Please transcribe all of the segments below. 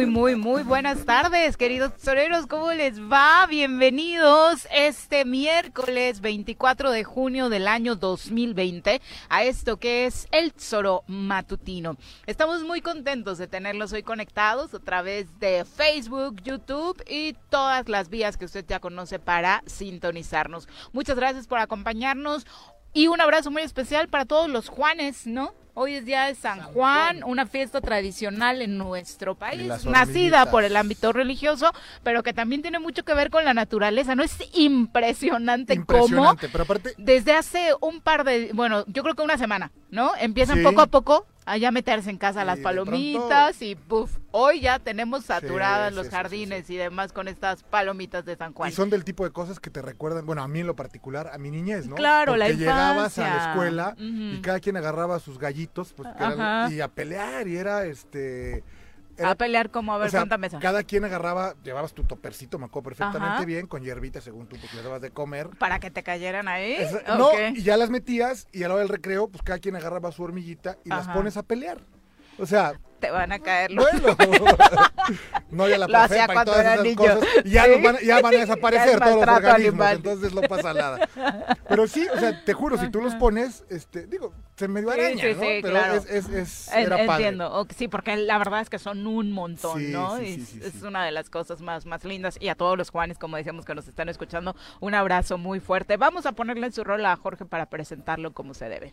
Muy, muy, muy buenas tardes, queridos toreros. ¿Cómo les va? Bienvenidos este miércoles 24 de junio del año 2020 a esto que es el Zoro Matutino. Estamos muy contentos de tenerlos hoy conectados a través de Facebook, YouTube y todas las vías que usted ya conoce para sintonizarnos. Muchas gracias por acompañarnos. Y un abrazo muy especial para todos los Juanes, ¿no? Hoy es día de San, Juan, una fiesta tradicional en nuestro país, nacida por el ámbito religioso, pero que también tiene mucho que ver con la naturaleza. ¿No es impresionante, impresionante pero aparte... desde hace un par de, bueno, yo creo que una semana, ¿no? Empiezan poco a poco a ya meterse en casa las palomitas y puff, hoy ya tenemos saturadas los jardines y demás con estas palomitas de San Juan. Y son del tipo de cosas que te recuerdan, bueno, a mí en lo particular, a mi niñez, ¿no? Claro, la infancia. llegabas a la escuela y cada quien agarraba sus gallitos pues, y a pelear y era este a pelear como a ver cuánta mesa. Cada quien agarraba, llevabas tu topercito, me acuerdo perfectamente bien, con hierbita según tú, porque le dabas de comer. Para que te cayeran ahí. No, y ya las metías y a la hora del recreo, pues cada quien agarraba su hormiguita y las pones a pelear. O sea, te van a caer los bueno, no ya la profepa y todas esas niño. cosas y ya, van, ya, van, a desaparecer todos los organismos entonces no pasa nada. Pero sí o sea te juro si tú los pones este digo se me dio araña sí, sí, ¿no? pero claro. es, es, es era entiendo. Sí porque la verdad es que son un montón no es, es una de las cosas más más lindas. Y a todos los Juanes como decíamos que nos están escuchando un abrazo muy fuerte. Vamos a ponerle en su rol a Jorge para presentarlo como se debe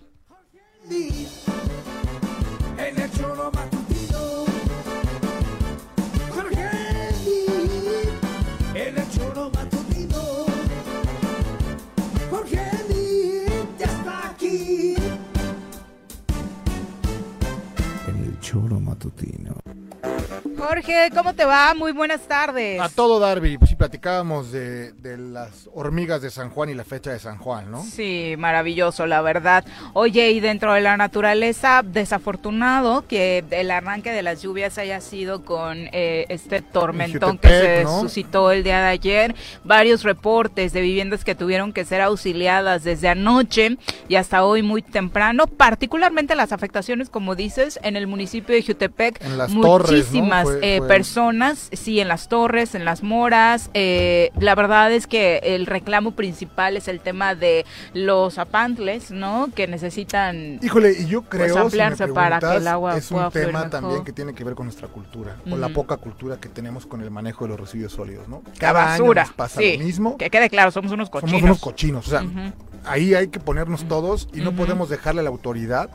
en el choro matutino. Jorge en el choro matutino. Jorge ya está aquí. En el choro matutino. Jorge, ¿cómo te va? Muy buenas tardes. A todo Darby, pues sí platicábamos de, las hormigas de San Juan y la fecha de San Juan, ¿no? Sí, maravilloso, la verdad. Oye, y dentro de la naturaleza, desafortunado que el arranque de las lluvias haya sido con eh, este tormentón que se suscitó el día de ayer. Varios reportes de viviendas que tuvieron que ser auxiliadas desde anoche y hasta hoy muy temprano, particularmente las afectaciones, como dices, en el municipio de Jutepec. En las muchísimas eh, personas, sí, en las torres, en las moras. Eh, la verdad es que el reclamo principal es el tema de los apantles, ¿no? Que necesitan. Híjole, y yo pues, creo ampliarse para que el agua es un tema también que tiene que ver con nuestra cultura, con la poca cultura que tenemos con el manejo de los residuos sólidos, ¿no? Cada basura, año pasa lo mismo. Que quede claro, somos unos cochinos. Somos unos cochinos, o sea, ahí hay que ponernos todos y no podemos dejarle a la autoridad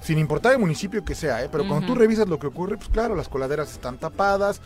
sin importar el municipio que sea, ¿eh? pero cuando tú revisas lo que ocurre, pues claro, las coladeras están tapadas,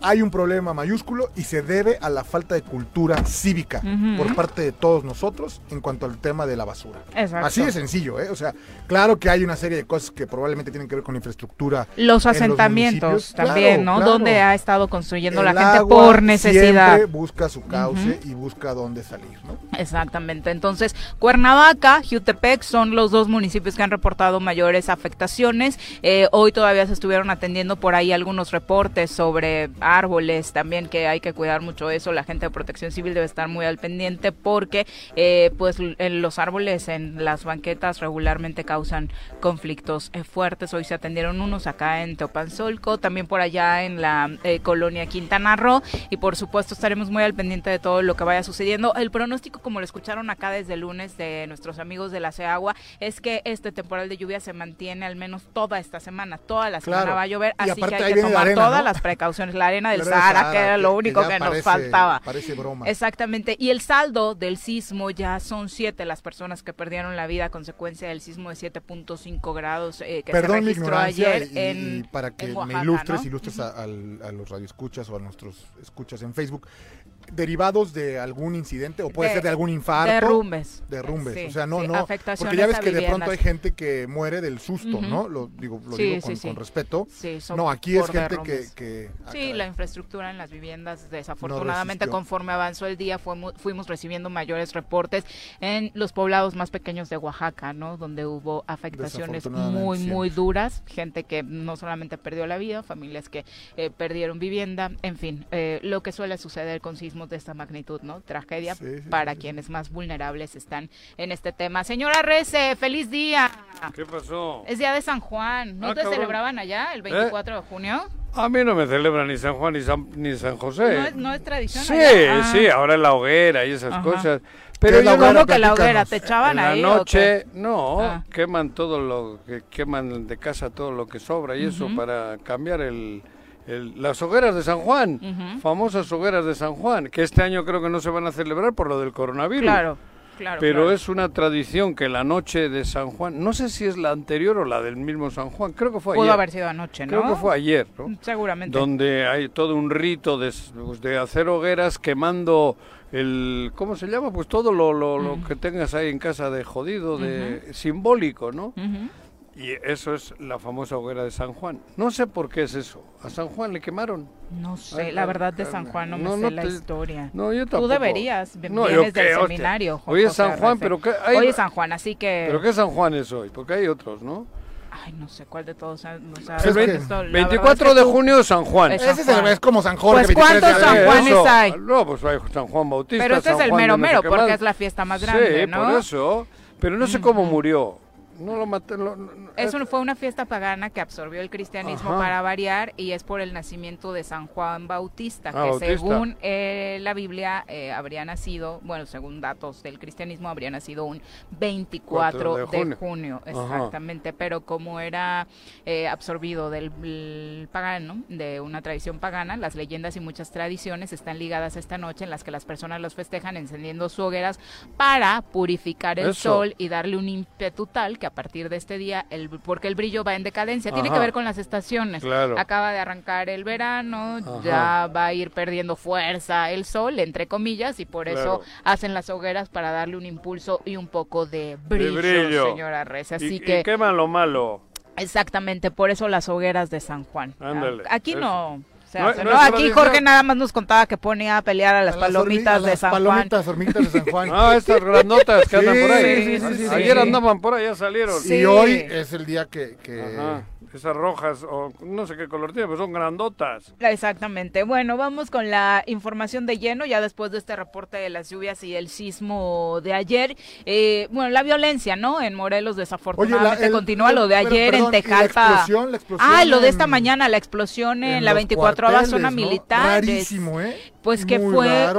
hay un problema mayúsculo y se debe a la falta de cultura cívica por parte de todos nosotros en cuanto al tema de la basura. Así de sencillo, ¿eh? O sea, claro que hay una serie de cosas que probablemente tienen que ver con infraestructura. Los asentamientos también, ¿no? Donde ha estado construyendo la gente por necesidad. Siempre busca su cauce y busca dónde salir, ¿no? Exactamente. Entonces, Cuernavaca, Jutepec son los dos municipios que han reportado mayores afectaciones. Eh, hoy todavía se estuvieron atendiendo por ahí algunos reportes sobre árboles también que hay que cuidar mucho eso. La gente de Protección Civil debe estar muy al pendiente porque eh, pues los árboles en las banquetas regularmente causan conflictos eh, fuertes. Hoy se atendieron unos acá en Teopanzolco, también por allá en la colonia Quintana Roo y por supuesto estaremos muy al pendiente de todo lo que vaya sucediendo. El pronóstico, como lo escucharon acá desde el lunes de nuestros amigos de la CEAGUA, es que este temporal de lluvia se mantiene al menos toda esta semana, toda la semana va a llover, así que hay que tomar todas las precauciones. La arena del Sahara, que era lo único que, nos faltaba. Parece broma. Exactamente. Y el saldo del sismo ya son siete las personas que perdieron la vida a consecuencia del sismo de 7.5 grados eh, que Perdón, se registró ayer en, para que me ilustres, ilustres a, los radioescuchas o a nuestros escuchas en Facebook derivados de algún incidente o puede ser de algún infarto. Derrumbes. Derrumbes. o sea, no, no. Porque ya ves que de pronto hay gente que muere del susto, ¿no? Lo digo, lo digo con, respeto. no, aquí es gente que, ah, sí, la infraestructura en las viviendas, desafortunadamente, conforme avanzó el día, fuimos, fuimos recibiendo mayores reportes en los poblados más pequeños de Oaxaca, ¿no? Donde hubo afectaciones muy, muy duras. Gente que no solamente perdió la vida, familias que eh, perdieron vivienda, en fin, eh, lo que suele suceder con sismos de esta magnitud, ¿no? Tragedia para quienes más vulnerables están en este tema. Señora Rece, feliz día. ¿Qué pasó? Es día de San Juan. ¿No ah, te celebraban allá el 24 de junio? A mí no me celebran ni San Juan ni San, ni San José. No es, tradición. Sí, ah. sí, ahora la hoguera y esas cosas. Pero yo como que la hoguera te echaban en ahí. La noche, no, ah. queman todo lo que queman de casa todo lo que sobra y eso para cambiar el, las hogueras de San Juan, famosas hogueras de San Juan, que este año creo que no se van a celebrar por lo del coronavirus. Claro. Claro, pero es una tradición que la noche de San Juan, no sé si es la anterior o la del mismo San Juan, creo que fue ayer. Pudo haber sido anoche, ¿no? Creo que fue ayer, ¿no? Seguramente. Donde hay todo un rito de, pues, de hacer hogueras quemando el, ¿cómo se llama? Pues todo lo, lo, que tengas ahí en casa de jodido, de simbólico, ¿no? Y eso es la famosa hoguera de San Juan. No sé por qué es eso. ¿A San Juan le quemaron? No sé, la verdad de San Juan no, me sé la historia. No, yo tampoco. Tú deberías, vienes del seminario. Hoy es San Juan, pero ¿qué hay? Hoy es San Juan, así que... ¿Pero qué San Juan es hoy? Porque hay otros, ¿no? Ay, no sé cuál de todos. No sabe, 24 de junio San Juan. Ese es, es, como San Jorge. Pues ¿cuántos San Juanes hay? No, pues hay San Juan Bautista. Pero este es el mero mero, porque es la fiesta más grande, sí, por eso. Pero no sé cómo murió. No lo maté. Eso fue una fiesta pagana que absorbió el cristianismo para variar y es por el nacimiento de San Juan Bautista, ah, que según eh, la Biblia eh, habría nacido, bueno, según datos del cristianismo, habría nacido un 24 de junio, exactamente, pero como era eh, absorbido del pagano, de una tradición pagana, las leyendas y muchas tradiciones están ligadas esta noche en las que las personas los festejan encendiendo sus hogueras para purificar el sol y darle un ímpetu tal que a partir de este día, el, porque el brillo va en decadencia, tiene que ver con las estaciones. Acaba de arrancar el verano, ya va a ir perdiendo fuerza el sol, entre comillas, y por eso hacen las hogueras para darle un impulso y un poco de brillo, señora Reza. Así que... Y queman lo malo. Exactamente, por eso las hogueras de San Juan. Aquí no no, aquí Jorge nada más nos contaba que ponía a pelear a las palomitas de San palomitas, Juan. hormiguitas de San Juan. Ah, estas grandotas que andan por ahí. Sí, sí, Ayer andaban por ahí, ya salieron. Y hoy es el día que... que... Esas rojas o no sé qué color tiene, pero son grandotas. Exactamente. Bueno, vamos con la información de lleno, ya después de este reporte de las lluvias y el sismo de ayer. Eh, bueno, la violencia, ¿no? En Morelos desafortunadamente continúa lo de ayer en Tejalpa. La explosión, la explosión ah, lo de esta mañana, la explosión en, la 24 zona militar. Rarísimo, ¿eh? Pues que fue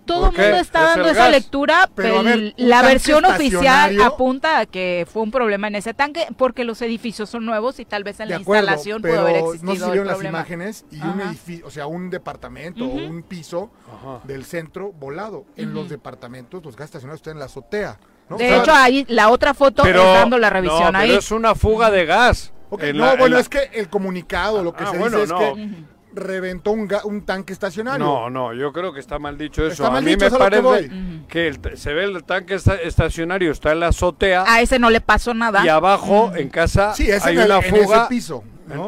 todo el mundo está dando esa lectura, pero la versión oficial apunta a que fue un problema en ese tanque porque los edificios son nuevos y tal vez en la instalación pudo haber existido no se vieron las imágenes y un edificio, o sea, un departamento o un piso del centro volado. En los departamentos los gas estacionados están en la azotea. De hecho, ahí la otra foto pero, dando la revisión no, ahí. Pero es una fuga de gas. no, bueno, es que el comunicado, lo que ah, se dice es que reventó un, un, tanque estacionario. No, no, yo creo que está mal dicho eso. a mí me parece que, se ve el tanque estacionario, está en la azotea. A ese no le pasó nada. Y abajo, en casa, hay una fuga. piso.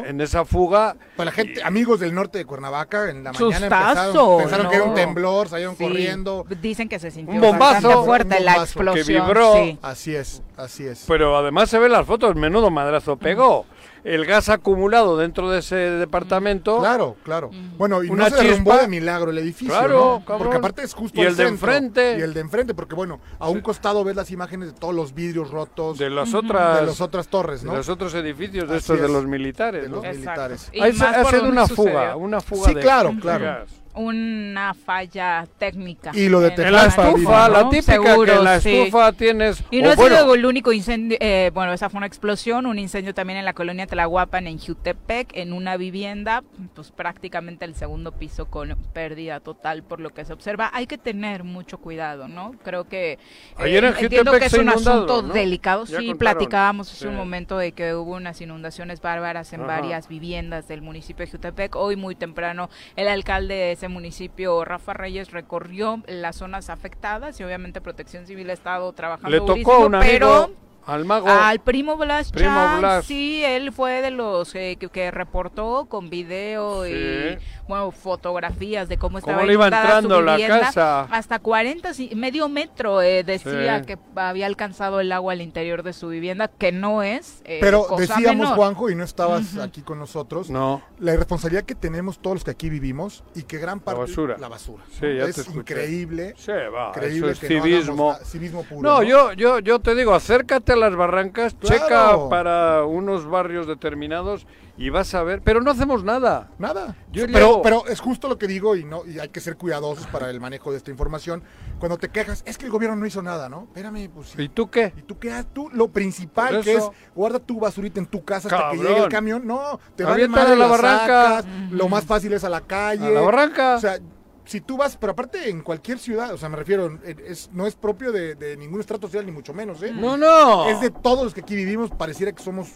En, esa fuga. Para la gente, amigos del norte de Cuernavaca, en la mañana empezaron, pensaron que era un temblor, salieron corriendo. Dicen que se sintió un bombazo fuerte la explosión. Que vibró. Así es, así es. Pero además se ven las fotos, menudo madrazo pegó el gas acumulado dentro de ese departamento. Claro, claro. Bueno, y una no se derrumbó de milagro el edificio, claro, ¿no? Porque aparte es justo y el, de enfrente. Y el de enfrente, porque bueno, a un costado ves las imágenes de todos los vidrios rotos. De las otras. De las otras torres, ¿no? De los otros edificios de estos de los militares, de los militares. ha sido una fuga, una fuga sí, claro, claro una falla técnica. Y lo de en la estufa, la típica que en la estufa tienes... Y no es bueno, el único incendio, eh, bueno, esa fue una explosión, un incendio también en la colonia Tlahuapan, en Jutepec, en una vivienda, pues prácticamente el segundo piso con pérdida total por lo que se observa. Hay que tener mucho cuidado, ¿no? Creo que... Eh, Ayer en entiendo que es un asunto ¿no? delicado, sí, platicábamos hace un momento de que hubo unas inundaciones bárbaras en varias viviendas del municipio de Jutepec. Hoy muy temprano el alcalde municipio, Rafa Reyes, recorrió las zonas afectadas y obviamente Protección Civil ha estado trabajando Le tocó pero al mago. Al primo Blas, Primo sí, él fue de los eh, que, reportó con video y bueno, fotografías de cómo estaba ¿Cómo iba entrando la casa. Hasta 40, medio metro eh, decía que había alcanzado el agua al interior de su vivienda, que no es. Eh, Pero decíamos, Juanjo, y no estabas aquí con nosotros, no. la responsabilidad que tenemos todos los que aquí vivimos y que gran parte. La basura. La basura. Sí, es increíble. Sí, va. Increíble eso es civismo. civismo puro. No, Yo, yo, yo te digo, acércate a las barrancas, checa para unos barrios determinados y vas a ver, pero no hacemos nada. Nada. pero, pero es justo lo que digo y no y hay que ser cuidadosos para el manejo de esta información. Cuando te quejas, es que el gobierno no hizo nada, ¿no? Espérame, pues ¿Y tú qué? ¿Y tú qué? Ah, tú lo principal que es guarda tu basurita en tu casa hasta que llegue el camión. No, te va a la barranca. lo más fácil es a la calle. A la barranca. O sea, si tú vas, pero aparte en cualquier ciudad, o sea, me refiero, es, no es propio de, ningún estrato social, ni mucho menos, ¿eh? No, no. Es de todos los que aquí vivimos, pareciera que somos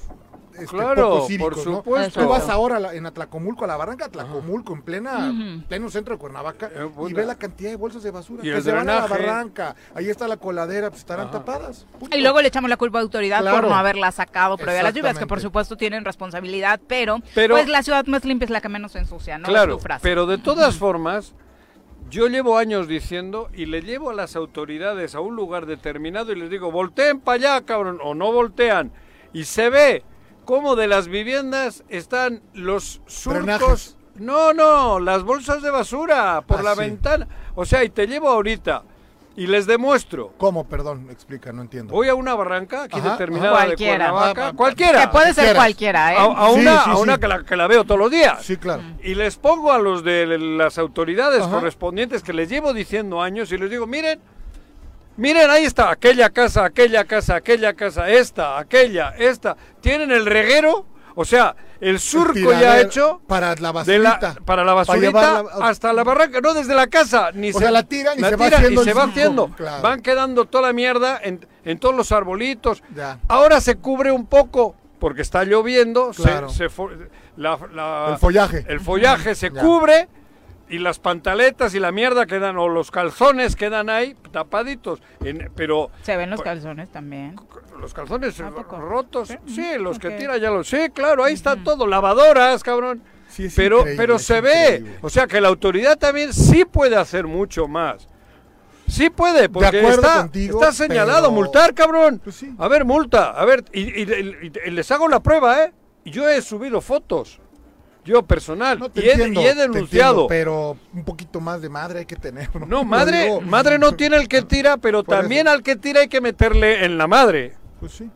este, claro, por supuesto. Tú vas ahora en Atlacomulco, a la barranca Atlacomulco, en plena, pleno centro de Cuernavaca, eh, y ve la cantidad de bolsas de basura que se van a la barranca. Ahí está la coladera, pues estarán tapadas. Y luego le echamos la culpa a la autoridad por no haberla sacado previo a las lluvias, que por supuesto tienen responsabilidad, pero, pues la ciudad más limpia es la que menos ensucia, ¿no? Claro, pero de todas formas... Yo llevo años diciendo y le llevo a las autoridades a un lugar determinado y les digo, volteen para allá, cabrón, o no voltean. Y se ve cómo de las viviendas están los surcos. No, no, las bolsas de basura por ah, la ventana. O sea, y te llevo ahorita y les demuestro. ¿Cómo? Perdón, explica, no entiendo. Voy a una barranca aquí determinada de Cuernavaca. cualquiera. Que puede ser cualquiera, ¿eh? A, una, a una que, la, que, la, veo todos los días. Sí, claro. Y les pongo a los de las autoridades correspondientes que les llevo diciendo años y les digo, miren, Miren, ahí está, aquella casa, aquella casa, aquella casa, esta, aquella, esta. Tienen el reguero, o sea, el surco ya hecho para la basurita, para la basurita hasta la barranca, no desde la casa, ni se la tiran y, se, va haciendo y se va haciendo. Van quedando toda la mierda en, en todos los arbolitos. Ahora se cubre un poco porque está lloviendo, se, el follaje, el follaje se cubre y las pantaletas y la mierda quedan, o los calzones quedan ahí tapaditos. pero Se ven los calzones también. Los calzones rotos. Sí, los que tira ya los. Sí, claro, ahí está todo. Lavadoras, cabrón. pero pero se ve. O sea que la autoridad también sí puede hacer mucho más. Sí puede, porque está, está señalado. Multar, cabrón. Pues a ver, multa. A ver, y, y les hago la prueba, ¿eh? Yo he subido fotos yo personal, y, he, denunciado. pero un poquito más de madre hay que tener. No, madre, madre no tiene el que tira, pero también al que tira hay que meterle en la madre. Pues sí.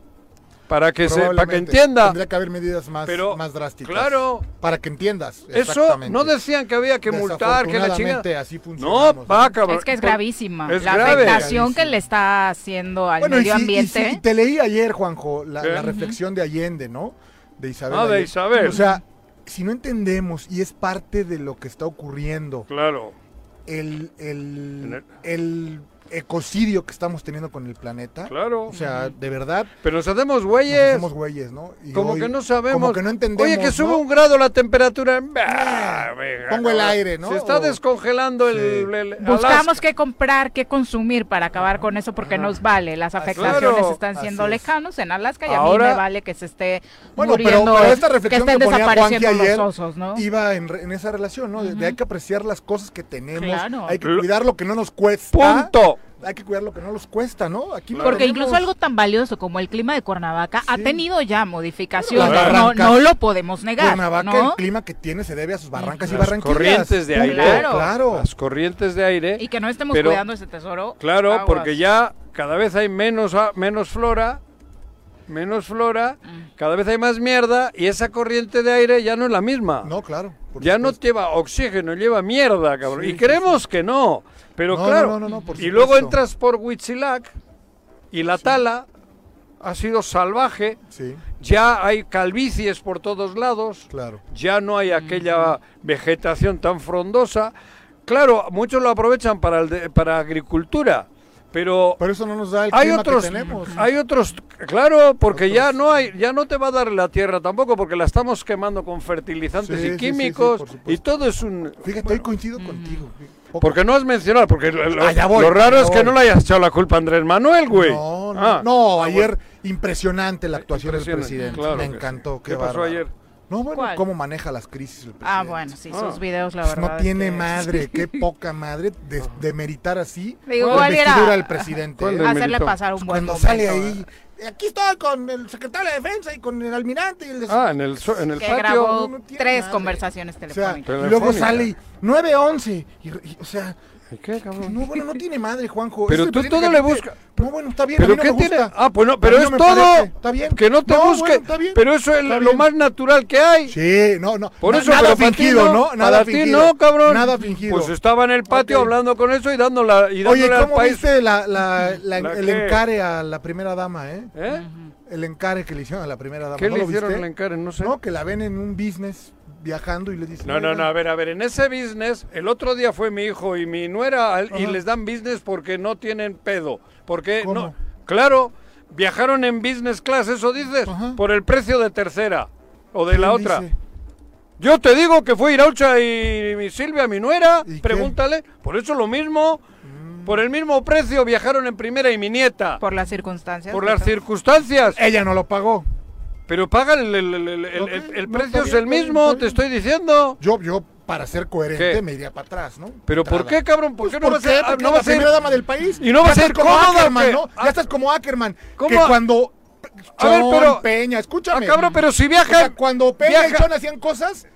Para que, se, para que entienda. Tendría que haber medidas más, más drásticas. Claro. Para que entiendas. Eso no decían que había que multar, que la chingada. así No, va, cabrón. Es que es gravísima. la afectación que le está haciendo al medio ambiente. te leí ayer, Juanjo, la, reflexión de Allende, ¿no? De Isabel. Ah, de Isabel. O sea, si no entendemos y es parte de lo que está ocurriendo. Claro. El, el, el, ecocidio que estamos teniendo con el planeta. Claro. O sea, de verdad. Pero nos hacemos güeyes. Nos hacemos güeyes, ¿no? Y como que no sabemos. Como que no entendemos. Oye, que sube un grado la temperatura. Pongo el aire, ¿no? Se está descongelando el, Buscamos qué comprar, qué consumir para acabar con eso porque nos vale. Las afectaciones están siendo lejanos en Alaska y a mí me vale que se esté bueno, muriendo, pero, esta reflexión que estén que desapareciendo ayer los osos, ¿no? Iba en, esa relación, ¿no? de, hay que apreciar las cosas que tenemos, hay que cuidar lo que no nos cuesta. Punto hay que cuidar lo que no nos cuesta, ¿no? Aquí Porque incluso algo tan valioso como el clima de Cuernavaca ha tenido ya modificaciones, no, no, lo podemos negar. Cuernavaca, el clima que tiene se debe a sus barrancas y barranquillas. corrientes de aire. Claro. Las corrientes de aire. Y que no estemos cuidando ese tesoro. Claro, porque ya cada vez hay menos, menos flora menos flora, mm. cada vez hay más mierda y esa corriente de aire ya no es la misma. No, claro. Ya no lleva oxígeno, lleva mierda, cabrón. y creemos que no. Pero claro, y luego entras por Huitzilac y la tala ha sido salvaje. Ya hay calvicies por todos lados. Claro. Ya no hay aquella vegetación tan frondosa. Claro, muchos lo aprovechan para, el para agricultura pero por eso no nos da el hay otros, que tenemos. Hay otros, claro, porque ya no hay, ya no te va a dar la tierra tampoco, porque la estamos quemando con fertilizantes y químicos y todo es un. Fíjate, hoy coincido contigo. Porque no has mencionado, porque lo, ah, raro es que no le hayas echado la culpa a Andrés Manuel, güey. No, no, ah. no ah, ayer impresionante la actuación del presidente. Me encantó. Qué, pasó ayer? No, bueno, cómo maneja las crisis el presidente. Ah, bueno, sí, sus videos, la verdad. No tiene madre, qué poca madre de, de meritar así Digo, la investidura del presidente. Hacerle pasar un buen Cuando sale ahí, aquí estoy con el secretario de Defensa y con el almirante. Y el Ah, en el, en el que patio. grabó tres conversaciones telefónicas. y luego sale 9-11. y, o sea, ¿Qué, cabrón? No, bueno, no tiene madre, Juanjo. Pero tú todo le buscas. No, bueno, está bien. ¿Pero qué tiene? Ah, pues no, pero es todo. Está bien. Que no te busque. pero eso es lo más natural que hay. Sí, no, no. Por eso, nada fingido, ¿no? Nada fingido. no, cabrón. Nada fingido. Pues estaba en el patio hablando con eso y dándola. Y Oye, ¿cómo viste la, la, el encare a la primera dama, eh? ¿Eh? El encare que le hicieron a la primera dama. ¿Qué le hicieron el encare? No sé. No, que la ven en un business viajando y le dicen... No, no, no, a ver, a ver, en ese business, el otro día fue mi hijo y mi nuera y les dan business porque no tienen pedo. Porque no, claro, viajaron en business class, eso dices, por el precio de tercera o de la otra. Yo te digo que fue Iraucha y mi Silvia, mi nuera, pregúntale, por eso lo mismo. Mm. Por el mismo precio viajaron en primera y mi nieta. Por las circunstancias. Por las circunstancias. Ella no lo pagó. Pero paga el, el, precio es el mismo, te estoy diciendo. Yo, yo para ser coherente me iría para atrás, ¿no? Pero ¿por qué, cabrón? ¿Por pues qué no va a ser no va a ser dama del país? Y no va a ser como Ackerman, ¿no? Ya estás como Ackerman, que cuando a ver, pero Peña, escúchame. Ah, cabrón, pero si viaja cuando Peña y Chon hacían cosas,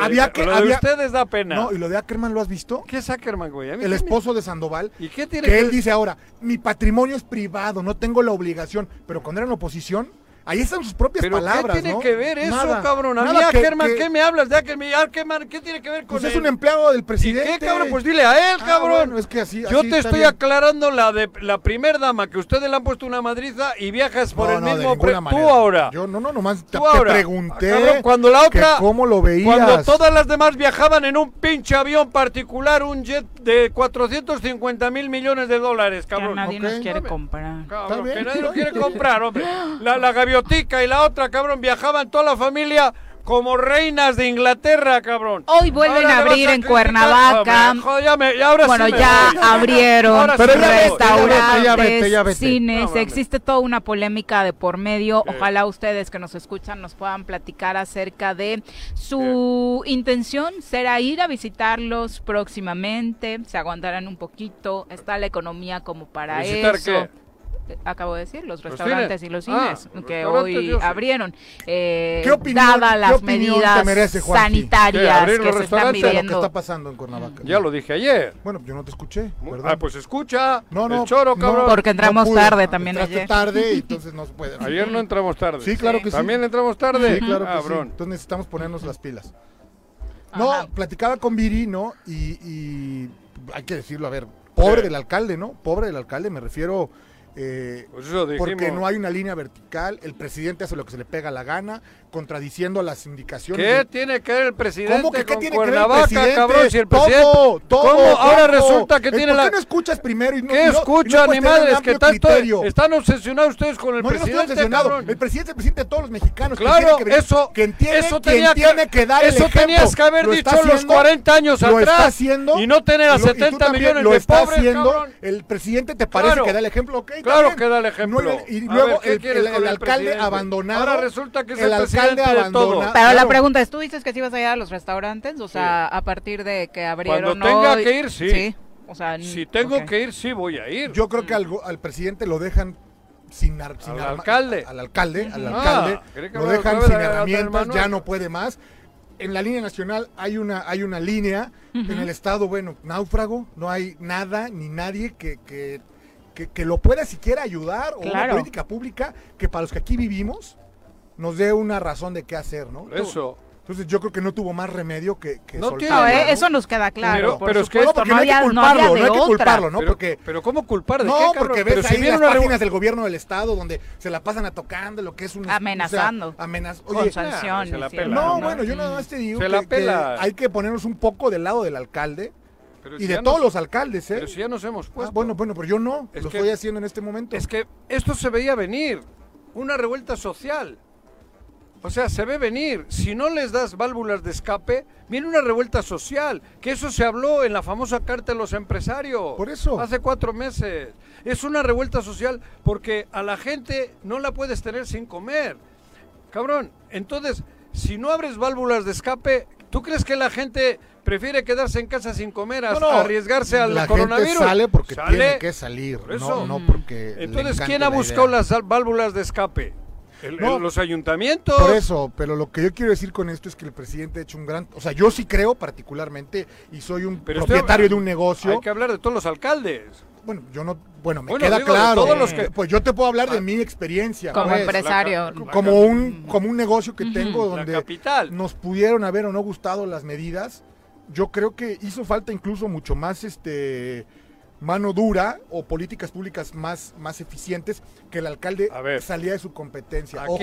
había que lo de ustedes da pena. No, y lo de Ackerman lo has visto? ¿Qué es Ackerman, güey? El esposo de Sandoval. ¿Y qué tiene que, que él dice ahora, mi patrimonio es privado, no tengo la obligación, pero cuando era en oposición Ahí están sus propias ¿Pero palabras. ¿Qué tiene que ver eso, cabrón? A mí, Ackerman, ¿qué me hablas de Ackerman? ¿Qué tiene que ver con pues es un empleado del presidente. ¿Y qué, cabrón? Pues dile a él, ah, cabrón. es que así, Yo te estoy aclarando la de la primer dama, que ustedes le han puesto una madriza y viajas por el mismo precio. Tú ahora. Yo no, no, nomás te, pregunté. Cabrón, cuando la otra. ¿Cómo lo veías? Cuando todas las demás viajaban en un pinche avión particular, un jet de 450 mil millones de dólares, cabrón. Que nadie nos quiere comprar. Cabrón, que nadie nos quiere comprar, hombre. La, la y la otra cabrón, viajaban toda la familia como reinas de Inglaterra, cabrón. Hoy vuelven a abrir en Cuernavaca. bueno, ya abrieron restaurantes, cines. Existe toda una polémica de por medio. Ojalá ustedes que nos escuchan nos puedan platicar acerca de su intención. Será ir a visitarlos próximamente. Se aguantarán un poquito. Está la economía como para eso acabo de decir, los restaurantes y los cines ah, que hoy abrieron. Eh, ¿Qué opinión, dada las medidas sanitarias que se están viviendo. ¿Qué está pasando en Cuernavaca? Ya lo dije ayer. Bueno, yo no te escuché. Ah, pues escucha. No, no. El choro, cabrón. porque entramos tarde también ayer. tarde y entonces no se puede. Ayer no entramos tarde. Sí, claro que sí. ¿También entramos tarde? Sí, claro que sí. Entonces necesitamos ponernos las pilas. No, platicaba con Viri, ¿no? Y, y hay que decirlo, a ver, pobre del alcalde, ¿no? Pobre del alcalde, me refiero Eh, pues porque no hay una línea vertical, el presidente hace lo que se le pega la gana, contradiciendo las indicaciones. ¿Qué tiene que ver el presidente ¿Cómo que qué tiene que ver el presidente? cabrón? Si el presidente... Todo, todo, ¿Cómo ahora resulta que tiene la... ¿Por qué no escuchas primero y no ¿Qué escucha, ni madres? Que tanto están obsesionados ustedes con el no, presidente, yo no estoy obsesionado. El presidente es el presidente de todos los mexicanos. Claro, que eso, que entiende, eso tenía tiene que dar Eso tenías que haber dicho los 40 años atrás y no tener a 70 millones de pobres, haciendo, El presidente te parece que da el ejemplo, Claro que da el ejemplo. Y luego el alcalde abandonado. Ahora resulta que es el presidente de todo. Pero la pregunta es, ¿tú dices que sí vas a ir a los restaurantes? O sea, a partir de que abrieron Cuando tenga que ir, sí. O sea, si tengo que ir, sí voy a ir. Yo creo que al, al presidente lo dejan sin, sin al alcalde. Al alcalde, al alcalde. Ah, lo dejan sin herramientas, ya no puede más. En la línea nacional hay una, hay una línea. En el estado, bueno, náufrago. No hay nada ni nadie que, que, que, lo pueda siquiera ayudar o una política pública que para los que aquí vivimos nos dé una razón de qué hacer, ¿no? Eso. Entonces yo creo que no tuvo más remedio que, que no tiene, Eso nos queda claro. Pero, es que no, no, hay que culparlo, no, hay que culparlo, ¿no? Pero, porque, pero ¿cómo culpar? ¿De no, qué, porque ves ahí las páginas del gobierno del estado donde se la pasan a tocando lo que es un amenazando, amenaz con sanciones. no, bueno, yo nada más te digo que, hay que ponernos un poco del lado del alcalde. Y de todos los alcaldes, ¿eh? Pero si ya nos hemos ah, puesto. bueno, bueno, pero yo no, lo estoy haciendo en este momento. Es que esto se veía venir, una revuelta social. O sea, se ve venir. Si no les das válvulas de escape, viene una revuelta social. Que eso se habló en la famosa carta de los empresarios. Por eso. Hace cuatro meses. Es una revuelta social porque a la gente no la puedes tener sin comer. Cabrón, entonces, si no abres válvulas de escape, ¿tú crees que la gente prefiere quedarse en casa sin comer a arriesgarse al la coronavirus? Gente sale porque tiene que salir, eso. No, porque Entonces, ¿quién ha buscado las válvulas de escape? los ayuntamientos. Por eso, pero lo que yo quiero decir con esto es que el presidente ha hecho un gran. O sea, yo sí creo particularmente y soy un propietario de un negocio. Hay que hablar de todos los alcaldes. Bueno, yo no. Bueno, me queda claro. Pues yo te puedo hablar de ah. mi experiencia. Como pues. empresario. como, un, como un negocio que tengo donde nos pudieron haber o no gustado las medidas. Yo creo que hizo falta incluso mucho más este mano dura o políticas públicas más, más eficientes que el alcalde salía de su competencia. Ojo,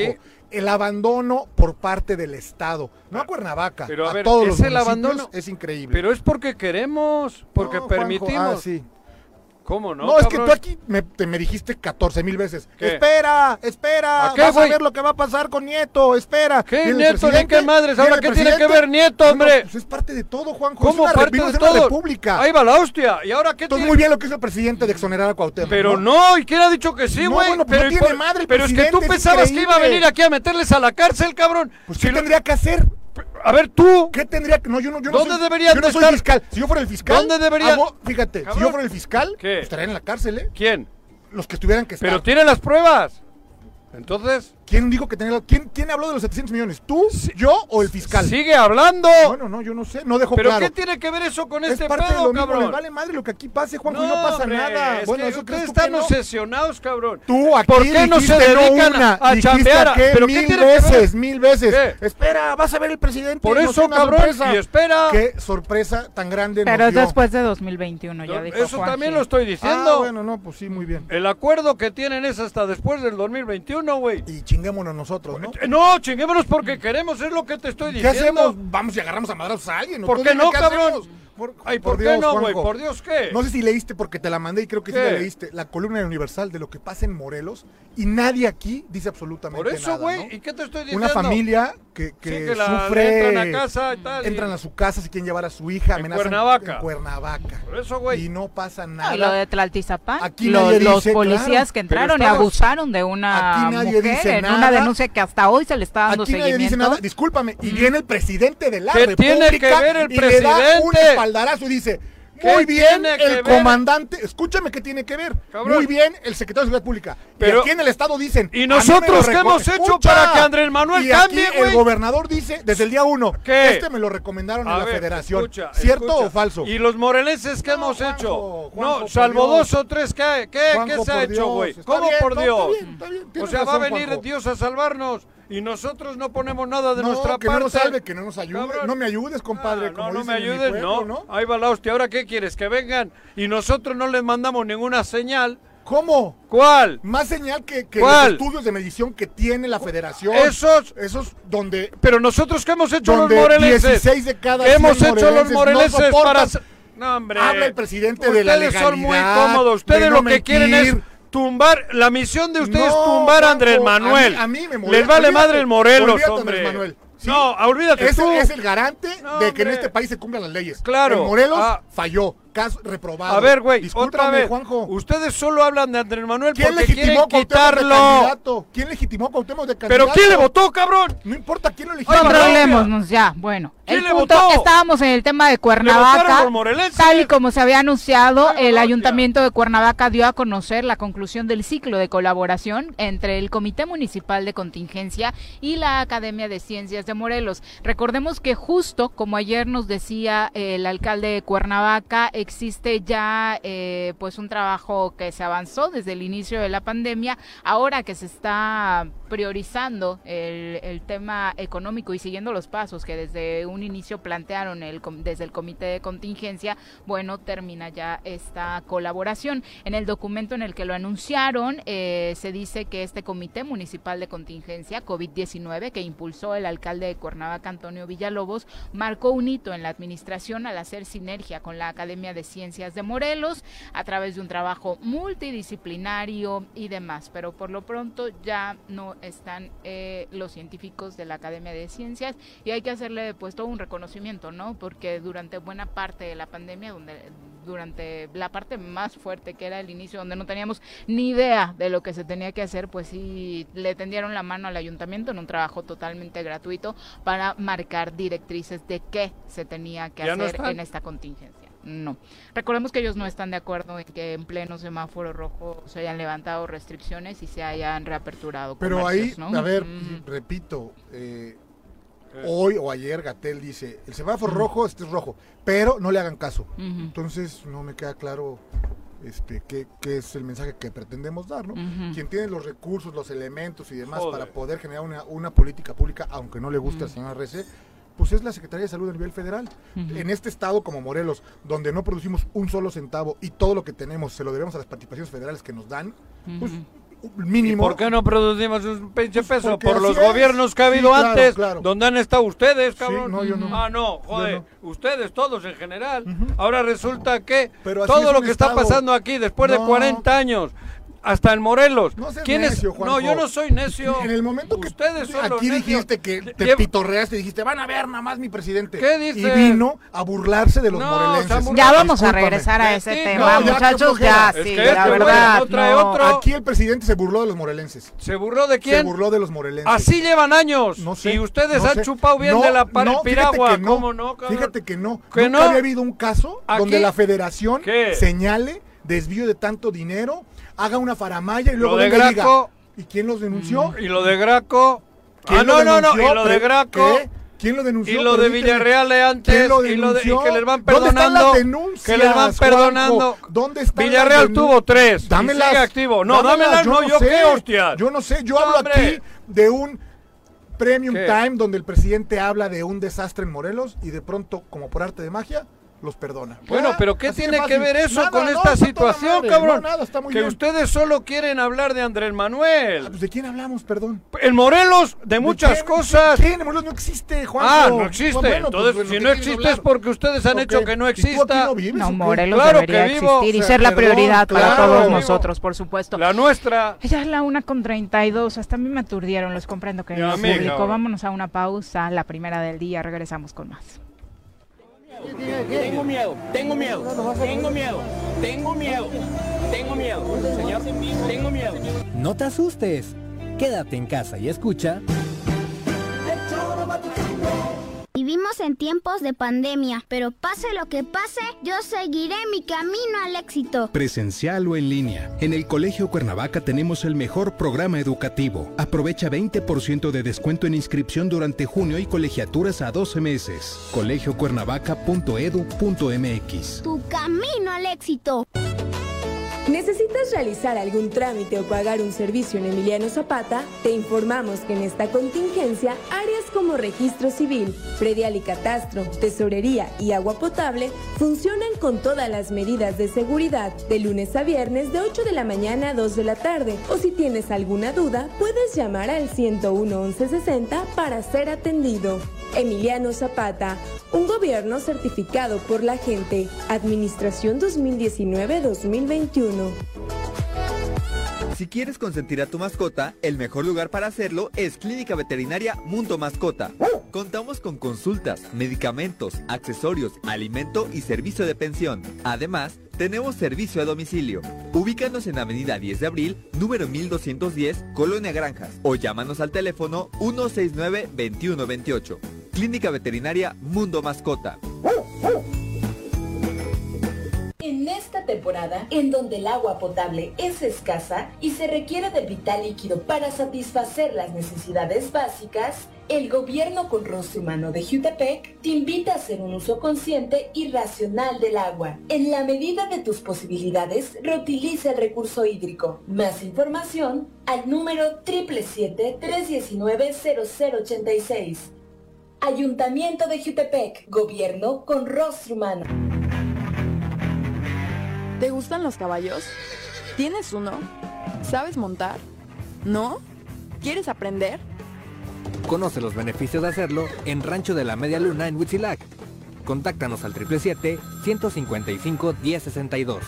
el abandono por parte del Estado, no a Cuernavaca, pero a, todos los el abandono es increíble. Pero es porque queremos, porque permitimos. Ah, sí. ¿Cómo no? No, es que tú aquí me, te, me dijiste 14 mil veces. Espera, espera. Vas a ver lo que va a pasar con Nieto. Espera. ¿Qué Nieto? ¿De qué madres? ¿Ahora qué tiene que ver Nieto, hombre? pues es parte de todo, Juanjo. ¿Cómo es parte de todo? república. Ahí va la hostia. ¿Y ahora qué Entonces, muy bien lo que hizo el presidente de exonerar a Cuauhtémoc. Pero no, ¿y quién ha dicho que sí, güey? No, pero no tiene madre el Pero es que tú pensabas que iba a venir aquí a meterles a la cárcel, cabrón. Pues ¿qué tendría que hacer? A ver, tú. ¿Qué tendría que.? No, yo no, yo ¿Dónde no soy, debería Yo no soy fiscal. Si yo fuera el fiscal. ¿Dónde debería.? fíjate, si yo fuera el fiscal. ¿Qué? Estaría en la cárcel, ¿eh? ¿Quién? Los que estuvieran que estar. Pero tienen las pruebas. Entonces. ¿Quién dijo que tenía ¿quién, ¿Quién habló de los 700 millones? ¿Tú, yo o el fiscal? Sigue hablando. Bueno, no, yo no sé, no dejo ¿Pero claro. qué tiene que ver eso con este parte pedo, de lo cabrón? Mismo, vale madre lo que aquí pase, Juanjo, no, no pasa nada. bueno, eso ustedes están obsesionados, cabrón. Tú aquí ¿Por qué no se dedican una, a chambear? ¿Pero mil qué veces, mil veces. Espera, vas a ver el presidente. Por eso, cabrón, y espera. Qué sorpresa tan grande Pero es después de 2021, ya dijo Eso también lo estoy diciendo. Ah, bueno, no, pues sí, muy bien. El acuerdo que tienen es hasta después del 2021, güey. Y chinguémonos nosotros, ¿no? chinguémonos porque queremos, es lo que te estoy diciendo. ¿Qué hacemos? Vamos y agarramos a madrazos a alguien. ¿Por qué no, cabrón? Por, Ay, ¿por, qué no, güey? ¿Por Dios qué? No sé si leíste porque te la mandé y creo que sí la leíste. La columna de Universal de lo que pasa en Morelos y nadie aquí dice absolutamente nada. Por eso, güey, ¿y qué te estoy diciendo? Una familia que, que, sufre. entran a casa y tal. Entran a su casa, si quieren llevar a su hija, en Cuernavaca. En Cuernavaca. Por eso, güey. Y no pasa nada. y lo de Tlaltizapán. Aquí los policías que entraron y abusaron de una mujer en una denuncia que hasta hoy se le está dando aquí seguimiento. Nadie dice nada. Discúlpame. Y viene el presidente de la ¿Qué República tiene que ver el presidente? Espaldarazo y dice muy bien el comandante, escúchame qué tiene que ver. Muy bien el secretario de Seguridad Pública. Pero, y aquí en el Estado dicen. ¿Y nosotros qué hemos hecho para que Andrés Manuel y cambie, El gobernador dice desde el día uno. ¿Qué? Este me lo recomendaron en la federación. ¿Cierto o falso? ¿Y los morelenses qué hemos hecho? no, salvo dos o tres. ¿Qué, qué, ¿qué se ha hecho, güey? ¿Cómo por Dios? o sea, va a venir Dios a salvarnos y nosotros no ponemos nada de nuestra que parte. No nos salve, que no nos ayude. No me ayudes, compadre. Ah, no, no me ayudes, no. Ahí va la hostia. Ahora, ¿qué quieres? Que vengan y nosotros no les mandamos ninguna señal ¿Cómo? ¿Cuál? Más señal que, que los estudios de medición que tiene la federación. Esos. Esos donde. Pero nosotros, ¿qué hemos hecho los morelenses? 16 de cada ¿Qué hemos hecho los morelenses para. No, hombre. Habla el presidente de la legalidad. Ustedes son muy cómodos. Ustedes lo que quieren es tumbar. La misión de ustedes es tumbar a Andrés Manuel. A mí, me molesta. Les vale madre el Morelos, hombre. Manuel. No, olvídate. Es, es el garante de que en este país se cumplan las leyes. Claro. El Morelos ah. falló caso reprobado. A ver, güey, otra vez. Juanjo. Ustedes solo hablan de Andrés Manuel ¿Quién porque legitimó quieren quitarlo. ¿Quién legitimó a Cuauhtémoc de candidato? ¿Pero quién le votó, cabrón? No importa quién lo eligió. Controlémonos ya, bueno. El punto, estábamos en el tema de Cuernavaca. Tal y como se había anunciado, el Ayuntamiento de Cuernavaca dio a conocer la conclusión del ciclo de colaboración entre el Comité Municipal de Contingencia y la Academia de Ciencias de Morelos. Recordemos que justo como ayer nos decía el alcalde de Cuernavaca, existe ya eh, pues un trabajo que se avanzó desde el inicio de la pandemia, ahora que se está priorizando el, tema económico y siguiendo los pasos que desde un inicio plantearon el, desde el comité de contingencia, bueno, termina ya esta colaboración. En el documento en el que lo anunciaron, eh, se dice que este comité municipal de contingencia COVID-19 que impulsó el alcalde de Cuernavaca, Antonio Villalobos, marcó un hito en la administración al hacer sinergia con la Academia de Ciencias de Morelos a través de un trabajo multidisciplinario y demás. Pero por lo pronto ya no están eh, los científicos de la Academia de Ciencias y hay que hacerle pues todo un reconocimiento, ¿no? Porque durante buena parte de la pandemia, donde durante la parte más fuerte que era el inicio, donde no teníamos ni idea de lo que se tenía que hacer, pues sí le tendieron la mano al ayuntamiento en un trabajo totalmente gratuito para marcar directrices de qué se tenía que hacer en esta contingencia no. Recordemos que ellos no están de acuerdo en que en pleno semáforo rojo se hayan levantado restricciones y se hayan reaperturado. Pero ahí, a ver, repito, eh, hoy o ayer Gatel dice, el semáforo rojo, este es rojo, pero no le hagan caso. Entonces no me queda claro este, qué, qué, es el mensaje que pretendemos dar, ¿no? Quien tiene los recursos, los elementos y demás para poder generar una, una política pública, aunque no le guste al señor Arrece, pues es la Secretaría de Salud a nivel federal. En este estado como Morelos, donde no producimos un solo centavo y todo lo que tenemos se lo debemos a las participaciones federales que nos dan, pues mínimo. ¿Por qué no producimos un pinche pues peso? Por los gobiernos que ha habido antes, donde han estado ustedes, cabrón. no, yo no. Ah, no, joder, ustedes todos en general. Ahora resulta que todo lo que está pasando aquí después de 40 años hasta en Morelos. No ¿Quién es? No, yo no soy necio. En el momento que ustedes son aquí dijiste que te pitorreaste, dijiste, van a ver nada más mi presidente. ¿Qué dice? Y vino a burlarse de los morelenses. Ya vamos a regresar a ese tema, muchachos, ya, sí, la este verdad. Aquí el presidente se burló de los morelenses. ¿Se burló de quién? Se burló de los morelenses. Así llevan años. No sé. Y ustedes han chupado bien de la piragua. ¿Cómo no, Fíjate que no. ¿Que Nunca había habido un caso donde la federación señale desvío de tanto dinero haga una faramaya y luego de Graco, ¿Y quién los denunció? Y lo de Graco. Ah, no, no, no, y lo de Graco. ¿Quién lo denunció? Y lo de Villarreal de antes. Lo y, lo de, y que les van perdonando. que les van perdonando. ¿Dónde está Villarreal tuvo tres. Dámelas. Sigue activo. No, dámelas, no, yo, qué, hostia. Yo no sé, yo hablo aquí de un Premium Time donde el presidente habla de un desastre en Morelos y de pronto, como por arte de magia, los perdona. Bueno, pero ¿qué tiene que ver eso con esta situación, cabrón? que ustedes solo quieren hablar de Andrés Manuel. Ah, pues, ¿De quién hablamos, perdón? El Morelos, de muchas cosas. ¿Quién? El Morelos no existe, Juan. Ah, no existe. Pues, Entonces, pues, si no existe es porque ustedes han hecho que no exista. No, Morelos claro debería existir y ser la prioridad para todos nosotros, por supuesto. La nuestra. Ya es la una con 32, hasta a mí me aturdieron, los comprendo que no público. Vámonos a una pausa, la primera del día, regresamos con más. Tengo miedo, tengo miedo, tengo miedo, tengo miedo, tengo miedo, señor, tengo miedo. No te asustes, quédate en casa y escucha. Vivimos en tiempos de pandemia, pero pase lo que pase, yo seguiré mi camino al éxito. Presencial o en línea. En el Colegio Cuernavaca tenemos el mejor programa educativo. Aprovecha 20% de descuento en inscripción durante junio y colegiaturas a 12 meses. colegiocuernavaca.edu.mx. Tu camino al éxito. ¿Necesitas realizar algún trámite o pagar un servicio en Emiliano Zapata? Te informamos que en esta contingencia, áreas como registro civil, predial y catastro, tesorería y agua potable funcionan con todas las medidas de seguridad de lunes a viernes de 8 de la mañana a 2 de la tarde. O si tienes alguna duda, puedes llamar al 101 1160 para ser atendido. Emiliano Zapata, un gobierno certificado por la gente. Administración 2019-2021. Si quieres consentir a tu mascota, el mejor lugar para hacerlo es Clínica Veterinaria Mundo Mascota. Contamos con consultas, medicamentos, accesorios, alimento y servicio de pensión. Además, tenemos servicio a domicilio. Ubícanos en Avenida 10 de Abril, número 1210, Colonia Granjas, o llámanos al teléfono 169-2128. Clínica Veterinaria Mundo Mascota. En esta temporada, en donde el agua potable es escasa y se requiere del vital líquido para satisfacer las necesidades básicas, el gobierno con rostro humano de Jutepec te invita a hacer un uso consciente y racional del agua. En la medida de tus posibilidades, reutiliza el recurso hídrico. Más información al número 777-319-0086. Ayuntamiento de Jutepec, gobierno con rostro humano. ¿Te gustan los caballos? ¿Tienes uno? ¿Sabes montar? ¿No? ¿Quieres aprender? Conoce los beneficios de hacerlo en Rancho de la Media Luna en Huitzilac. Contáctanos al 777-155-1062.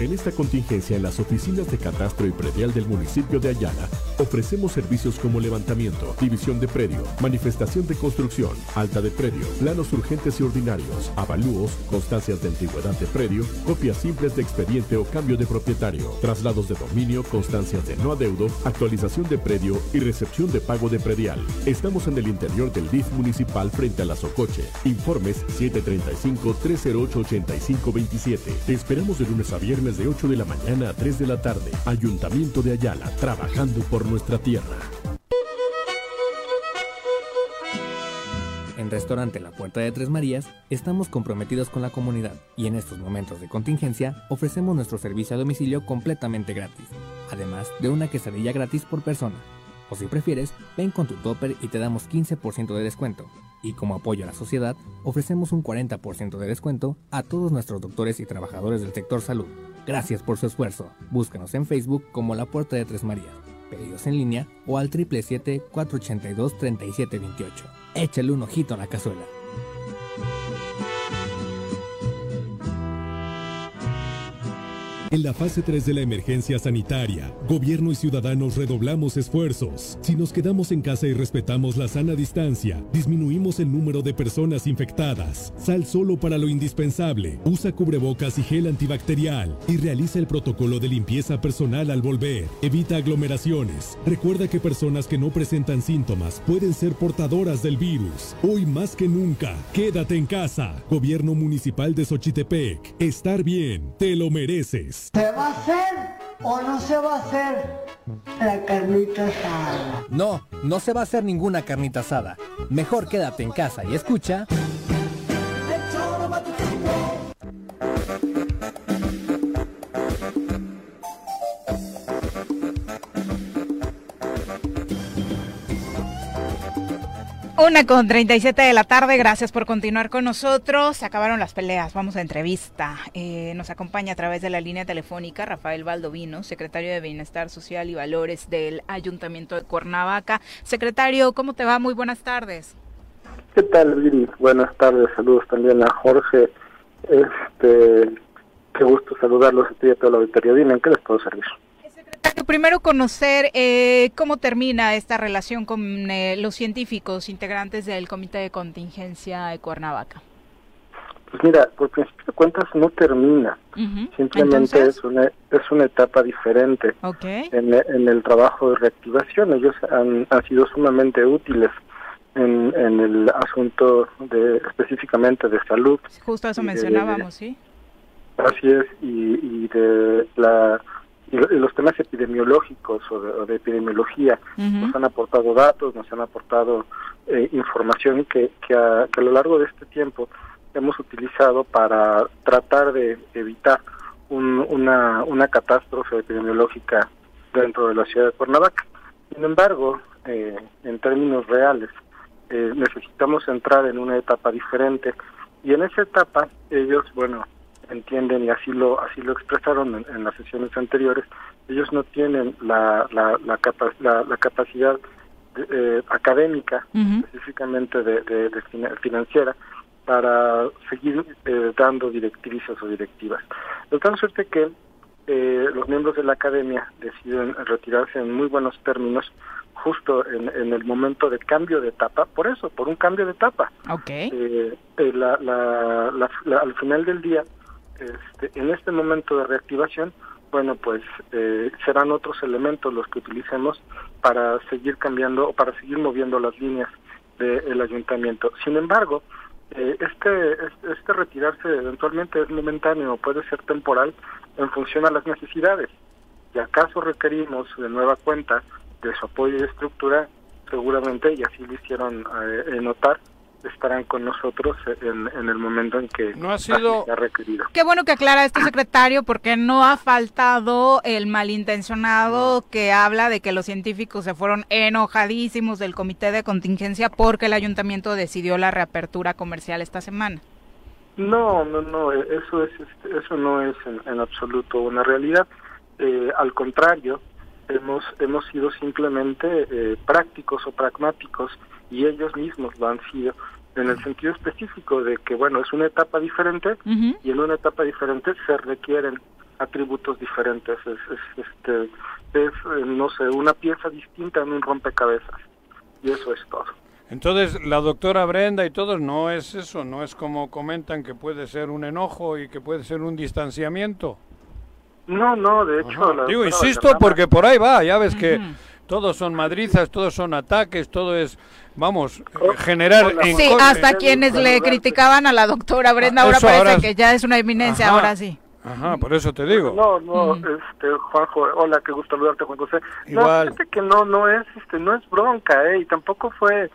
En esta contingencia en las oficinas de catastro y predial del municipio de Ayala, ofrecemos servicios como levantamiento, división de predio, manifestación de construcción, alta de predio, planos urgentes y ordinarios, avalúos, constancias de antigüedad de predio, copias simples de expediente o cambio de propietario, traslados de dominio, constancias de no adeudo, actualización de predio y recepción de pago de predial. Estamos en el interior del DIF municipal frente a la Socoche. Informes 735-308-8527. Te esperamos de lunes a viernes de 8 de la mañana a 3 de la tarde. Ayuntamiento de Ayala, trabajando por nuestra tierra. En Restaurante La Puerta de Tres Marías estamos comprometidos con la comunidad y en estos momentos de contingencia ofrecemos nuestro servicio a domicilio completamente gratis, además de una quesadilla gratis por persona. O si prefieres, ven con tu topper y te damos 15% de descuento. Y como apoyo a la sociedad, ofrecemos un 40% de descuento a todos nuestros doctores y trabajadores del sector salud. Gracias por su esfuerzo. Búscanos en Facebook como La Puerta de Tres Marías. Pedidos en línea o al 777-482-3728. Échale un ojito a la cazuela. En la fase 3 de la emergencia sanitaria, gobierno y ciudadanos redoblamos esfuerzos. Si nos quedamos en casa y respetamos la sana distancia, disminuimos el número de personas infectadas. Sal solo para lo indispensable. Usa cubrebocas y gel antibacterial y realiza el protocolo de limpieza personal al volver. Evita aglomeraciones. Recuerda que personas que no presentan síntomas pueden ser portadoras del virus. Hoy más que nunca, quédate en casa. Gobierno Municipal de Xochitepec. Estar bien, te lo mereces. ¿Se va a hacer o no se va a hacer la carnita asada? No, no se va a hacer ninguna carnita asada. Mejor quédate en casa y escucha. Una con 37 de la tarde, gracias por continuar con nosotros. Se acabaron las peleas, vamos a entrevista. Eh, nos acompaña a través de la línea telefónica Rafael Baldovino, secretario de Bienestar Social y Valores del Ayuntamiento de Cuernavaca. Secretario, ¿cómo te va? Muy buenas tardes. ¿Qué tal, Viri? Buenas tardes, saludos también a Jorge. Este, qué gusto saludarlos a ti y a toda la auditoría. Dime, ¿en qué les puedo servir? Primero conocer eh, cómo termina esta relación con eh, los científicos integrantes del Comité de Contingencia de Cuernavaca. Pues mira, por principio de cuentas no termina, simplemente es una es una etapa diferente en, en, el trabajo de reactivación. Ellos han, han sido sumamente útiles en, en el asunto de específicamente de salud. Justo eso mencionábamos, sí. Así es, y, y de la los temas epidemiológicos o de, epidemiología nos han aportado datos, nos han aportado eh, información que, que a, lo largo de este tiempo hemos utilizado para tratar de evitar una, una catástrofe epidemiológica dentro de la ciudad de Cuernavaca. Sin embargo, eh, en términos reales, eh, necesitamos entrar en una etapa diferente y en esa etapa ellos, bueno, entienden y así lo así lo expresaron en, las sesiones anteriores, ellos no tienen la la, la, la, capacidad eh, académica, específicamente de, de, financiera, para seguir eh, dando directrices o directivas. De tal suerte que eh, los miembros de la academia deciden retirarse en muy buenos términos justo en, el momento de cambio de etapa, por eso, por un cambio de etapa. Okay. Eh, la, al final del día, este, en este momento de reactivación, bueno, pues serán otros elementos los que utilicemos para seguir cambiando o para seguir moviendo las líneas del ayuntamiento. Sin embargo, eh, este, este, retirarse eventualmente es momentáneo, puede ser temporal en función a las necesidades. Y acaso requerimos de nueva cuenta de su apoyo y estructura, seguramente, y así lo hicieron eh, notar, estarán con nosotros en, el momento en que no ha sido requerido. Qué bueno que aclara este secretario porque no ha faltado el malintencionado que habla de que los científicos se fueron enojadísimos del comité de contingencia porque el ayuntamiento decidió la reapertura comercial esta semana. No, no, no, eso es este, eso no es en, absoluto una realidad. Eh, al contrario, hemos hemos sido simplemente eh, prácticos o pragmáticos y ellos mismos lo han sido en el sentido específico de que bueno es una etapa diferente y en una etapa diferente se requieren atributos diferentes. Es, este es eh, no sé una pieza distinta en un rompecabezas y eso es todo. Entonces la doctora Brenda y todos no es eso no es como comentan que puede ser un enojo y que puede ser un distanciamiento no no de hecho digo insisto porque por ahí va ya ves que todos son madrizas, todos son ataques, todo es, vamos, generar... sí, hasta quienes le criticaban a la doctora Brenda, ahora parece que ya es una eminencia, ahora sí. Ajá, por eso te digo. No, no, este, Juanjo, hola, qué gusto saludarte, Juan José. Igual. No, que no, no es, este, no es bronca, eh, y tampoco fue,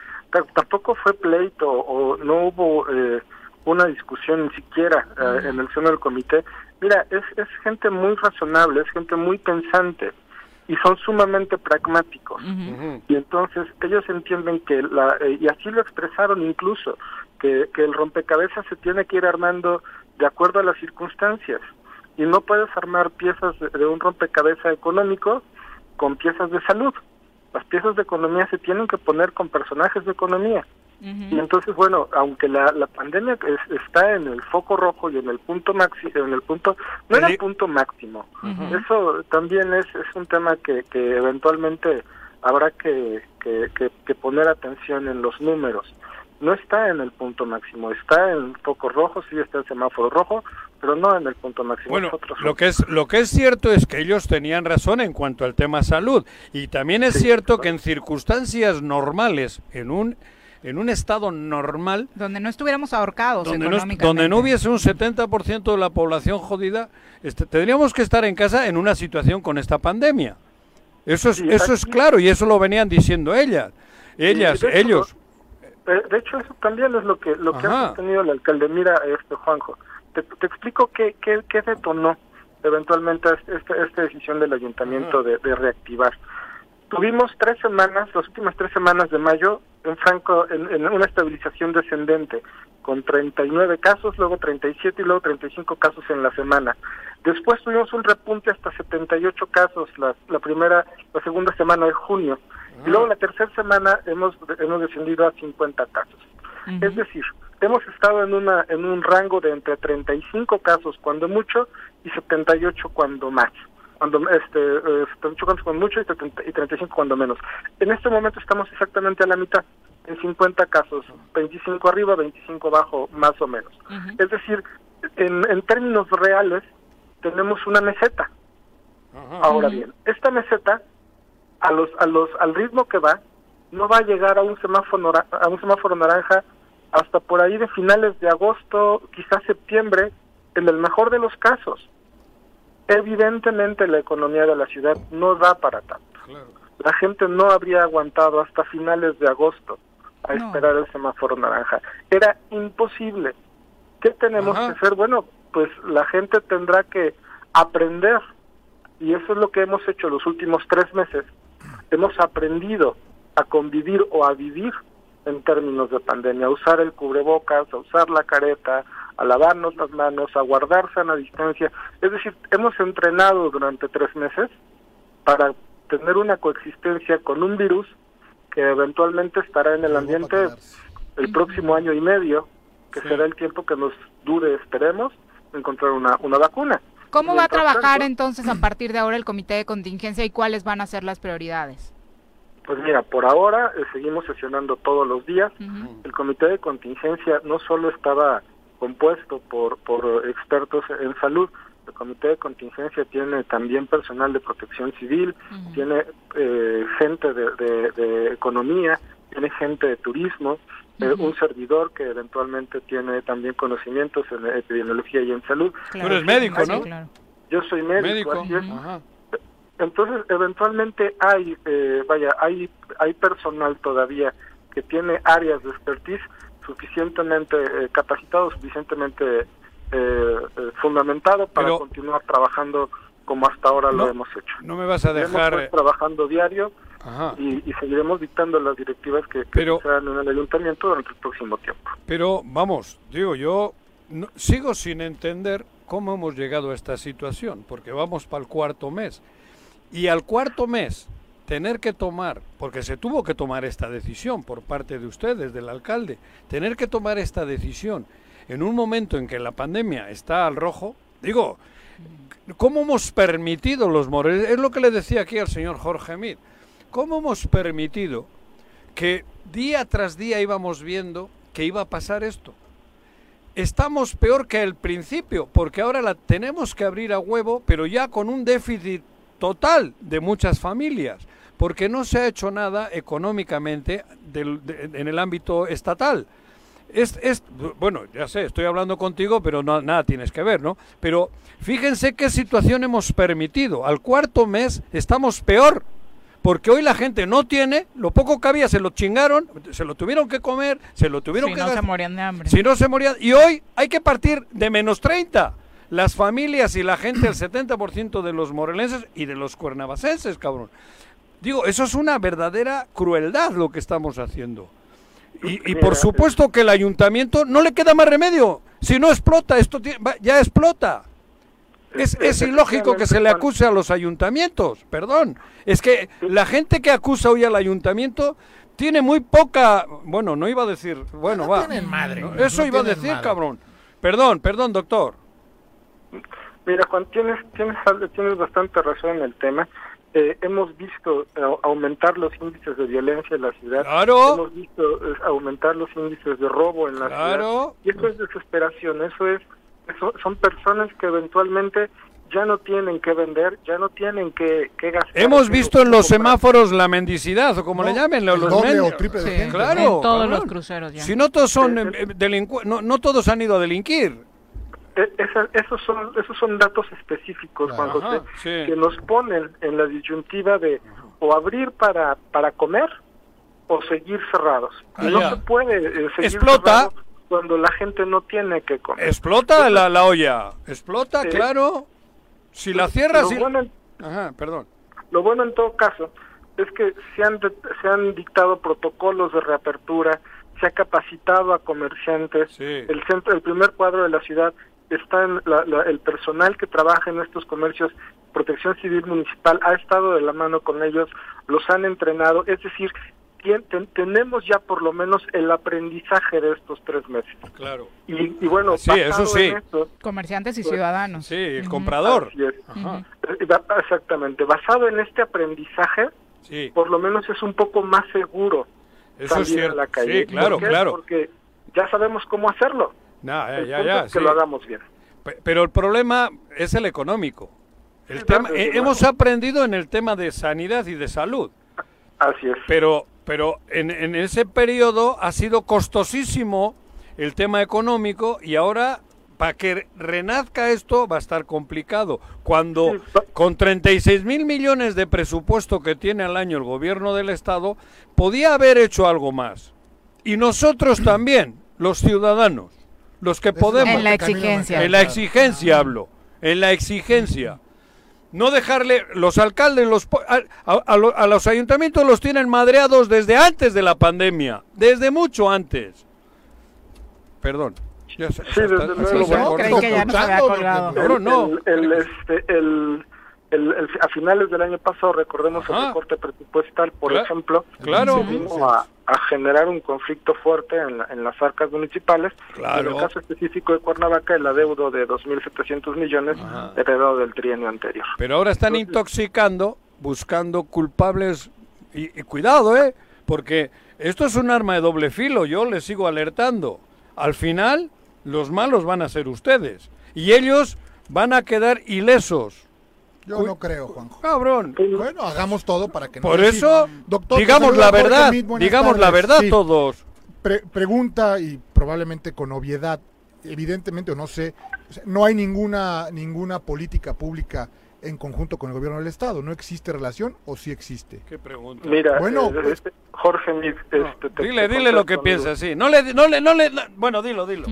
tampoco fue pleito, o no hubo eh, una discusión ni siquiera eh, en el seno del comité. Mira, es, es gente muy razonable, es gente muy pensante y son sumamente pragmáticos. Y entonces ellos entienden que, la, eh, y así lo expresaron incluso, que, que el rompecabezas se tiene que ir armando de acuerdo a las circunstancias. Y no puedes armar piezas de, un rompecabezas económico con piezas de salud. Las piezas de economía se tienen que poner con personajes de economía. Y entonces, bueno, aunque la, la pandemia está en el foco rojo y en el punto máximo, en el punto, no en el punto máximo. Eso también es, es un tema que, que eventualmente habrá que, que, que, poner atención en los números. No está en el punto máximo, está en foco rojo, sí está en semáforo rojo, pero no en el punto máximo. Bueno, lo que es lo que es cierto es que ellos tenían razón en cuanto al tema salud y también es cierto que en circunstancias normales, en un en un estado normal... Donde no estuviéramos ahorcados donde No, donde no hubiese un 70% de la población jodida, este, tendríamos que estar en casa en una situación con esta pandemia. Eso es, eso es claro y eso lo venían diciendo ellas. Ellas, ellos. Eh, de hecho, eso también es lo que, lo que ha sostenido el alcalde. Mira, este Juanjo, te, explico qué, qué, qué detonó eventualmente esta, esta decisión del ayuntamiento de, de reactivar. Tuvimos tres semanas, las últimas tres semanas de mayo, en franco, en, una estabilización descendente, con 39 casos, luego 37 y luego 35 casos en la semana. Después tuvimos un repunte hasta 78 casos la, la primera, la segunda semana de junio. Y luego la tercera semana hemos, hemos descendido a 50 casos. Es decir, hemos estado en una en un rango de entre 35 casos cuando mucho y 78 cuando más cuando este eh, cuando mucho y, 35 cuando menos. En este momento estamos exactamente a la mitad, en 50 casos, 25 arriba, 25 abajo, más o menos. Es decir, en, en términos reales tenemos una meseta. Ahora bien, esta meseta a los a los al ritmo que va no va a llegar a un semáforo a un semáforo naranja hasta por ahí de finales de agosto, quizás septiembre, en el mejor de los casos. Evidentemente la economía de la ciudad no da para tanto. La gente no habría aguantado hasta finales de agosto a esperar el semáforo naranja. Era imposible. ¿Qué tenemos que hacer? Bueno, pues la gente tendrá que aprender, y eso es lo que hemos hecho los últimos tres meses. Hemos aprendido a convivir o a vivir en términos de pandemia, a usar el cubrebocas, a usar la careta, a lavarnos las manos, a guardar sana distancia. Es decir, hemos entrenado durante tres meses para tener una coexistencia con un virus que eventualmente estará en el ambiente el próximo año y medio, que será el tiempo que nos dure, esperemos, encontrar una, una vacuna. ¿Cómo va a trabajar entonces a partir de ahora el comité de contingencia y cuáles van a ser las prioridades? Pues mira, por ahora eh, seguimos sesionando todos los días. El comité de contingencia no solo estaba compuesto por, por expertos en salud, el comité de contingencia tiene también personal de protección civil, tiene eh, gente de, economía, tiene gente de turismo, eh, un servidor que eventualmente tiene también conocimientos en epidemiología y en salud. Tú eres médico, ¿no? Yo soy médico, Así es. Entonces, eventualmente hay, eh, vaya, hay, hay personal todavía que tiene áreas de expertise suficientemente eh, capacitado, suficientemente eh, eh, fundamentado para continuar trabajando como hasta ahora lo hemos hecho. No me vas a dejar... trabajando diario y, seguiremos dictando las directivas que, sean en el ayuntamiento durante el próximo tiempo. Pero, vamos, digo, yo sigo sin entender cómo hemos llegado a esta situación, porque vamos para el cuarto mes. Y al cuarto mes tener que tomar, porque se tuvo que tomar esta decisión por parte de ustedes, del alcalde, tener que tomar esta decisión en un momento en que la pandemia está al rojo, digo, ¿cómo hemos permitido los moreles? Es lo que le decía aquí al señor Jorge Mid, ¿cómo hemos permitido que día tras día íbamos viendo que iba a pasar esto? Estamos peor que al principio, porque ahora la tenemos que abrir a huevo, pero ya con un déficit total de muchas familias, porque no se ha hecho nada económicamente en el ámbito estatal. Es, es, bueno, ya sé, estoy hablando contigo, pero no, nada tienes que ver, ¿no? Pero fíjense qué situación hemos permitido. Al cuarto mes estamos peor, porque hoy la gente no tiene, lo poco que había se lo chingaron, se lo tuvieron que comer, se lo tuvieron si que... no se morían de hambre. Si no se morían... Y hoy hay que partir de menos 30 las familias y la gente, el 70% de los morelenses y de los cuernavacenses, cabrón. Digo, eso es una verdadera crueldad lo que estamos haciendo. Y, por supuesto que el ayuntamiento no le queda más remedio. Si no explota, esto ya explota. Es, es ilógico que se le acuse a los ayuntamientos, perdón. Es que la gente que acusa hoy al ayuntamiento tiene muy poca, bueno, no iba a decir, bueno, va. Madre, eso iba a decir, cabrón. Perdón, perdón, doctor. Mira, Juan, tienes, tienes, tienes bastante razón en el tema. Eh, hemos visto eh, aumentar los índices de violencia en la ciudad. Claro. Hemos visto eh, aumentar los índices de robo en la ciudad. Y eso es desesperación, eso es, eso, son personas que eventualmente ya no tienen que vender, ya no tienen que, gastar. Hemos visto en los semáforos la mendicidad, o como le llamen, los triple de Claro. En todos los cruceros ya. Si no todos son no, no todos han ido a delinquir. E, esos son esos son datos específicos Juan José que nos ponen en la disyuntiva de o abrir para para comer o seguir cerrados. No se puede eh, seguir explota. cuando la gente no tiene que comer. Explota la, la olla. Explota claro. Si la cierras lo bueno Ajá, perdón. Lo bueno en todo caso es que se han se han dictado protocolos de reapertura se ha capacitado a comerciantes. El centro el primer cuadro de la ciudad está en el personal que trabaja en estos comercios, Protección Civil Municipal ha estado de la mano con ellos, los han entrenado, es decir, tenemos ya por lo menos el aprendizaje de estos tres meses. Claro. Y, bueno, sí, eso sí. Comerciantes y pues, ciudadanos. Sí, el comprador. Exactamente. Basado en este aprendizaje, por lo menos es un poco más seguro eso es cierto. la calle. Sí, claro, claro. Porque ya sabemos cómo hacerlo. No, ya, ya, que lo hagamos bien. Pero el problema es el económico. El tema, eh, hemos aprendido en el tema de sanidad y de salud. Así es. Pero, pero en, en ese periodo ha sido costosísimo el tema económico y ahora para que renazca esto va a estar complicado. Cuando con 36 mil millones de presupuesto que tiene al año el gobierno del Estado, podía haber hecho algo más. Y nosotros también, los ciudadanos los que podemos. En la exigencia. En la exigencia hablo, en la exigencia. No dejarle, los alcaldes, los, a, los ayuntamientos los tienen madreados desde antes de la pandemia, desde mucho antes. Perdón. sí, desde luego. ya no se no. El, este, el, el, a finales del año pasado, recordemos el recorte presupuestal, por ejemplo, claro. vino a, generar un conflicto fuerte en, las arcas municipales. En el caso específico de Cuernavaca, el adeudo de 2.700 millones heredado del trienio anterior. Pero ahora están intoxicando, buscando culpables, y, y cuidado, ¿eh? Porque esto es un arma de doble filo, yo les sigo alertando. Al final, los malos van a ser ustedes. Y ellos van a quedar ilesos yo no creo, Juanjo. Cabrón. Bueno, hagamos todo para que no. Por eso, doctor, digamos la verdad, digamos la verdad todos. pregunta y probablemente con obviedad, evidentemente o no sé, no hay ninguna ninguna política pública en conjunto con el gobierno del estado, ¿no existe relación o sí existe? ¿Qué pregunta? Mira, bueno, eh, este, Jorge, este, dile, dile lo que piensa, sí. No le, no le, no le, bueno, dilo, dilo.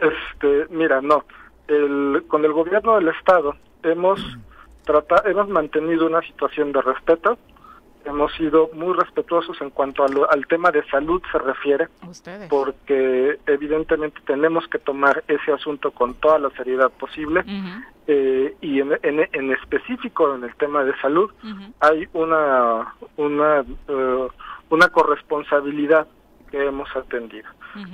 Este, mira, no, el, con el gobierno del estado hemos tratado, hemos mantenido una situación de respeto, hemos sido muy respetuosos en cuanto al tema de salud se refiere, porque evidentemente tenemos que tomar ese asunto con toda la seriedad posible eh, y en, en, específico en el tema de salud hay una una eh, una corresponsabilidad que hemos atendido.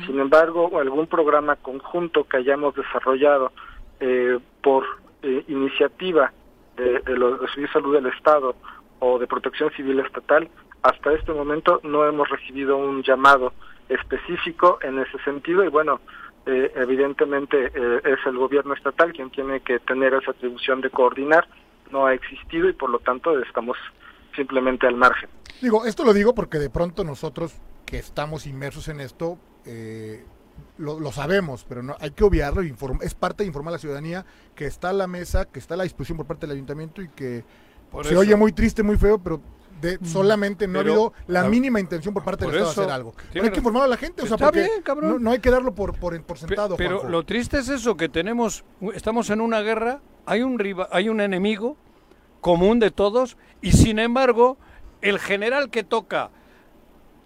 Sin embargo, algún programa conjunto que hayamos desarrollado eh, por eh, iniciativa de, los de Salud del Estado o de Protección Civil Estatal, hasta este momento no hemos recibido un llamado específico en ese sentido y bueno, eh, evidentemente eh, es el gobierno estatal quien tiene que tener esa atribución de coordinar, no ha existido y por lo tanto estamos simplemente al margen. Digo, esto lo digo porque de pronto nosotros que estamos inmersos en esto, eh, lo, sabemos, pero no hay que obviarlo. es parte de informar a la ciudadanía que está a la mesa, que está a la disposición por parte del ayuntamiento y que se oye muy triste, muy feo, pero de, mm. solamente no ha habido la mínima intención por parte del Estado de hacer algo. hay que informar a la gente, o sea, porque no, hay que darlo por, por, sentado. Pero, lo triste es eso, que tenemos, estamos en una guerra, hay un, hay un enemigo común de todos y sin embargo el general que toca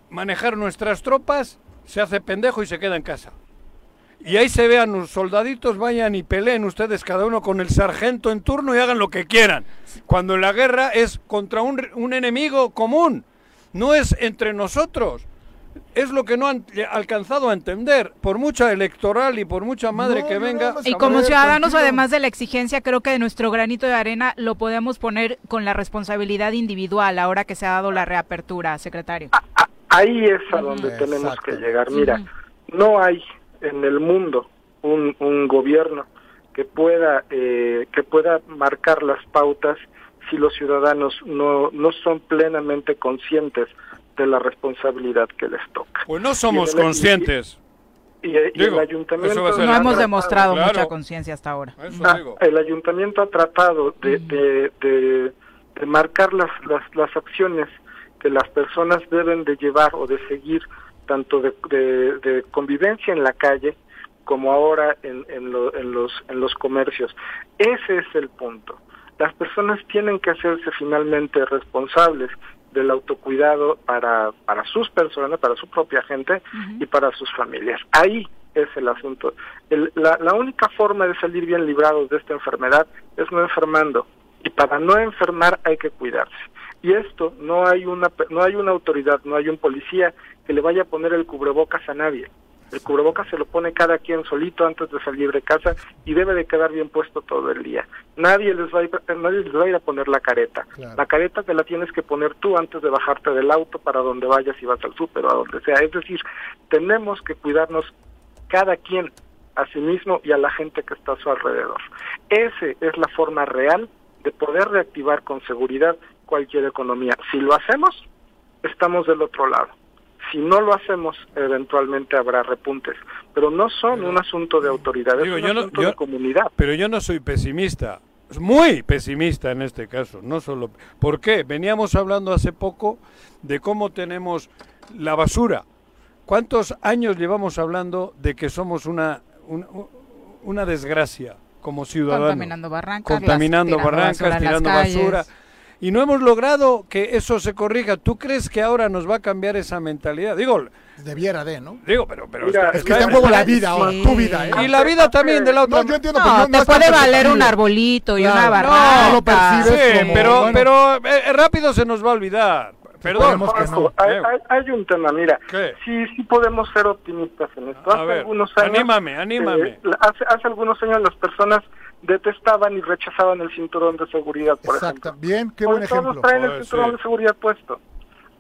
manejar nuestras tropas se hace pendejo y se queda en casa. Y ahí se vean los soldaditos, vayan y peleen ustedes cada uno con el sargento en turno y hagan lo que quieran. Cuando la guerra es contra un, un enemigo común, no es entre nosotros. Es lo que no han alcanzado a entender, por mucha electoral y por mucha madre que venga. y como ciudadanos, además de la exigencia, creo que de nuestro granito de arena lo podemos poner con la responsabilidad individual ahora que se ha dado la reapertura, secretario. Ahí es a donde tenemos que llegar. Mira, no hay en el mundo un, un gobierno que pueda eh, que pueda marcar las pautas si los ciudadanos no no son plenamente conscientes de la responsabilidad que les toca. Pues no somos conscientes. Y, el ayuntamiento no hemos demostrado mucha conciencia hasta ahora. Ah, el ayuntamiento ha tratado de, de, de, de marcar las, las, las acciones que las personas deben de llevar o de seguir tanto de, de, convivencia en la calle como ahora en, en, en, los, en los comercios. Ese es el punto. Las personas tienen que hacerse finalmente responsables del autocuidado para, para sus personas, para su propia gente y para sus familias. Ahí es el asunto. El, la, la única forma de salir bien librados de esta enfermedad es no enfermando. Y para no enfermar hay que cuidarse y esto no hay una no hay una autoridad, no hay un policía que le vaya a poner el cubrebocas a nadie. El cubrebocas se lo pone cada quien solito antes de salir de casa y debe de quedar bien puesto todo el día. Nadie les va a ir, nadie les va a, ir a poner la careta. La careta te la tienes que poner tú antes de bajarte del auto para donde vayas y vas al súper o a donde sea. Es decir, tenemos que cuidarnos cada quien a sí mismo y a la gente que está a su alrededor. Esa es la forma real de poder reactivar con seguridad cualquier economía. Si lo hacemos, estamos del otro lado. Si no lo hacemos, eventualmente habrá repuntes. Pero no son un asunto de autoridad, es un asunto de comunidad. Pero yo no soy pesimista, muy pesimista en este caso. No solo. ¿Por qué? Veníamos hablando hace poco de cómo tenemos la basura. ¿cuántos años llevamos hablando de que somos una, una, desgracia como ciudadanos? Contaminando barrancas. Contaminando barrancas, tirando basura. Y no hemos logrado que eso se corrija. ¿Tú crees que ahora nos va a cambiar esa mentalidad? Digo, debiera de, ¿no? Digo, pero, pero es que está en juego la vida ahora, tu vida, ¿eh? Y la vida también de la otra. No, yo entiendo, no, te puede valer un arbolito y una barranca. No, lo percibes sí, pero, pero eh, rápido se nos va a olvidar. Perdón. Que no. hay, hay, hay, un tema, mira, sí, sí podemos ser optimistas en esto. Hace algunos años, anímame, anímame. Eh, hace, hace algunos años las personas detestaban y rechazaban el cinturón de seguridad, por Exacto. ejemplo. Bien, qué buen ejemplo. Todos traen el cinturón de seguridad puesto.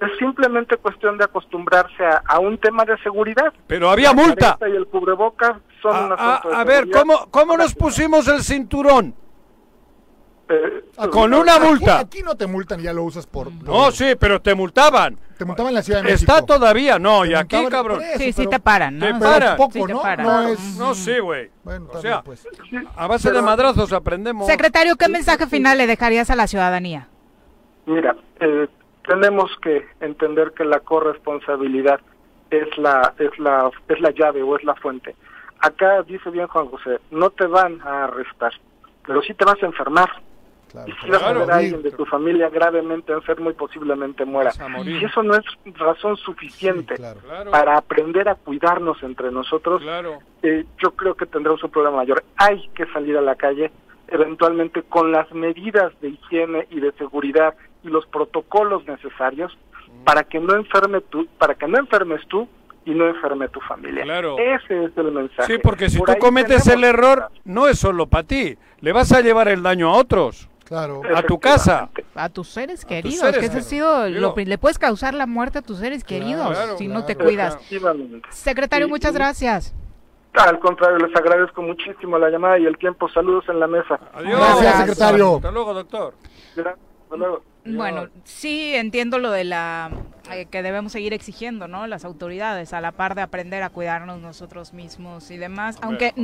Es simplemente cuestión de acostumbrarse a, un tema de seguridad. Pero había multa. Y el cubrebocas son a, a, a ver, ¿cómo, cómo nos pusimos el cinturón? Eh, ah, con una multa. Aquí, no te multan y ya lo usas por, No, sí, pero te multaban. Te multaban en la Ciudad de México. Está todavía, no, y aquí, cabrón. sí, sí te paran, ¿no? Te paran. Poco, ¿no? No, es... no, sí, güey. Bueno, o sea, pues. a base de madrazos aprendemos. Secretario, ¿qué mensaje final le dejarías a la ciudadanía? Mira, eh, tenemos que entender que la corresponsabilidad es la es la es la llave o es la fuente. Acá dice bien Juan José, no te van a arrestar, pero sí te vas a enfermar y si vas a ver a alguien de tu familia gravemente enfermo y posiblemente muera. Y eso no es razón suficiente para aprender a cuidarnos entre nosotros, eh, yo creo que tendremos un problema mayor. Hay que salir a la calle eventualmente con las medidas de higiene y de seguridad y los protocolos necesarios para que no enferme tú, para que no enfermes tú y no enferme tu familia. Ese es el mensaje. Sí, porque si tú cometes el error, no es solo para ti, le vas a llevar el daño a otros. Claro. A tu casa. A tus seres queridos. que ese ha sido le puedes causar la muerte a tus seres queridos si no te cuidas. Secretario, muchas gracias. Al contrario, les agradezco muchísimo la llamada y el tiempo. Saludos en la mesa. Adiós. Gracias, secretario. Hasta luego, doctor. Hasta luego. Bueno, sí entiendo lo de la eh, que debemos seguir exigiendo, ¿no? Las autoridades a la par de aprender a cuidarnos nosotros mismos y demás, aunque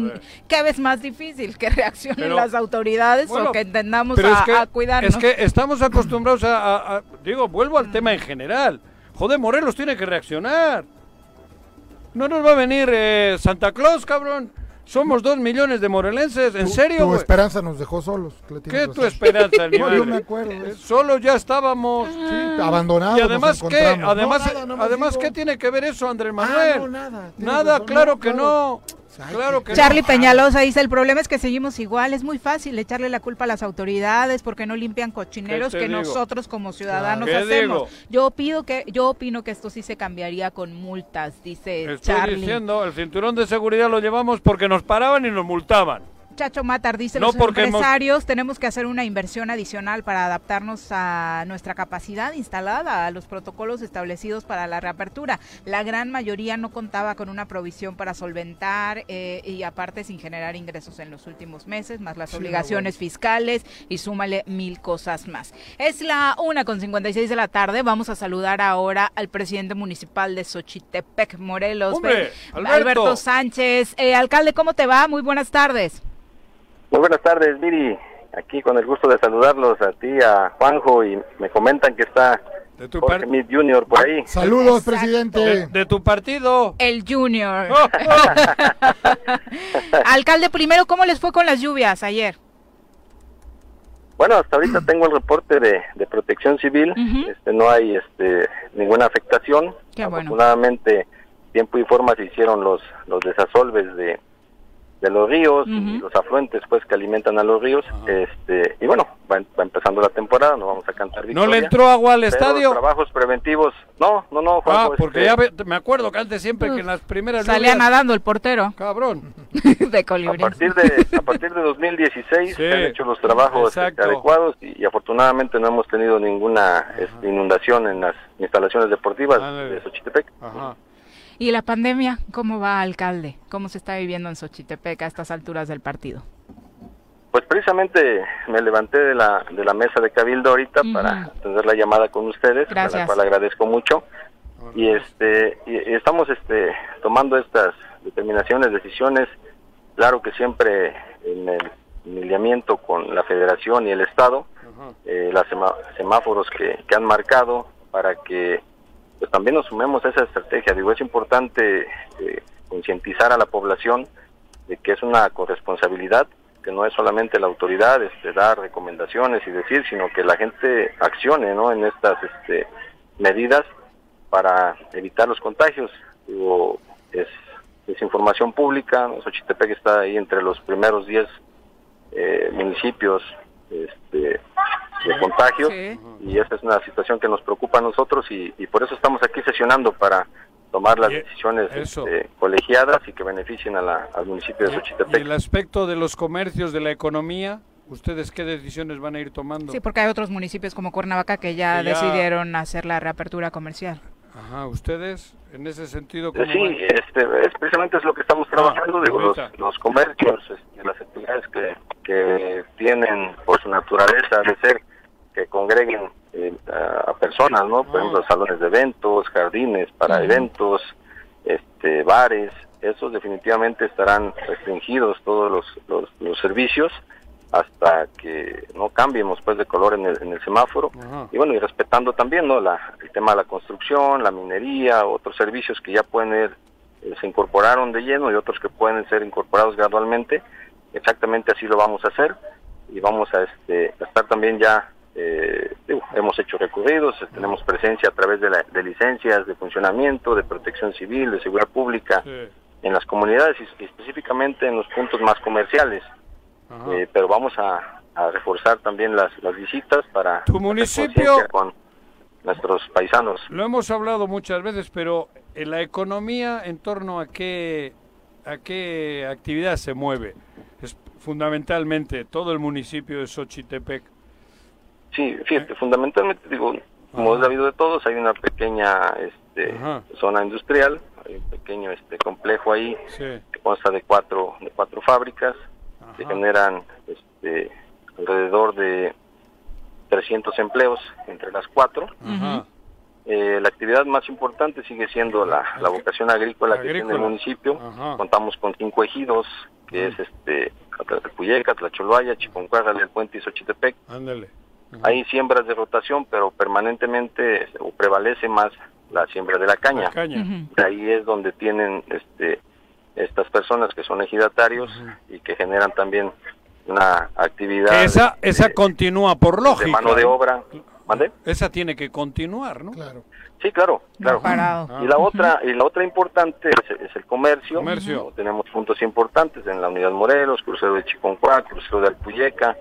cada vez más difícil que reaccionen las autoridades o que entendamos a, cuidarnos. Es que estamos acostumbrados a, digo, vuelvo al tema en general. Joder, Morelos tiene que reaccionar. No nos va a venir eh, Santa Claus, cabrón. Somos dos millones de morelenses, ¿en serio? Tu esperanza nos dejó solos. ¿Qué tu esperanza, no, yo me acuerdo. Eh, solo ya estábamos sí, abandonados. Y además, ¿qué? Además, además ¿qué tiene que ver eso, Andrés ah, Manuel? nada. Nada, claro que no. Claro que Charlie Peñalosa dice, el problema es que seguimos igual, es muy fácil echarle la culpa a las autoridades porque no limpian cochineros que nosotros como ciudadanos hacemos. Yo pido que yo opino que esto sí se cambiaría con multas, dice Estoy diciendo, el cinturón de seguridad lo llevamos porque nos paraban y nos multaban. Chacho Matar dice, los empresarios tenemos que hacer una inversión adicional para adaptarnos a nuestra capacidad instalada, a los protocolos establecidos para la reapertura. La gran mayoría no contaba con una provisión para solventar eh, y aparte sin generar ingresos en los últimos meses, más las obligaciones fiscales y súmale mil cosas más. Es la una con 56 de la tarde. Vamos a saludar ahora al presidente municipal de Xochitepec, Morelos, Alberto. Sánchez. Eh, alcalde, ¿cómo te va? Muy buenas tardes. Muy buenas tardes, Miri. Aquí con el gusto de saludarlos a ti, a Juanjo, y me comentan que está de tu Jorge Junior por ahí. Saludos, presidente. De, tu partido. El Junior. Oh. Alcalde, primero, ¿cómo les fue con las lluvias ayer? Bueno, hasta ahorita tengo el reporte de, Protección Civil. este, no hay este, ninguna afectación. Qué Afortunadamente, tiempo y forma se hicieron los, los desasolves de, de los ríos y los afluentes pues que alimentan a los ríos este y bueno va, empezando la temporada no vamos a cantar victoria, no le entró agua al estadio trabajos preventivos no no no ah porque este ya me acuerdo que antes siempre que en las primeras salía nadando el portero. Cabrón. De colibrí. A partir de a partir de 2016 se han hecho los trabajos este, adecuados y, afortunadamente no hemos tenido ninguna este, inundación en las instalaciones deportivas de Xochitepec. Ajá. ¿Y la pandemia cómo va, alcalde? ¿Cómo se está viviendo en Xochitepec a estas alturas del partido? Pues precisamente me levanté de la, de la mesa de Cabildo ahorita para tener la llamada con ustedes, Gracias. a la cual agradezco mucho. Y este y, estamos este tomando estas determinaciones, decisiones, claro que siempre en el lineamiento con la federación y el Estado, eh, las semáforos que, que han marcado para que pues también nos sumemos a esa estrategia. Digo, es importante eh, concientizar a la población de que es una corresponsabilidad, que no es solamente la autoridad este, dar recomendaciones y decir, sino que la gente accione ¿no? en estas este, medidas para evitar los contagios. Digo, es, es información pública, Xochitepec está ahí entre los primeros 10 eh, municipios este, de contagios y esta es una situación que nos preocupa a nosotros y, por eso estamos aquí sesionando para tomar las decisiones este, colegiadas y que beneficien a la, al municipio de Xochitepec. ¿Y el aspecto de los comercios, de la economía? ¿Ustedes qué decisiones van a ir tomando? Sí, porque hay otros municipios como Cuernavaca que ya, decidieron hacer la reapertura comercial. Ajá, ¿ustedes en ese sentido? ¿cómo sí, este, es, precisamente es lo que estamos trabajando, digo, los, los, comercios, este, las actividades que, que tienen por su naturaleza de ser que congreguen eh, a, personas, ¿no? Por ejemplo, salones de eventos, jardines para eventos, este, bares, esos definitivamente estarán restringidos todos los, los, los servicios hasta que no cambiemos pues de color en el, en el semáforo. Y bueno y respetando también no la, el tema de la construcción la minería otros servicios que ya pueden ir, eh, se incorporaron de lleno y otros que pueden ser incorporados gradualmente exactamente así lo vamos a hacer. Y vamos a este estar también ya eh, hemos hecho recorridos tenemos presencia a través de, la, de licencias de funcionamiento de protección civil de seguridad pública en las comunidades y específicamente en los puntos más comerciales eh, pero vamos a, reforzar también las, las visitas para tu municipio con nuestros paisanos. Lo hemos hablado muchas veces, pero en la economía en torno a qué a qué actividad se mueve. Es fundamentalmente todo el municipio de Xochitepec. Sí, fíjate, fundamentalmente digo, como es habido de todos, hay una pequeña este, zona industrial, hay un pequeño este complejo ahí que consta de cuatro de cuatro fábricas que generan este, alrededor de 300 empleos entre las cuatro. Eh, la actividad más importante sigue siendo la, la vocación agrícola, que tiene el municipio. Contamos con cinco ejidos, que es este Tlapuyeca, Tlacholoaya, Chiconcuaga, El Puente y Xochitepec. Hay siembras de rotación, pero permanentemente o prevalece más la siembra de la caña. Ahí es donde tienen este estas personas que son ejidatarios y que generan también una actividad. Esa, esa continúa por lógica. De mano de obra. Esa tiene que continuar, ¿no? Claro. Sí, claro, claro. Y la otra y la otra importante es, el comercio. comercio. Tenemos puntos importantes en la Unidad Morelos, crucero de Chiconcuá, crucero de Alpuyeca,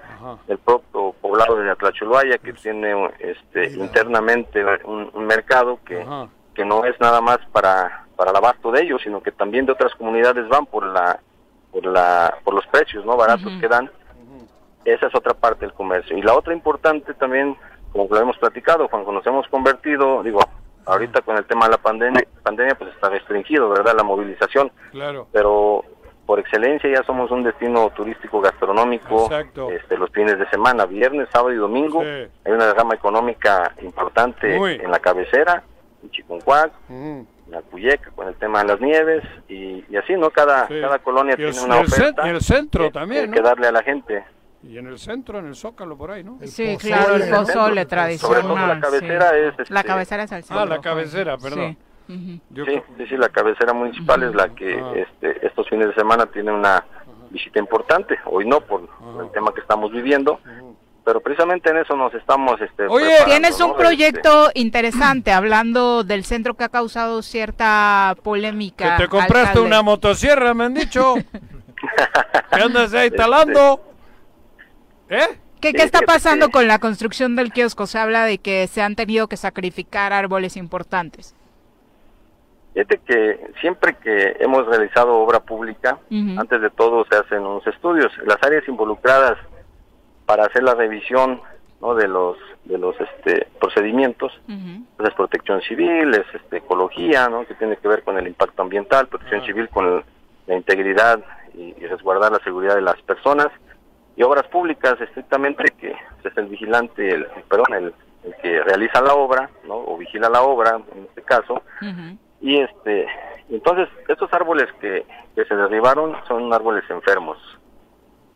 el propio poblado de Atlacholoaya que tiene este internamente un, mercado que, que no es nada más para para el abasto de ellos, sino que también de otras comunidades van por la por la por los precios, ¿no? baratos que dan. Esa es otra parte del comercio. Y la otra importante también, como lo hemos platicado, cuando nos hemos convertido, digo, ahorita con el tema de la pandemia, pandemia pues está restringido, ¿verdad? La movilización. Claro. Pero por excelencia ya somos un destino turístico gastronómico este, los fines de semana, viernes, sábado y domingo. Hay una gama económica importante en la cabecera, en Chiconcuac, la Cuyeca con el tema de las nieves y, así, ¿no? Cada, cada colonia tiene una oferta. Y el centro también, que darle a la gente. Y en el centro, en el Zócalo, por ahí, ¿no? sí, claro, el pozole tradicional. Sobre todo la cabecera es... la este, cabecera es el centro. Ah, la cabecera, perdón. Sí. sí, sí, la cabecera municipal es la que ah. este, estos fines de semana tiene una visita importante. Hoy no, por el tema que estamos viviendo pero precisamente en eso nos estamos este Oye, tienes un proyecto este, interesante hablando del centro que ha causado cierta polémica. Que te compraste una motosierra, me han dicho. ¿Qué andas ahí talando? ¿Eh? ¿Qué, qué está pasando con la construcción del kiosco? Se habla de que se han tenido que sacrificar árboles importantes. Fíjate que siempre que hemos realizado obra pública, antes de todo se hacen unos estudios. Las áreas involucradas para hacer la revisión ¿no? de los de los este procedimientos es protección civil es este, ecología no que tiene que ver con el impacto ambiental protección civil con la integridad y, resguardar la seguridad de las personas. Y obras públicas estrictamente que es el vigilante el, perdón el, que realiza la obra no o vigila la obra en este caso. Y este entonces estos árboles que, que se derribaron son árboles enfermos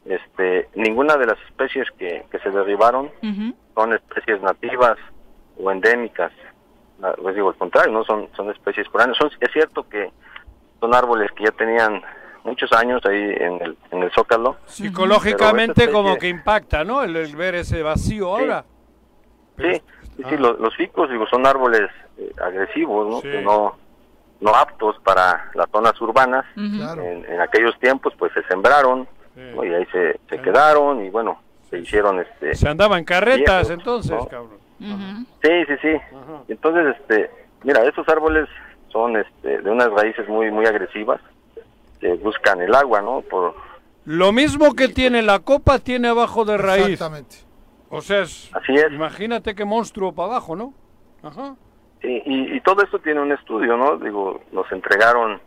este, ninguna de las especies que, se derribaron son especies nativas o endémicas. les digo, al contrario, no son, son especies foráneas. Son, es cierto que son árboles que ya tenían muchos años ahí en el, en el Zócalo. Psicológicamente como que impacta, ¿no? El, ver ese vacío ahora. Sí, sí, los, ficus, digo, son árboles eh, agresivos, ¿no? ¿no? no aptos para las zonas urbanas. en, aquellos tiempos, pues se sembraron y ahí se, se quedaron y bueno, se hicieron este. Se andaban carretas entonces, cabrón. Sí, sí, sí. Entonces, este, mira, esos árboles son este, de unas raíces muy, muy agresivas que buscan el agua, ¿no? Por lo mismo que tiene la copa tiene abajo de raíz. Exactamente. O sea, Así es. imagínate qué monstruo para abajo, ¿no? Ajá. Y, y, todo esto tiene un estudio, ¿no? Digo, nos entregaron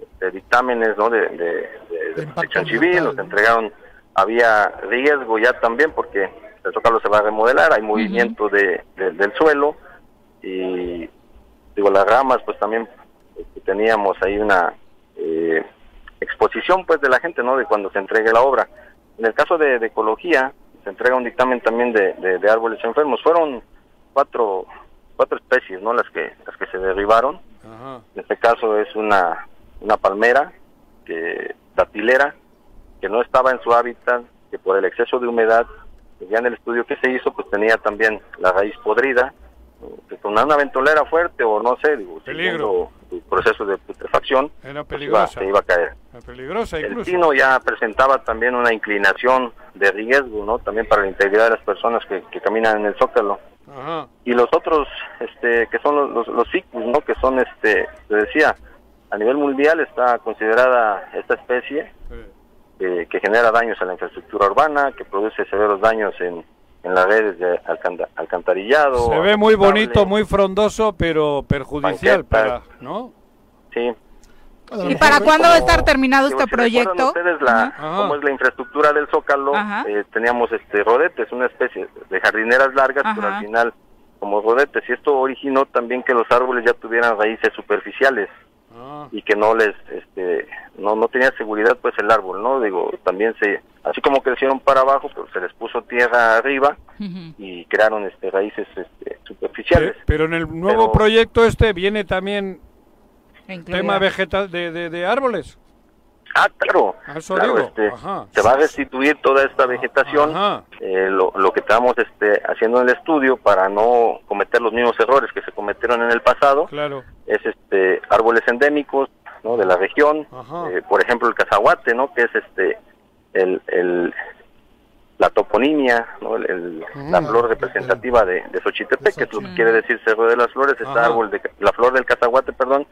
este, dictámenes, ¿no? De, de, de, civil, nos entregaron, había riesgo ya también porque el zócalo se va a remodelar, hay movimiento de, del suelo y digo las ramas pues también este, teníamos ahí una eh, exposición pues de la gente no de cuando se entregue la obra. En el caso de, ecología se entrega un dictamen también de, de, árboles enfermos. Fueron cuatro cuatro especies no las que las que se derribaron. En este caso es una una palmera que datilera que no estaba en su hábitat que por el exceso de humedad ya en el estudio que se hizo, pues tenía también la raíz podrida, que con una ventolera fuerte o no sé, digo, Peligro. el proceso de putrefacción, Era pues iba, se iba a caer. peligrosa El pino ya presentaba también una inclinación de riesgo, ¿no? También para la integridad de las personas que, caminan en el zócalo. Y los otros, este, que son los, los, los ficus, ¿no? Que son, este, te decía, a nivel mundial está considerada esta especie que genera daños a la infraestructura urbana, que produce severos daños en, en las redes de alcantarillado. Se ve muy bonito, muy frondoso, pero perjudicial para, ¿no? Sí. ¿Y para cuándo va a estar terminado este proyecto? ustedes la, cómo es la infraestructura del Zócalo? Eh, teníamos este rodetes, una especie de jardineras largas, pero al final como rodetes. Y esto originó también que los árboles ya tuvieran raíces superficiales. Ah. y que no les este no no tenía seguridad pues el árbol no digo también se así como crecieron para abajo pues se les puso tierra arriba y crearon este raíces este, superficiales. Pero en el nuevo proyecto este viene también tema vegetal de, de, árboles Ah, claro. Ah, este, se va a restituir toda esta vegetación. Eh, lo, lo, que estamos este, haciendo en el estudio para no cometer los mismos errores que se cometieron en el pasado claro. es este árboles endémicos ¿no? de la región. Eh, por ejemplo, el cazahuate, ¿no? que es este el, el la toponimia, ¿no? El, la flor representativa de, de Xochitepec, que es lo que quiere decir Cerro de las Flores, esta árbol de la flor del cazahuate, perdón,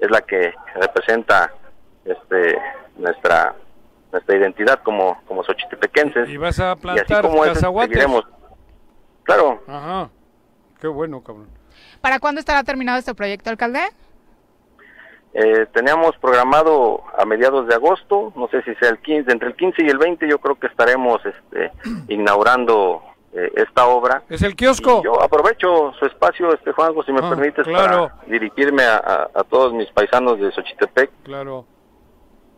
es la que representa este nuestra nuestra identidad como como xochitepequenses. Y vas a plantar cazahuates. Claro. Ajá. Qué bueno, cabrón. ¿Para cuándo estará terminado este proyecto, alcalde? Eh, teníamos programado a mediados de agosto, no sé si sea el 15, entre el 15 y el 20 yo creo que estaremos este, inaugurando eh, esta obra. ¿Es el kiosco? yo aprovecho su espacio, este Juanjo, si me ah, permites, para dirigirme a, a, todos mis paisanos de Xochitepec. Claro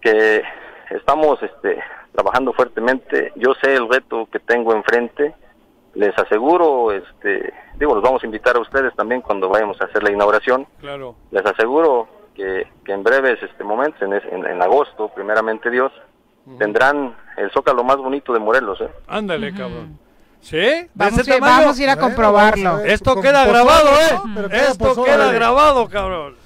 que estamos este, trabajando fuertemente. Yo sé el reto que tengo enfrente. Les aseguro, este, digo, los vamos a invitar a ustedes también cuando vayamos a hacer la inauguración. Claro. Les aseguro que, que en breves este momentos, en, en, agosto, primeramente Dios, tendrán el zócalo más bonito de Morelos. ¿eh? Ándale, cabrón. ¿Sí? Vamos, a, vamos a ir a comprobarlo. Esto queda grabado, ¿eh? Esto queda grabado, cabrón.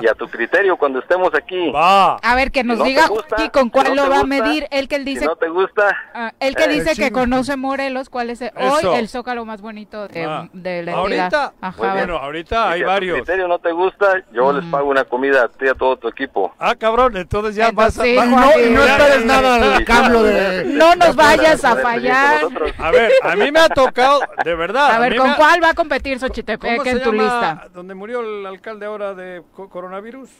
Y a tu criterio, cuando estemos aquí. Va. A ver, que nos diga y con cuál lo va a medir. El que él dice. no te gusta. Ah, el que dice que conoce Morelos, ¿cuál es hoy el zócalo más bonito de, ah. de la Ahorita, bueno, ahorita hay varios. Si a tu criterio no te gusta, yo les mm. pago una comida a ti y a todo tu equipo. Ah, cabrón, entonces ya vas a. no, no esperes nada al cambio de. No nos vayas a fallar. A ver, a mí me ha tocado, de verdad. A ver, ¿con cuál va a competir Xochitepec en tu lista? Donde murió el alcalde ahora de coronavirus.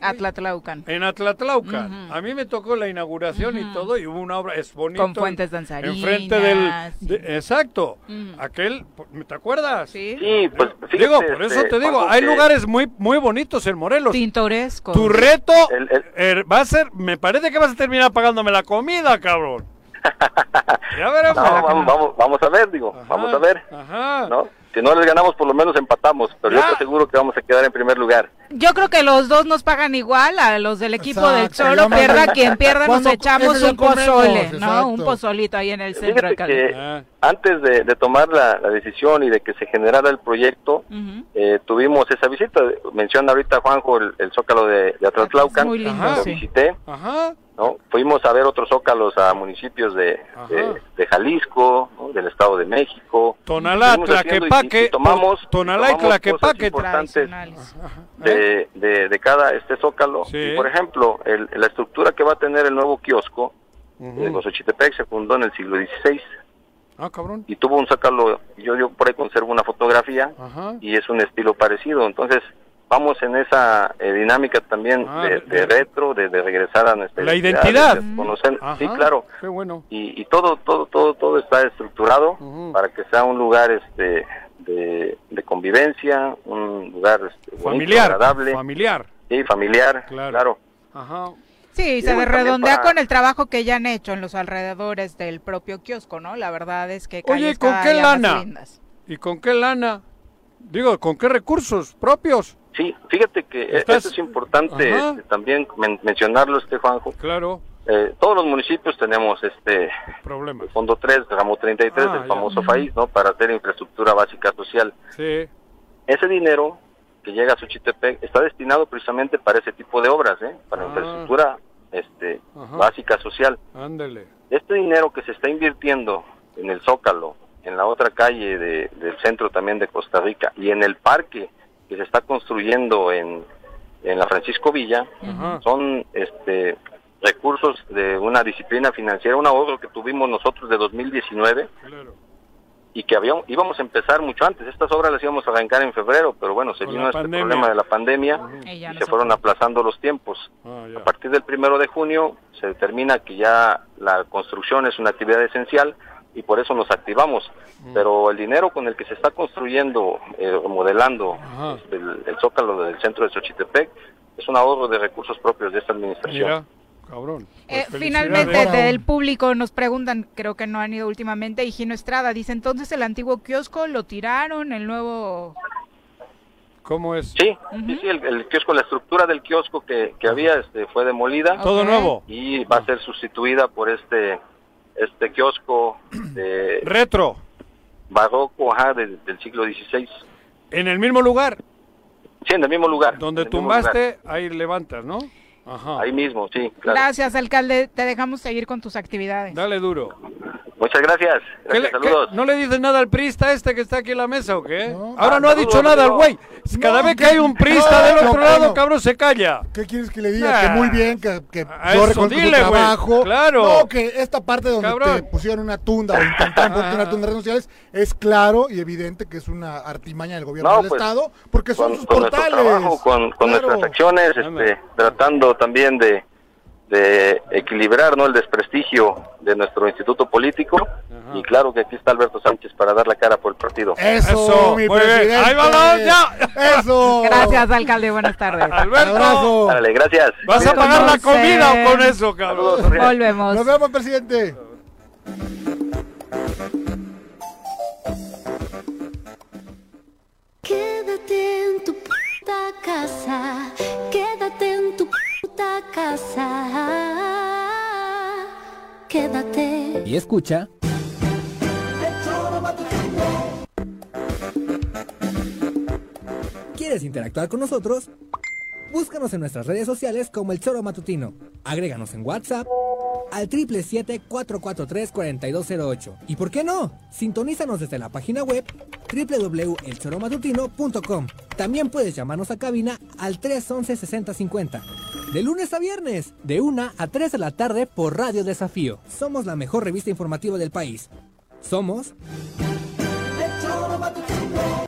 Atlatlaucan. En Atlatlaucan. A mí me tocó la inauguración y todo, y hubo una obra, es bonito. Con fuentes danzarinas. Enfrente del... exacto. Aquel, ¿te acuerdas? Sí. pues Digo, por eso te digo, hay lugares muy muy bonitos en Morelos. Pintorescos. Tu reto er, va a ser, me parece que vas a terminar pagándome la comida, cabrón. ya veremos. vamos, vamos, a ver, digo, vamos a ver. Ajá. ¿no? Si no les ganamos, por lo menos empatamos, pero yo estoy seguro que vamos a quedar en primer lugar. Yo creo que los dos nos pagan igual a los del equipo del Cholo, pierda quien pierda, nos echamos un pozole, ¿no? Un pozolito ahí en el centro de que ah. Antes de, tomar la, decisión y de que se generara el proyecto, eh, tuvimos esa visita. Menciona ahorita Juanjo el, Zócalo de, de Atlatlaucan, lo visité. Ajá. ¿no? Fuimos a ver otros zócalos a municipios de, de, Jalisco, del Estado de México. Tonalá, Tlaquepaque, tomamos, Tonalá y Tlaquepaque. importantes de, de, de, cada este zócalo. por ejemplo, el, la estructura que va a tener el nuevo kiosco de Xochitepec se fundó en el siglo XVI. Ah, cabrón. Y tuvo un zócalo, yo, yo por ahí conservo una fotografía y es un estilo parecido. Entonces, vamos en esa eh, dinámica también ah, de, retro, de, regresar a nuestra la identidad, conocer, sí, claro. Qué bueno. Y, y, todo, todo, todo, todo está estructurado para que sea un lugar, este, de, convivencia, un lugar este, familiar, agradable, familiar, sí, familiar, claro. Ajá. Sí, se redondea con el trabajo que ya han hecho en los alrededores del propio kiosco, ¿no? La verdad es que Oye, ¿con qué lana? ¿Y con qué lana? Digo, ¿con qué recursos propios? Sí, fíjate que eso es importante este, también mencionarlo, este Juanjo. Claro. Eh, todos los municipios tenemos este Problemas. fondo 3, ramo 33, ah, el famoso país, ¿no? Para hacer infraestructura básica social. Sí. Ese dinero que llega a Suchitepec está destinado precisamente para ese tipo de obras, ¿eh? Para ah. infraestructura este básica social. Ándale. Este dinero que se está invirtiendo en el Zócalo, en la otra calle del centro también de Costa Rica y en el parque que se está construyendo en, en la Francisco Villa son este recursos de una disciplina financiera, un ahorro que tuvimos nosotros de 2019 y que habíamos, íbamos a empezar mucho antes. Estas obras las íbamos a arrancar en febrero, pero bueno, se vino este problema de la pandemia y, se, fueron aplazando los tiempos. Ah, a partir del primero de junio se determina que ya la construcción es una actividad esencial y por eso nos activamos. Mm. Pero el dinero con el que se está construyendo, eh, remodelando este, el, zócalo del centro de Xochitepec, es un ahorro de recursos propios de esta administración. Cabrón. Eh, pues finalmente, del público nos preguntan, creo que no han ido últimamente, y Gino Estrada dice, entonces el antiguo kiosco lo tiraron, el nuevo... ¿Cómo es? Sí, sí, el, kiosco, la estructura del kiosco que, que había este, fue demolida. Todo nuevo. Y va a ser sustituida por este este kiosco de retro barroco ajá, del siglo XVI. ¿En el mismo lugar? Sí, en el mismo lugar. Donde tumbaste, ahí levantas, ¿no? Ajá. Ahí mismo, sí. Gracias, alcalde. Te dejamos seguir con tus actividades. Dale duro. Muchas gracias. saludos. ¿No le dices nada al prista este que está aquí en la mesa o qué? Ahora no ha dicho nada al güey. Cada vez que hay un prista del otro lado, cabrón, se calla. ¿Qué quieres que le diga? Que muy bien, que, que yo reconozco tu trabajo. Claro. No, que esta parte donde te pusieron una tunda o intentaron poner una tunda en redes sociales es claro y evidente que es una artimaña del gobierno del pues, Estado porque son sus portales. Trabajo, con, con nuestras acciones, este, tratando también de de equilibrar ¿no? el desprestigio de nuestro instituto político y claro que aquí está Alberto Sánchez para dar la cara por el partido. Eso, mi presidente. Ahí vamos, ya. Eso. Gracias, alcalde, buenas tardes. Alberto. Dale, gracias. ¿Vas a pagar la comida o con eso, cabrón? Volvemos. Nos vemos, presidente. Quédate en tu puta casa, quédate en tu casa. Quédate. Y escucha. ¿Quieres interactuar con nosotros? Búscanos en nuestras redes sociales como El Choro Matutino. Agréganos en WhatsApp al 777-443-4208. ¿Y por qué no? Sintonízanos desde la página web www.elchoromatutino.com. También puedes llamarnos a cabina al 311-6050. De lunes a viernes, de 1 a 3 de la tarde por Radio Desafío. Somos la mejor revista informativa del país. Somos... El.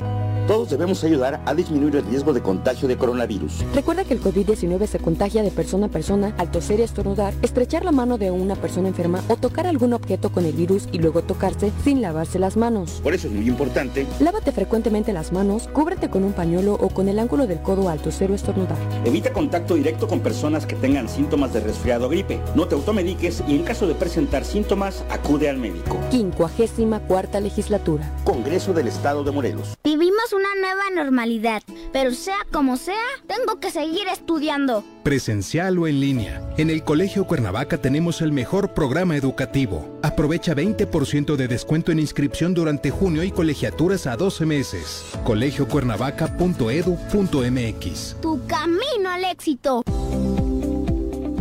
Todos debemos ayudar a disminuir el riesgo de contagio de coronavirus. Recuerda que el COVID-19 se contagia de persona a persona al toser y estornudar, estrechar la mano de una persona enferma o tocar algún objeto con el virus y luego tocarse sin lavarse las manos. Por eso es muy importante. Lávate frecuentemente las manos, cúbrete con un pañuelo o con el ángulo del codo al toser o estornudar. Evita contacto directo con personas que tengan síntomas de resfriado o gripe. No te automediques y en caso de presentar síntomas, acude al médico. Quincuagésima cuarta legislatura. Congreso del Estado de Morelos. Vivimos una nueva normalidad, pero sea como sea, tengo que seguir estudiando. Presencial o en línea. En el Colegio Cuernavaca tenemos el mejor programa educativo. Aprovecha 20% de descuento en inscripción durante junio y colegiaturas a 12 meses. colegiocuernavaca.edu.mx. Tu camino al éxito.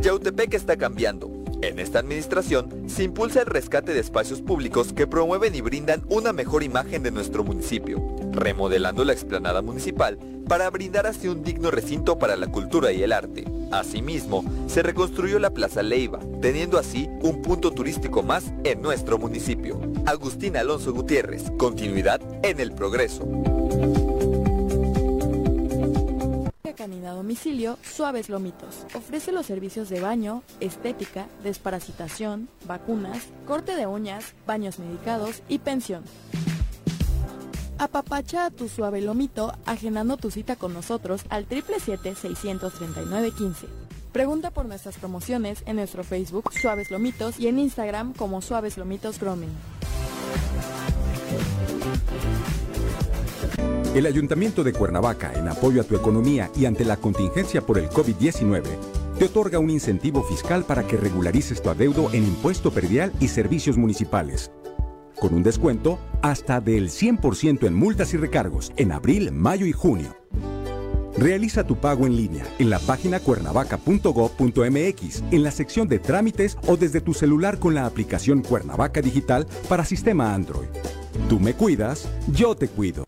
Yautepec está cambiando. En esta administración se impulsa el rescate de espacios públicos que promueven y brindan una mejor imagen de nuestro municipio, remodelando la explanada municipal para brindar así un digno recinto para la cultura y el arte. Asimismo, se reconstruyó la Plaza Leiva, teniendo así un punto turístico más en nuestro municipio. Agustín Alonso Gutiérrez, continuidad en el progreso. Canina a domicilio Suaves Lomitos. Ofrece los servicios de baño, estética, desparasitación, vacunas, corte de uñas, baños medicados y pensión. Apapacha a tu suave lomito agendando tu cita con nosotros al 777-639-15. Pregunta por nuestras promociones en nuestro Facebook Suaves Lomitos y en Instagram como Suaves Lomitos Grooming. El Ayuntamiento de Cuernavaca, en apoyo a tu economía y ante la contingencia por el COVID-19, te otorga un incentivo fiscal para que regularices tu adeudo en impuesto perdial y servicios municipales, con un descuento hasta del 100% en multas y recargos en abril, mayo y junio. Realiza tu pago en línea en la página cuernavaca.gov.mx, en la sección de trámites o desde tu celular con la aplicación Cuernavaca Digital para sistema Android. Tú me cuidas, yo te cuido.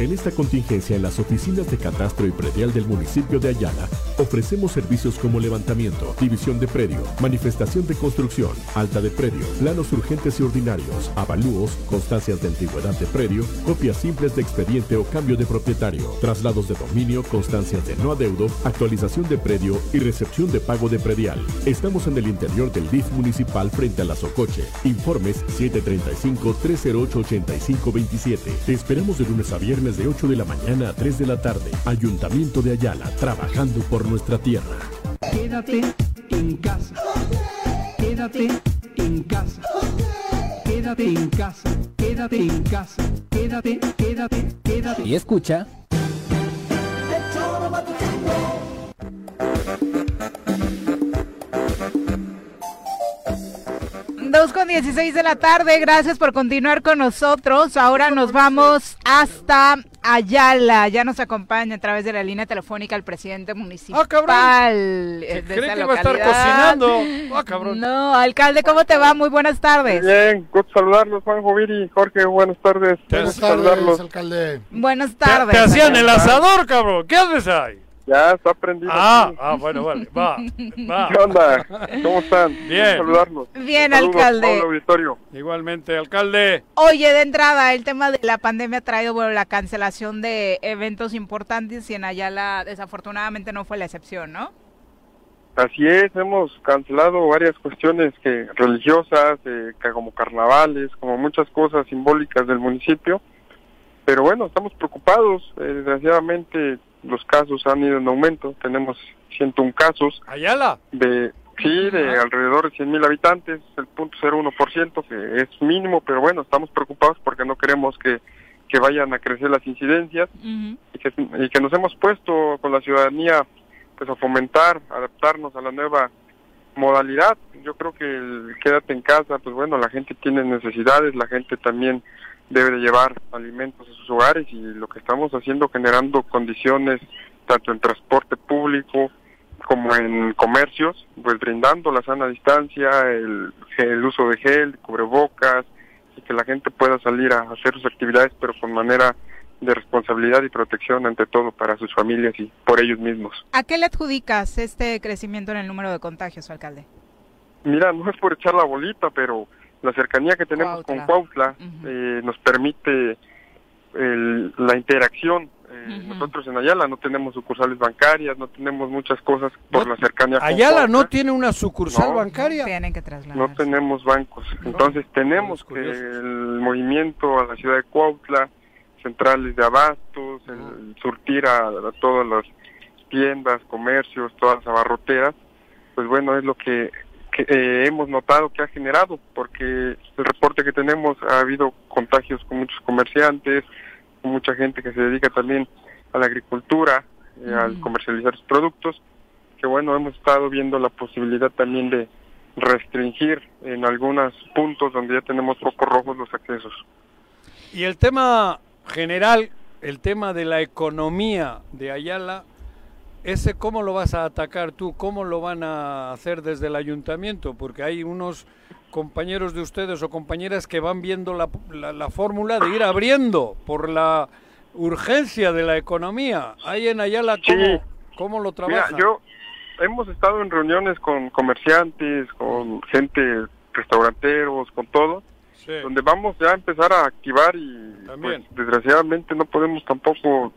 En esta contingencia en las oficinas de catastro y predial del municipio de Ayala, ofrecemos servicios como levantamiento, división de predio, manifestación de construcción, alta de predio, planos urgentes y ordinarios, avalúos, constancias de antigüedad de predio, copias simples de expediente o cambio de propietario, traslados de dominio, constancias de no adeudo, actualización de predio y recepción de pago de predial. Estamos en el interior del DIF municipal frente a la Socoche. Informes 735-308-8527. Te esperamos de lunes a viernes de 8 de la mañana a 3 de la tarde. Ayuntamiento de Ayala, trabajando por nuestra tierra. Quédate en casa. Quédate en casa. Quédate en casa. Quédate en casa. Quédate, quédate, quédate. Y escucha. Dos con 16 de la tarde, gracias por continuar con nosotros. Ahora nos vamos hasta Ayala. Ya nos acompaña a través de la línea telefónica el presidente municipal. ¡Ah, de ¿Cree que va a estar cocinando? ¡Ah, cabrón! No, alcalde, ¿cómo te va? Muy buenas tardes. Bien, gusto saludarlos, Juan Joviri, Jorge, buenas tardes. Buenas tardes, saludarlos. alcalde. Buenas Te, tardes. te hacían el asador, cabrón. ¿Qué haces ahí? Ya, está prendido. Ah, ah, bueno, vale. Va, va. ¿Qué onda? ¿Cómo están? Bien. Gusto saludarlos. Bien, Saludos, alcalde. Pablo Auditorio. Igualmente, alcalde. Oye, de entrada, el tema de la pandemia ha traído bueno, la cancelación de eventos importantes y en Ayala desafortunadamente no fue la excepción, ¿no? Así es, hemos cancelado varias cuestiones que religiosas, eh, que como carnavales, como muchas cosas simbólicas del municipio. Pero bueno, estamos preocupados. eh, desgraciadamente los casos han ido en aumento. Tenemos 101 casos. ¿Ayala? De, sí, de alrededor de 100 mil habitantes, el punto 0,1%, que es mínimo, pero bueno, estamos preocupados porque no queremos que, que vayan a crecer las incidencias y, que, y que nos hemos puesto con la ciudadanía pues a fomentar, adaptarnos a la nueva modalidad. Yo creo que el quédate en casa, pues bueno, la gente tiene necesidades, la gente también debe de llevar alimentos a sus hogares y lo que estamos haciendo generando condiciones tanto en transporte público como en comercios, pues brindando la sana distancia, el, el uso de gel, cubrebocas y que la gente pueda salir a hacer sus actividades pero con manera de responsabilidad y protección ante todo para sus familias y por ellos mismos. ¿A qué le adjudicas este crecimiento en el número de contagios, alcalde? Mira, no es por echar la bolita, pero la cercanía que tenemos con Cuautla eh, nos permite la interacción. Eh, nosotros en Ayala no tenemos sucursales bancarias, no tenemos muchas cosas por la cercanía. Con ¿Ayala no tiene una sucursal bancaria? Tienen que No tenemos bancos. Entonces tenemos que el movimiento a la ciudad de Cuautla, centrales de abastos, el surtir a, todas las tiendas, comercios, todas las abarroteras, pues bueno, es lo que que eh, hemos notado que ha generado, porque el reporte que tenemos ha habido contagios con muchos comerciantes, con mucha gente que se dedica también a la agricultura, eh, al comercializar sus productos, que bueno, hemos estado viendo la posibilidad también de restringir en algunos puntos donde ya tenemos focos rojos los accesos. Y el tema general, el tema de la economía de Ayala, ¿Ese cómo lo vas a atacar tú? ¿Cómo lo van a hacer desde el ayuntamiento? Porque hay unos compañeros de ustedes o compañeras que van viendo la, la, fórmula de ir abriendo por la urgencia de la economía. Ahí en Ayala, ¿cómo, ¿cómo lo trabajan? yo hemos estado en reuniones con comerciantes, con gente, restauranteros, con todo, donde vamos ya a empezar a activar y pues, desgraciadamente no podemos tampoco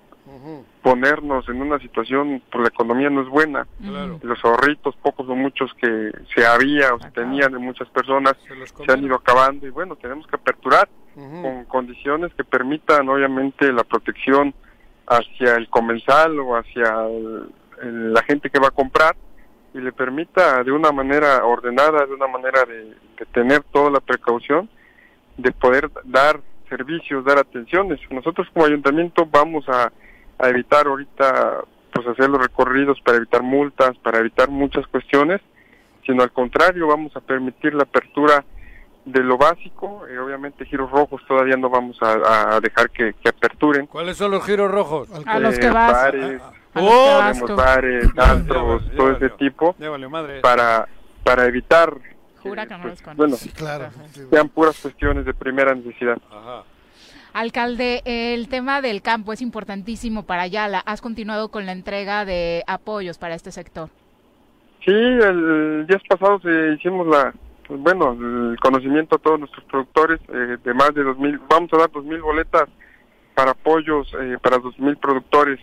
ponernos en una situación, por pues, la economía no es buena. Los ahorritos, pocos o muchos que se había o se tenían de muchas personas, se, han ido acabando y bueno, tenemos que aperturar con condiciones que permitan obviamente la protección hacia el comensal o hacia la gente que va a comprar y le permita de una manera ordenada, de una manera de tener toda la precaución, de poder dar servicios, dar atenciones. Nosotros como ayuntamiento vamos a a evitar ahorita pues hacer los recorridos para evitar multas, para evitar muchas cuestiones, sino al contrario, vamos a permitir la apertura de lo básico, y obviamente giros rojos todavía no vamos a, dejar que, aperturen. ¿Cuáles son los giros rojos? A los que vas. Bares, oh, bares, antros, todo ese tipo, para, para evitar Jura que no pues, bueno, claro. sean puras cuestiones de primera necesidad. Ajá. Alcalde, el tema del campo es importantísimo para Ayala. ¿Has continuado con la entrega de apoyos para este sector? Sí, el día pasado hicimos la, pues, bueno, el conocimiento a todos nuestros productores eh, de más de 2.000, vamos a dar 2.000 boletas para apoyos eh, para 2.000 productores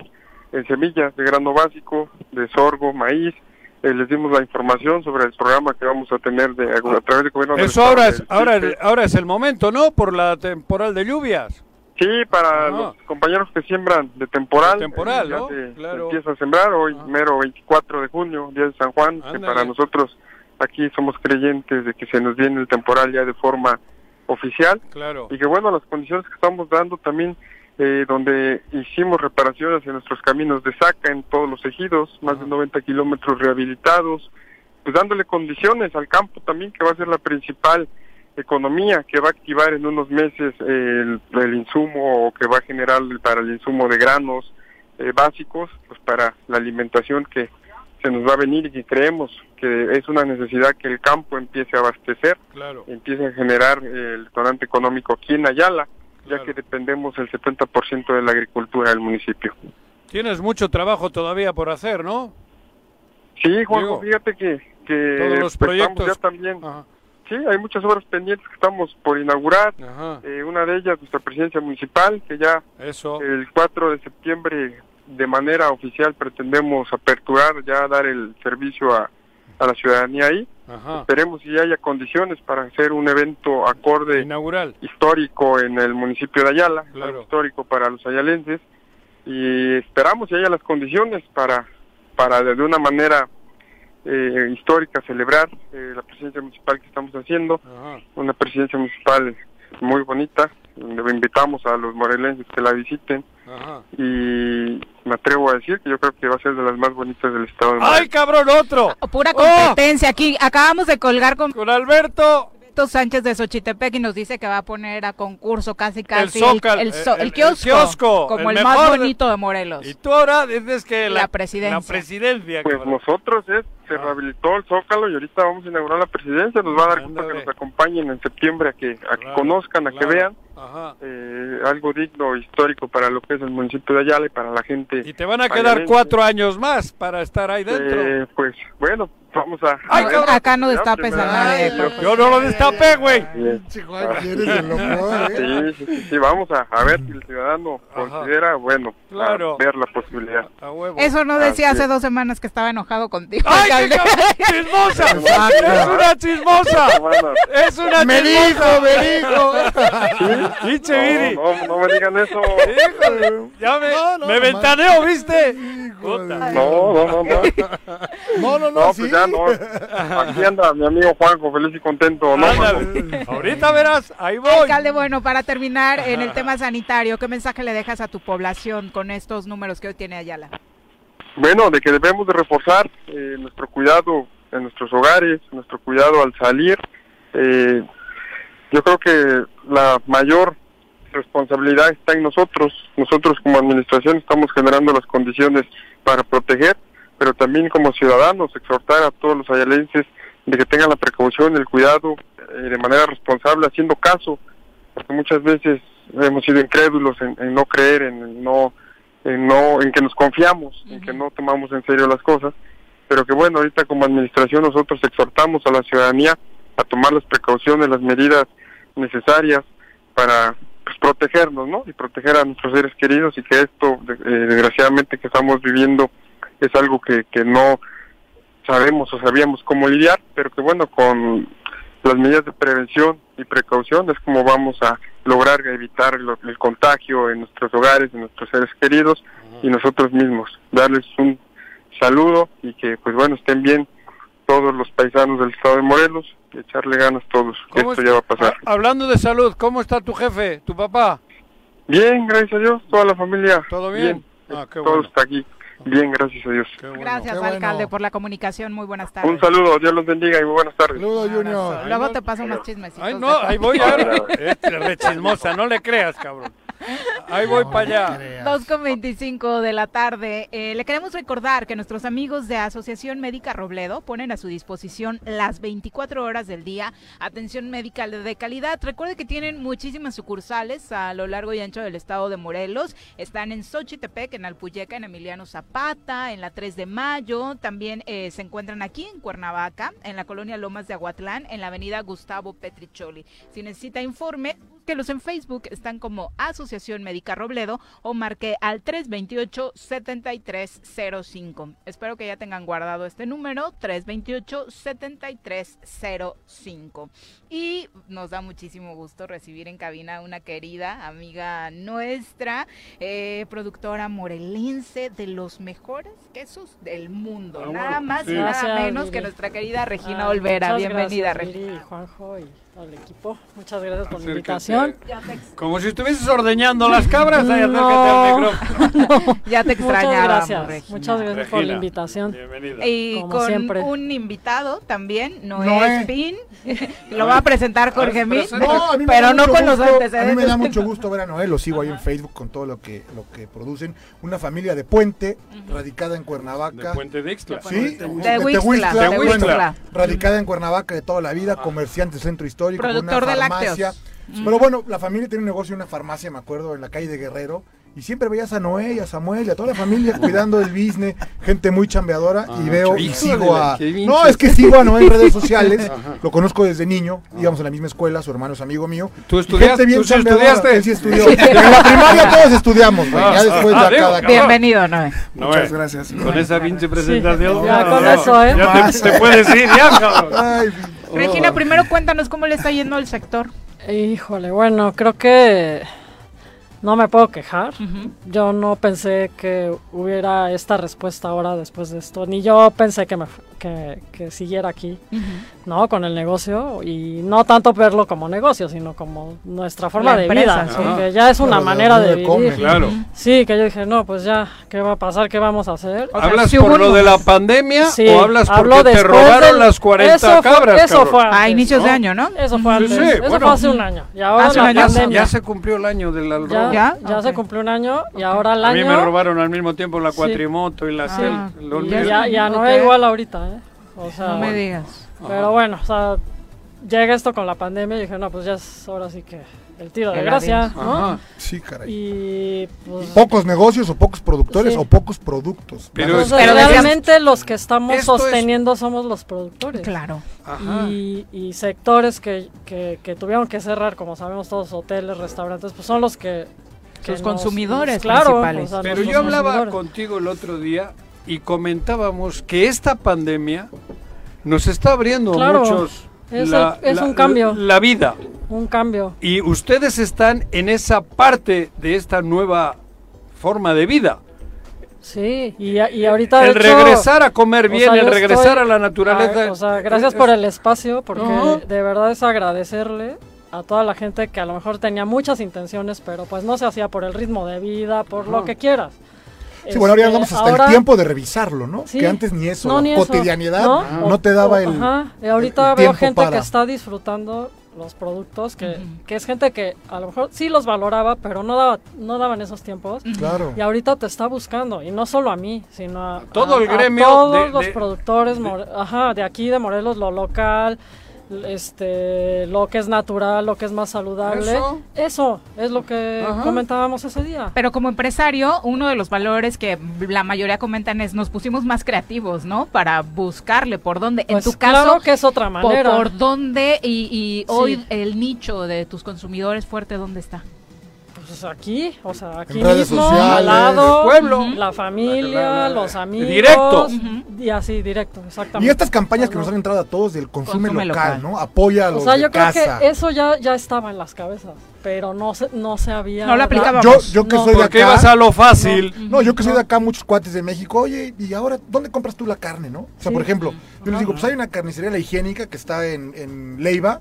en semillas de grano básico, de sorgo, maíz. Eh, les dimos la información sobre el programa que vamos a tener de, a través del gobierno. Eso ahora es, ahora, ahora es el momento, ¿no? Por la temporal de lluvias. Sí, para los compañeros que siembran de temporal. temporal, eh, empieza a sembrar hoy, mero 24 de junio, día de San Juan, que para nosotros aquí somos creyentes de que se nos viene el temporal ya de forma oficial. Claro. Y que bueno, las condiciones que estamos dando también, eh, donde hicimos reparaciones en nuestros caminos de saca en todos los ejidos, más de 90 kilómetros rehabilitados, pues dándole condiciones al campo también, que va a ser la principal economía que va a activar en unos meses el, insumo o que va a generar para el insumo de granos eh, básicos, pues para la alimentación que se nos va a venir y que creemos que es una necesidad que el campo empiece a abastecer, empiece a generar el donante económico aquí en Ayala, ya que dependemos el 70% de la agricultura del municipio. Tienes mucho trabajo todavía por hacer, ¿no? Sí, Juan, fíjate que, que todos los proyectos ya también Sí, hay muchas obras pendientes que estamos por inaugurar. Eh, una de ellas, nuestra presidencia municipal, que ya el 4 de septiembre de manera oficial pretendemos aperturar, ya dar el servicio a, a la ciudadanía ahí. Esperemos si haya condiciones para hacer un evento acorde Inaugural. histórico en el municipio de Ayala, histórico para los ayalenses. Y esperamos si haya las condiciones para, para de una manera eh, histórica celebrar eh, la presidencia municipal que estamos haciendo, una presidencia municipal muy bonita, donde invitamos a los morelenses que la visiten. Y me atrevo a decir que yo creo que va a ser de las más bonitas del estado de ¡Ay, cabrón, otro! Pura competencia aquí. Acabamos de colgar con, con Alberto Sánchez de Xochitepec y nos dice que va a poner a concurso casi casi el, el, el, kiosco, como el, más bonito de Morelos. Y tú ahora dices que la, presidencia. La presidencia pues nosotros es, se rehabilitó el Zócalo y ahorita vamos a inaugurar la presidencia. Nos va a dar gusto que nos acompañen en septiembre a que, a que conozcan, a que vean. Eh, algo digno, histórico para lo que es el municipio de Ayala y para la gente. Y te van a quedar cuatro años más para estar ahí dentro. Eh, pues bueno, vamos a... Ay, acá no destapes a nadie. Yo no lo destapé, güey. Sí, sí, sí, vamos a, a ver si el ciudadano considera, bueno, claro. ver la posibilidad. Eso no decía hace dos semanas que estaba enojado contigo. ¡Ay, qué chismosa! ¡Es una chismosa! ¡Es una me chismosa! Dijo, me dijo, Pinche Viri. No, no, me digan eso. Híjole, ya me, no, no, me ventaneo, ¿viste? No, no, no, no. No, no, no. No, pues ya no. Aquí anda mi amigo Juanjo, feliz y contento. No, Ahorita verás, ahí voy. Alcalde, bueno, para terminar en el tema sanitario, ¿qué mensaje le dejas a tu población con estos números que hoy tiene Ayala? Bueno, de que debemos de reforzar eh, nuestro cuidado en nuestros hogares, nuestro cuidado al salir. Eh, yo creo que la mayor responsabilidad está en nosotros. Nosotros como administración estamos generando las condiciones para proteger, pero también como ciudadanos exhortar a todos los ayalenses de que tengan la precaución, el cuidado eh, de manera responsable, haciendo caso, porque muchas veces hemos sido incrédulos en, no creer, en no, en no, en que nos confiamos, en que no tomamos en serio las cosas, pero que bueno, ahorita como administración nosotros exhortamos a la ciudadanía a tomar las precauciones, las medidas necesarias para pues, protegernos, ¿no? Y proteger a nuestros seres queridos y que esto, eh, desgraciadamente, que estamos viviendo es algo que, que no sabemos o sabíamos cómo lidiar, pero que bueno, con las medidas de prevención y precaución es como vamos a lograr evitar el, contagio en nuestros hogares, en nuestros seres queridos y nosotros mismos. Darles un saludo y que pues bueno estén bien todos los paisanos del estado de Morelos y echarle ganas todos, que esto ya va a pasar. hablando de salud, ¿cómo está tu jefe, tu papá? Bien, gracias a Dios, toda la familia. ¿Todo bien? Ah, Todo está aquí. Bien, gracias a Dios. Gracias, alcalde, por la comunicación. Muy buenas tardes. Un saludo, Dios los bendiga y muy buenas tardes. Saludos, Junior. Luego te paso unos chismecitos. Ay, no, ahí voy a... es re chismosa, no le creas, cabrón. Ahí voy para allá. 2 con 25 de la tarde. Eh, le queremos recordar que nuestros amigos de Asociación Médica Robledo ponen a su disposición las 24 horas del día atención médica de calidad. Recuerde que tienen muchísimas sucursales a lo largo y ancho del estado de Morelos. Están en Xochitepec, en Alpuyeca, en Emiliano Zapata, en la 3 de Mayo. También eh, se encuentran aquí en Cuernavaca, en la colonia Lomas de Aguatlán, en la avenida Gustavo Petricholi. Si necesita informe, que los en Facebook están como Asociación Médica Robledo o marque al 328-7305. Espero que ya tengan guardado este número, 328-7305. Y nos da muchísimo gusto recibir en cabina a una querida amiga nuestra, eh, productora morelense de los mejores quesos del mundo. Ah, nada más y nada menos que nuestra querida Regina Olvera. Bienvenida, Regina. Juanjo y al equipo. Muchas gracias por la invitación. Como si estuvieses ordeñando las cabras. Ahí no, ya te extrañaba. Muchas gracias. Muchas gracias por la invitación. Bienvenida. Y con un invitado también, Noé Spin. Lo va a presentar Jorge Mí, pero no con los antecedentes. A mí me da mucho gusto ver a Noé, lo sigo ahí en Facebook con todo lo que lo que producen. Una familia de Puente, radicada en Cuernavaca. De Puente de Ixtla. Sí, de, de, radicada en Cuernavaca de toda la vida, comerciante centro histórico Productor de lácteos. Pero bueno, la familia tiene un negocio, una farmacia, me acuerdo, en la calle de Guerrero. Y siempre veías a Noé y a Samuel y a toda la familia cuidando del business, gente muy chambeadora. y ah, veo y sigo a. No, es que sigo a Noé en redes sociales. Lo conozco desde niño. Íbamos a la misma escuela, su hermano es amigo mío. ¿Tú estudiaste? Bien ¿Tú estudiaste? Él sí estudió. en la primaria todos estudiamos, ya ah, después ah, de Bienvenido, Noé. Muchas gracias. Con esa pinche presentación. ya, con eso, ¿eh? Ya te, te puedes ir, ya, cabrón. Regina, primero cuéntanos cómo le está yendo al sector. Híjole, bueno, creo que no me puedo quejar. Yo no pensé que hubiera esta respuesta ahora después de esto. Ni yo pensé que, me, que, que siguiera aquí, ¿no? Con el negocio y no tanto verlo como negocio, sino como nuestra forma de vida, que ya es una manera de, vivir. Claro. Sí, que yo dije, no, pues ya, ¿qué va a pasar? ¿Qué vamos a hacer? ¿Hablas por lo de la pandemia o hablas porque te robaron las 40 eso cabras? eso fue a inicios de año, ¿no? Eso fue antes. eso fue hace un año. Y ahora hace la un año pandemia. ya se cumplió el año del robo. Ya, ya, se cumplió un año y ahora el A año... mí me robaron al mismo tiempo la Sí. cuatrimoto y la Sí. cel. Ya, ya no es igual ahorita, ¿eh? O sea, No me digas. Pero bueno, o sea, llega esto con la pandemia y dije, no, pues ya es ahora sí que el tiro de gracia. ¿no? Ajá. Sí, caray. Y pues... Pocos negocios o pocos productores Sí. o pocos productos. Pero entonces, es que- realmente los que estamos es- sosteniendo somos los productores. Claro. Ajá. Y, y sectores que, que, que tuvieron que cerrar, como sabemos todos, hoteles, restaurantes, pues son los que... que Los nos- consumidores claro, principales. o sea, Pero yo hablaba contigo el otro día y comentábamos que esta pandemia nos está abriendo a Claro, muchos es la, el- es la- un cambio. la vida. Un cambio. Y ustedes están en esa parte de esta nueva forma de vida. Sí, y, y ahorita... de El hecho, regresar a comer o bien, sea, el regresar estoy- a la naturaleza. Ah, o sea, gracias Es- por el espacio, porque de verdad es agradecerle a toda la gente que a lo mejor tenía muchas intenciones, pero pues no se hacía por el ritmo de vida, por lo que quieras. Sí, bueno, ahora ya Este, vamos hasta ahora- el tiempo de revisarlo, ¿no? Sí. Que antes ni eso, No, la ni eso, cotidianidad ¿no? no, te daba O- el, Ajá, y ahorita el veo gente para. que está disfrutando los productos, que, que es gente que a lo mejor sí los valoraba, pero no, daba, no daban esos tiempos. Claro. Y ahorita te está buscando, y no solo a mí, sino a, todo a- el a gremio todos de- los de- productores more- ajá, de aquí de Morelos, lo local, este, lo que es natural, lo que es más saludable. Eso. Eso es lo que Ajá. comentábamos ese día. Pero como empresario, uno de los valores que la mayoría comentan es nos pusimos más creativos, ¿no? Para buscarle por dónde. Pues en tu claro caso, que es otra manera. Por, dónde y, y hoy Sí. el nicho de tus consumidores fuerte, ¿dónde está? Pues aquí, o sea, aquí En redes mismo, sociales, al lado, el pueblo. la familia, La- la- la- los amigos. Directo. Y así, directo, exactamente. Y estas campañas que nos han entrado a todos del consume, Consume local, local. ¿no? Apoya a O los sea, de yo creo casa. que eso ya, ya estaba en las cabezas, pero no se, no se había... No lo aplicábamos. Yo, yo que No. soy de Porque acá. ibas a lo fácil. No, yo que soy de acá, muchos cuates de México, oye, y ahora, ¿dónde compras tú la carne, no? O sea, Sí. por ejemplo, yo les digo, pues hay una carnicería La Higiénica que está en, en Leiva,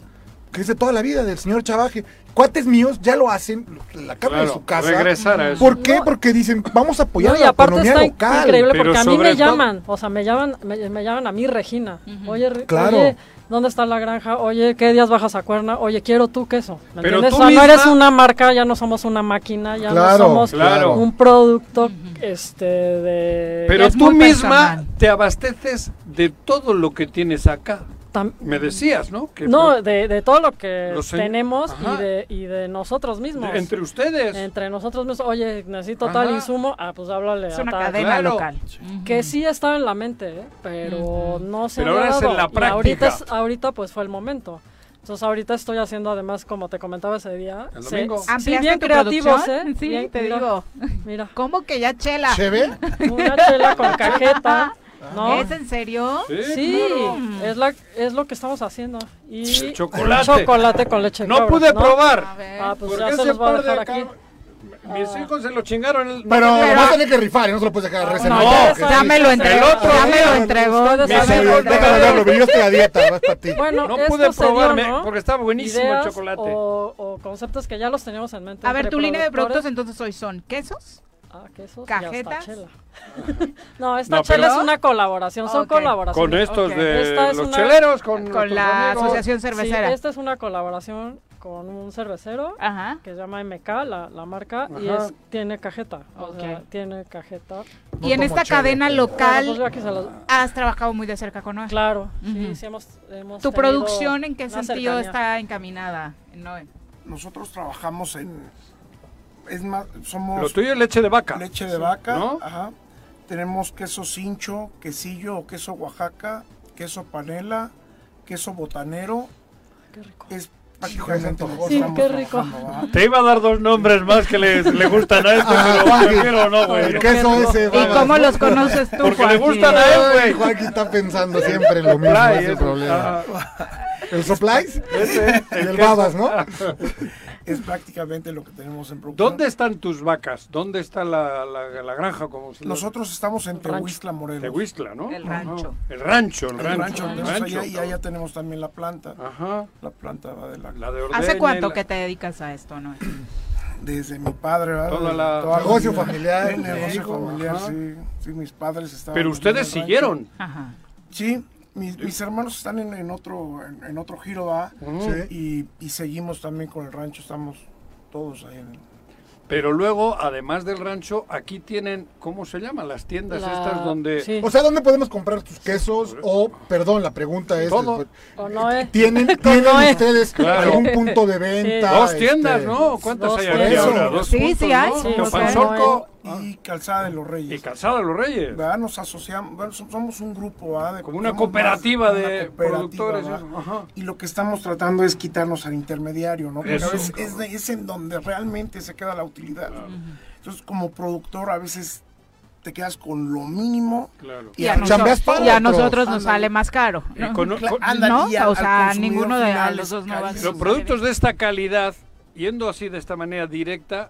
que es de toda la vida, del señor Chavaje. Cuates míos ya lo hacen, la carne de Claro, su casa. regresar a eso. ¿Por qué? Porque dicen, vamos a apoyar No, y la aparte economía está local. increíble Pero porque a mí me todo- llaman, o sea, me llaman, me, me llaman a mí Regina. Oye, Claro. oye, ¿dónde está la granja? Oye, ¿qué días bajas a Cuerna? Oye, quiero tu queso. ¿Me Pero entiendes? tú O sea, no eres una marca, ya no somos una máquina, ya Claro, no somos claro. un producto este de Pero es tú misma personal. te abasteces de todo lo que tienes acá. Tam- Me decías, ¿no? Que no, de, de todo lo que Lo tenemos y de, y de nosotros mismos. de- entre ustedes. Entre nosotros mismos, oye, necesito tal insumo, ah, pues háblale Es a una tal. cadena Claro. local. Que sí estaba en la mente, ¿eh? pero no se Pero ahora es en la Y ahorita, práctica. es- ahorita pues fue el momento. Entonces ahorita estoy haciendo además, como te comentaba ese día, El se- domingo. sí, ¿Ampliaste bien tu creativos, producción? ¿eh? Sí, Bien, te mira, digo. Mira, ¿Cómo que ya chela? ¿Cheve? una chela con cajeta, ¿no? ¿Es en serio? Sí, claro. es, la, es lo que estamos haciendo. Y Chocolate. chocolate con leche No cabra, pude ¿no? probar. A ver. Ah, pues Porque ya se ese los voy a par de dejar aquí. Mis hijos se lo chingaron. El... Pero no, vas a tener que rifar, y no se lo puedes dejar No, reservado. ya me lo entregó. Ya me lo entregó. yo estoy a dieta, vas para ti. Bueno, No pude dio, probarme ¿no? porque estaba buenísimo Ideas el chocolate. O, o conceptos que ya los teníamos en mente. A ver, tu línea de productos entonces hoy son quesos, Ah, quesos y hasta cajetas. chela. no, esta No, chela pero- es una colaboración, son colaboraciones. Con estos de Esta es los una- cheleros, con, la amigos. Asociación Sí, Cervecera. esta es una colaboración con un cervecero Ajá. que se llama MK, la, la marca, y es, tiene cajeta. O Ok. sea, tiene cajeta. Y en esta chela. cadena Bueno, pues local los- has trabajado muy de cerca con Noé. Claro, Ujú. sí, sí hemos, hemos ¿Tu producción en qué sentido cercanía. está encaminada, Noé? Nosotros trabajamos en. Es más, somos. Lo tuyo es leche de vaca. Leche de vaca. ¿No? Ajá. Tenemos queso cincho, quesillo o queso Oaxaca, queso panela, queso botanero. Qué rico. Es prácticamente Sí, estamos qué rico. Te iba a dar dos nombres más que les, le gustan a este, pero prefiero no, güey. El queso ese, ¿Y vamos. cómo los conoces tú, Porque le Joaquín? gustan a él, güey. Juanqui está pensando siempre en lo mismo, ese el problema. Ajá. ¿El supplies? Ese, Y el queso. babas, ¿no? es prácticamente lo que tenemos en producción. ¿Dónde están tus vacas? ¿Dónde está la, la, granja? Como Nosotros estamos en Tehuistla, Morelos. Tehuistla, ¿no? El rancho. El rancho, el, rancho. El rancho, y allá tenemos también la planta. Ajá. La planta va de la... la de ¿Hace cuánto que te dedicas a esto, no? Desde mi padre, ¿verdad? Toda la... Toda negocio familiar. El negocio familiar, sí. Sí, mis padres estaban... Pero ustedes siguieron. Ajá. Sí, mis, hermanos están en, otro en, otro giro ¿va? y, y, seguimos también con el rancho, estamos todos ahí en pero luego, además del rancho, aquí tienen, ¿cómo se llaman? Las tiendas estas donde... O sea, ¿dónde podemos comprar tus quesos? O, perdón, la pregunta es... Todo. ¿Tienen, ¿tienen ustedes algún punto de venta? Dos tiendas, este, ¿no? ¿Cuántas hay aquí ahora? Dos sí, sí hay. ¿no? Y Calzada de los Reyes. Y Calzada de los Reyes. ¿verdad? Nos asociamos, somos un grupo, Como una cooperativa de productores. Y lo que estamos tratando es quitarnos al intermediario, ¿no? Porque es, es, en donde realmente se queda la utilidad. Entonces, como productor, a veces te quedas con lo mínimo y, a, nosotros, nos sale más caro. ¿no? o sea, ninguno de los dos no Los productos de esta calidad, yendo así de esta manera directa,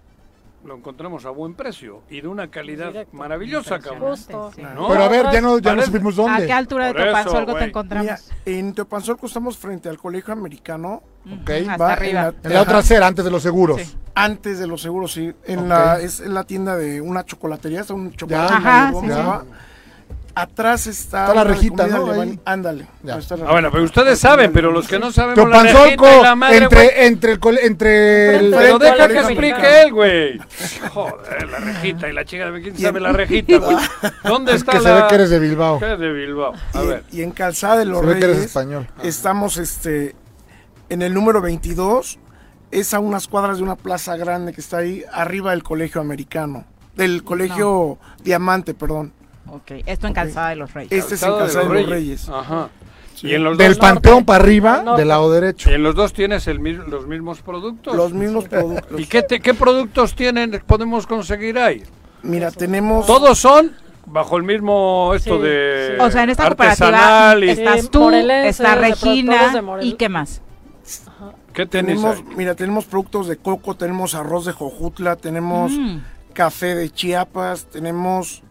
lo encontramos a buen precio y de una calidad maravillosa, cabrón. Pero a ver, ya no, ya no supimos dónde. ¿A qué altura de Teopanzolco te encontramos? Mira, en Teopanzolco estamos frente al Colegio Americano. Ok, va arriba. En la, otra acera, antes de los seguros. Antes de los seguros, sí. En la, es en la tienda de una chocolatería, es un chocolate. Ajá, Atrás está, la rejita, ¿no? Ándale. Ah, bueno, pero ustedes saben, pero los que no saben la rejita la madre, entre, entre el entre el Pero deja que explique él, güey. Joder, la rejita y la chica de quién sabe la rejita, güey. ¿Dónde está que se ve que eres de Bilbao. Que de Bilbao. A y, ver. Y en Calzada de los se Reyes. Ve que eres español. Estamos este en el número 22 es a unas cuadras de una plaza grande que está ahí arriba del Colegio Americano, del Colegio Diamante, perdón. Ok, esto en Calzada de los Reyes. Este es en Calzada de los Reyes. Ajá. Y en los del Panteón para arriba, del lado derecho. ¿Y en los dos tienes el, los mismos productos? Los mismos productos. ¿Y qué, qué productos tienen, podemos conseguir ahí? Mira, tenemos... Todos son bajo el mismo esto de O sea, en esta cooperativa estás tú, está Regina y qué más. ¿Qué tenemos? Mira, tenemos productos de coco, tenemos arroz de jojutla, tenemos mm. café de Chiapas, tenemos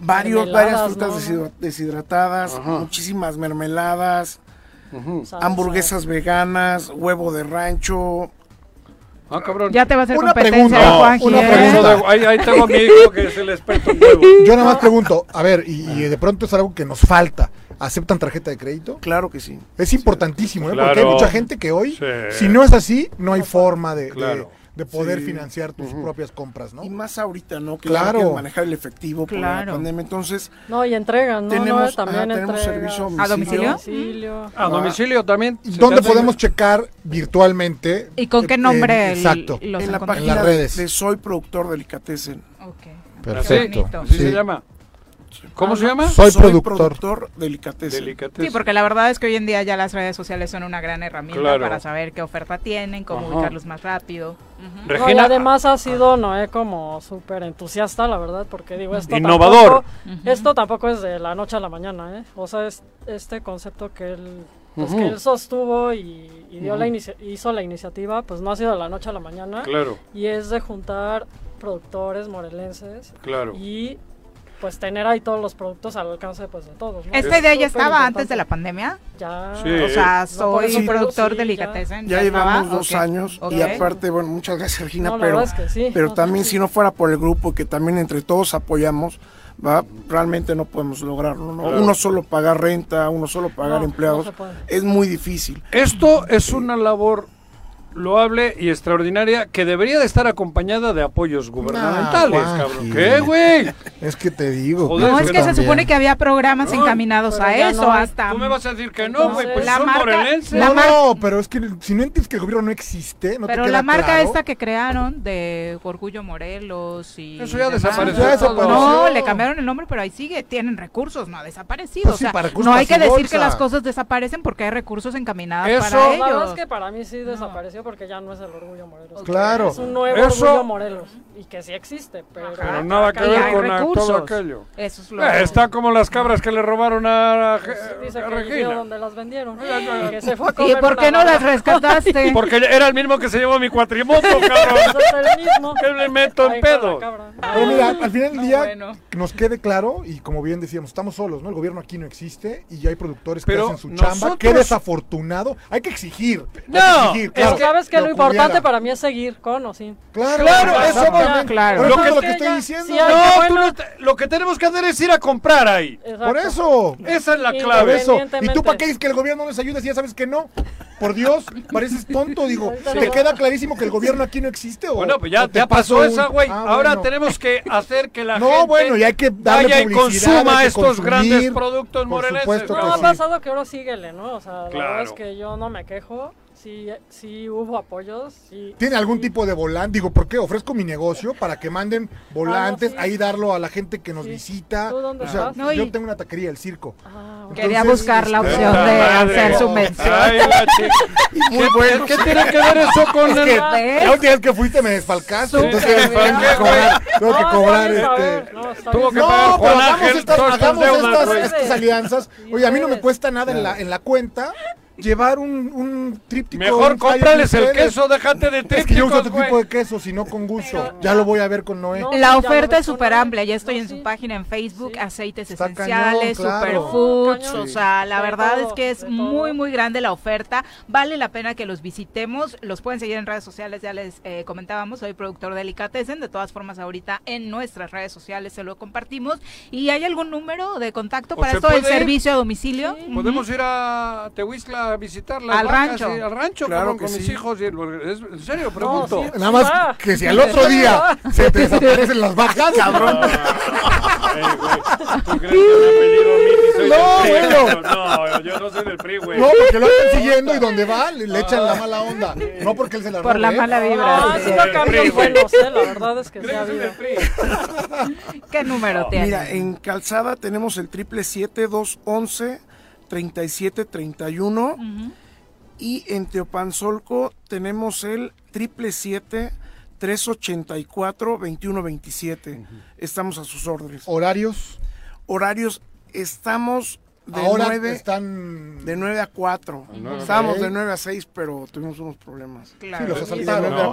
varios, varias frutas deshidratadas, muchísimas mermeladas, hamburguesas veganas, huevo de rancho. Ah, cabrón. Ya te va a hacer una competencia pregunta, una pregunta. Ahí, ahí, tengo a mi hijo que es el experto en huevo. Yo nada más pregunto, a ver, y, de pronto es algo que nos falta. ¿Aceptan tarjeta de crédito? Claro que sí. Es importantísimo, ¿eh? porque hay mucha gente que hoy, si no es así, no hay forma de, de poder financiar tus propias compras, ¿no? Y más ahorita, ¿no? Que claro. manejar el efectivo claro. por la Entonces, no, y entregan, ¿no? Tenemos, también tenemos servicio a domicilio. ¿A domicilio, a domicilio también. ¿Dónde podemos checar virtualmente? ¿Y con qué nombre? Eh, exacto. en la página en las redes. de Soy Productor Delicatessen. Okay. Perfecto. ¿Sí se llama? ¿Cómo se llama? Soy, productor. productor delicatessen. Sí, porque la verdad es que hoy en día ya las redes sociales son una gran herramienta para saber qué oferta tienen, cómo ubicarlos más rápido. y además ha sido Noé como súper entusiasta, la verdad, porque digo, esto Innovador. Tampoco, Esto tampoco es de la noche a la mañana, ¿eh? O sea, es este concepto que él, pues, que él sostuvo y, dio la hizo la iniciativa, pues no ha sido de la noche a la mañana. Claro. Y es de juntar productores morelenses claro. y pues tener ahí todos los productos al alcance pues de todos. ¿Esta idea ya estaba antes de la pandemia? Ya. O sea, soy un productor de delicatessen. Ya, llevamos dos años y aparte, bueno, muchas gracias Regina, pero, pero también si no fuera por el grupo que también entre todos apoyamos, va realmente no podemos lograrlo. Uno solo pagar renta, uno solo pagar empleados, es muy difícil. Esto es una labor loable y extraordinaria que debería de estar acompañada de apoyos gubernamentales, cabrón. ¿Qué, güey? Es que te digo. no, es que se supone que había programas encaminados a eso, hasta... Tú me vas a decir que no, güey, pues la son marca, no, no, pero es que si no entiendes que el gobierno no existe, no Pero te la marca claro. esta que crearon de Orgullo Morelos y... Eso ya desapareció. Ya desapareció. No, le cambiaron el nombre, pero ahí sigue, tienen recursos, no ha desaparecido. Pues sí, o sea, no hay que decir que las cosas desaparecen porque hay recursos encaminados eso, para ellos porque ya no es el orgullo Morelos. Claro. Es un nuevo Eso... orgullo Morelos y que sí existe, pero, pero nada que ver con todo aquello. Eso es lo eh, está como las cabras que le robaron a, pues dice a que Regina. donde las vendieron. Y, que se fue a comer ¿Y por qué no las rescataste? porque era el mismo que se llevó mi cuatrimoto, cabrón. es el mismo. Que me meto en pedo. Pero mira, al final del no, día bueno. nos quede claro y como bien decíamos, estamos solos, ¿no? El gobierno aquí no existe y ya hay productores pero que hacen su nosotros... chamba. Qué desafortunado. Hay que exigir. No, hay que exigir, claro. es que sabes que lo, lo importante para mí es seguir con o sin. Claro, claro, eso. Lo que, es lo que estoy ya, diciendo. No, bueno. tú no lo que tenemos que hacer es ir a comprar ahí. Exacto. Por eso. Esa es la clave. Eso. ¿Y tú para qué dices que el gobierno les ayuda si ya sabes que no? Por Dios, pareces tonto, digo. ¿Te queda clarísimo que el gobierno aquí no existe? O, bueno, pues ya, te ya pasó, pasó esa, güey. Ah, ahora tenemos que hacer que la gente vaya y consuma estos grandes productos morelenses. No, ha pasado que ahora síguele, ¿no? O sea, la verdad es que yo no me quejo sí, sí hubo apoyos. ¿Tiene algún tipo de volante? Digo, ¿por qué? Ofrezco mi negocio para que manden ah, volantes, ahí darlo a la gente que nos visita. ¿Tú dónde o sea, yo tengo una taquería, el circo. Ah. Quería buscar la este, opción de hacer su mención. ¿Qué tiene que ver eso con es que ah, La última vez que fuiste me desfalcaste, entonces tengo que cobrar, tengo que cobrar este. Tuvo hagamos estas alianzas. Oye, a mí no me cuesta nada en la cuenta llevar un, un tríptico. Mejor un cómprales el queso, déjate de trípticos, que yo uso otro tipo de queso, si no con gusto. Ya lo voy a ver con Noé. La oferta es súper amplia, ya estoy en su página en Facebook, aceites esenciales, superfoods, o sea, la verdad es que es muy, muy grande la oferta, vale la pena que los visitemos, los pueden seguir en redes sociales, ya les eh, comentábamos, soy productor de Delicatessen, de todas formas ahorita en nuestras redes sociales se lo compartimos, y ¿hay algún número de contacto para esto del servicio a domicilio? Podemos ir a Tehuizcla visitar las al vacas rancho. Y al rancho claro con sí. mis hijos. Y, es, en serio, pregunto. No, Nada más ah, que si al otro día ah. se te desaparecen las vacas, cabrón. No, bueno. No, yo no soy del PRI, güey. No, porque lo están siguiendo y donde va le echan la ah. mala onda. No porque él se la Por la ¿eh? mala ah, vibra. Ah, sí, no cambio. Bueno, sé, la verdad es que sea vida. ¿Qué número tiene? Mira, en Calzada tenemos el triple siete dos once 3731. Uh -huh. Y en Teopanzolco tenemos el 777 384 2127. Uh -huh. Estamos a sus órdenes. ¿Horarios? Horarios, estamos de Ahora 9, están... De 9 a 4. No, Estábamos de 9 a 6, pero tuvimos unos problemas. Claro.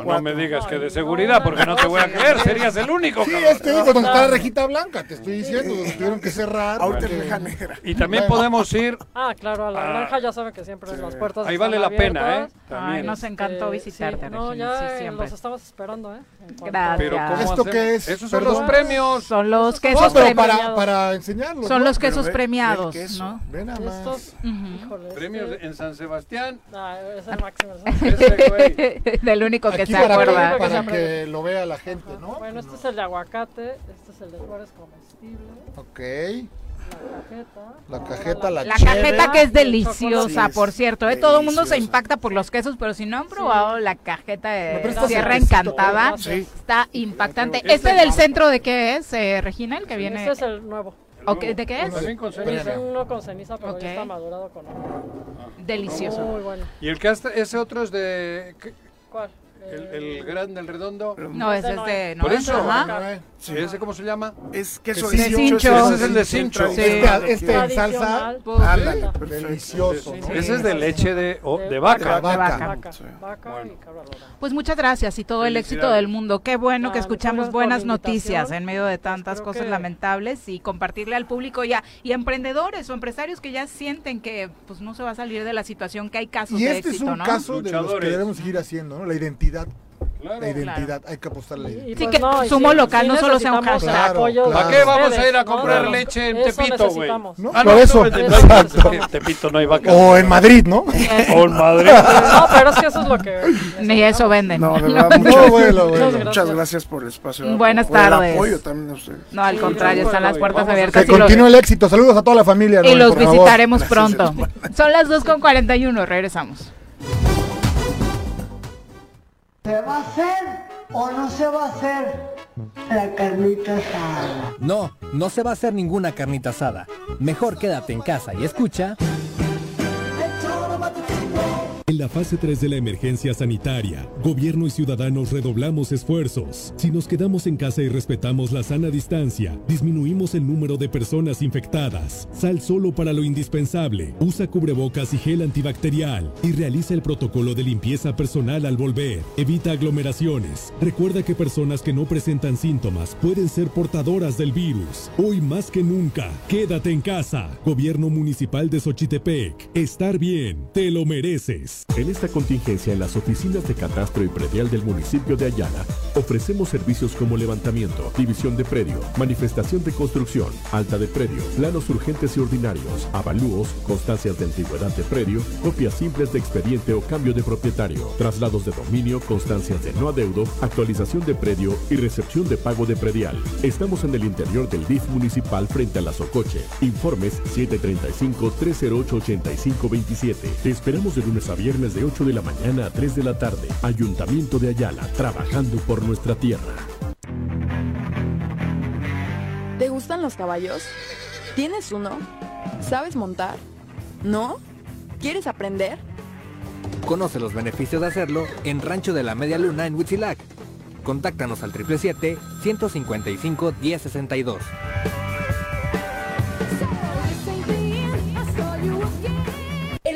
No, me digas que de seguridad, porque no te voy a creer. Serías el único. Sí, este digo, donde está la rejita blanca, te estoy diciendo. Donde tuvieron que cerrar. Ahorita reja negra. Y también podemos ir... Ah, claro, a la granja ya saben que siempre sí. las puertas Ahí vale la pena, ¿eh? Ay, nos encantó este, visitarte, sí, No, ya siempre. los estamos esperando, ¿eh? Gracias. Pero ¿Esto qué es? Esos son los premios. Son los quesos premiados. Son los quesos premiados. ¿no? Ven nada más. Estos, uh -huh. híjole, Premios este... en San Sebastián. No, es el máximo. Ese güey. Del único que Aquí se acuerda. Para que lo vea la gente, Ajá. ¿no? Bueno, este no. es el de aguacate, este es el de flores comestibles. Ok. La cajeta, la cajeta, la, la cajeta que es deliciosa, por cierto. ¿eh? Todo el mundo se impacta por los quesos, pero si no han probado sí. la cajeta de Sierra Encantada, sí. está impactante. ¿Este, ¿Este del centro de qué es, eh, Regina, el que viene? Este es el nuevo. Okay, ¿De qué es? También con ceniza. Es uno con ceniza, pero okay. ya está madurado con agua. Delicioso. Muy bueno. ¿Y el que este, ese otro es de...? ¿Qué? ¿Cuál? El, el grande, el redondo. No, ese es de. No, ¿Por eso? Ajá. Eh. Sí, ¿Ese cómo se llama? Es queso de cincho. Es el de cincho. Este, este, este, en salsa. Pues, delicioso. Ese es de leche de, de vaca. De vaca. Pues muchas gracias y todo el éxito del mundo. Qué bueno que escuchamos buenas noticias en medio de tantas cosas lamentables y compartirle al público ya y emprendedores o empresarios que ya sienten que pues no se va a salir de la situación que hay casos y de este éxito, es un caso de los que debemos seguir haciendo, ¿no? La identidad identidad. Claro. La identidad, hay que apostar la identidad. Sí, pues que no, sumo sí, local, sí no solo sea un hashtag. Claro, claro. ¿Para qué vamos a ir a comprar no, leche en Tepito, güey? ¿No? Ah, por eso. En Tepito no hay vaca. O en Madrid, ¿no? o en Madrid. no, pero es que eso es lo que. Ni eso venden. No, de verdad, muchas, bueno, bueno. muchas gracias. por el espacio. Buenas por tardes. El apoyo también a ustedes. No, al contrario, están las puertas abiertas. Que continúe el éxito. Saludos a toda la familia. Y los visitaremos pronto. Son las 2.41, regresamos. ¿Se va a hacer o no se va a hacer la carnita asada? No, no se va a hacer ninguna carnita asada. Mejor quédate en casa y escucha. La fase 3 de la emergencia sanitaria, gobierno y ciudadanos redoblamos esfuerzos. Si nos quedamos en casa y respetamos la sana distancia, disminuimos el número de personas infectadas. Sal solo para lo indispensable. Usa cubrebocas y gel antibacterial y realiza el protocolo de limpieza personal al volver. Evita aglomeraciones. Recuerda que personas que no presentan síntomas pueden ser portadoras del virus. Hoy más que nunca, quédate en casa. Gobierno Municipal de Xochitepec. Estar bien, te lo mereces. En esta contingencia en las oficinas de catastro y predial del municipio de Ayala, ofrecemos servicios como levantamiento, división de predio, manifestación de construcción, alta de predio, planos urgentes y ordinarios, avalúos, constancias de antigüedad de predio, copias simples de expediente o cambio de propietario, traslados de dominio, constancias de no adeudo, actualización de predio y recepción de pago de predial. Estamos en el interior del DIF municipal frente a la Socoche. Informes 735-308-8527. Te esperamos de lunes a viernes de 8 de la mañana a 3 de la tarde. Ayuntamiento de Ayala, trabajando por nuestra tierra. ¿Te gustan los caballos? ¿Tienes uno? ¿Sabes montar? ¿No? ¿Quieres aprender? Conoce los beneficios de hacerlo en Rancho de la Media Luna en Huitzilac. Contáctanos al 777-155-1062.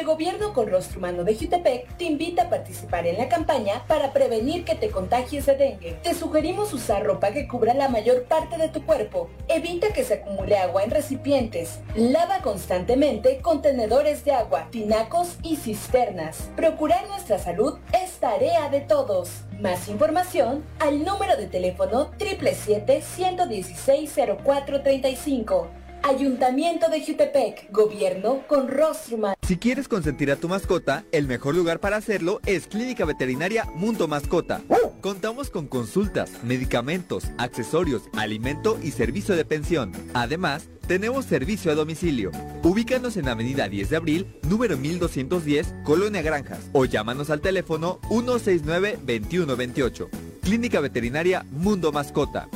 El gobierno con rostro humano de Jutepec te invita a participar en la campaña para prevenir que te contagies de dengue. Te sugerimos usar ropa que cubra la mayor parte de tu cuerpo. Evita que se acumule agua en recipientes. Lava constantemente contenedores de agua, tinacos y cisternas. Procurar nuestra salud es tarea de todos. Más información al número de teléfono 777-116-0435. Ayuntamiento de Jutepec, gobierno con rostro humano. Si quieres consentir a tu mascota, el mejor lugar para hacerlo es Clínica Veterinaria Mundo Mascota. Contamos con consultas, medicamentos, accesorios, alimento y servicio de pensión. Además, tenemos servicio a domicilio. Ubícanos en Avenida 10 de Abril, número 1210, Colonia Granjas, o llámanos al teléfono 169-2128. Clínica Veterinaria Mundo Mascota.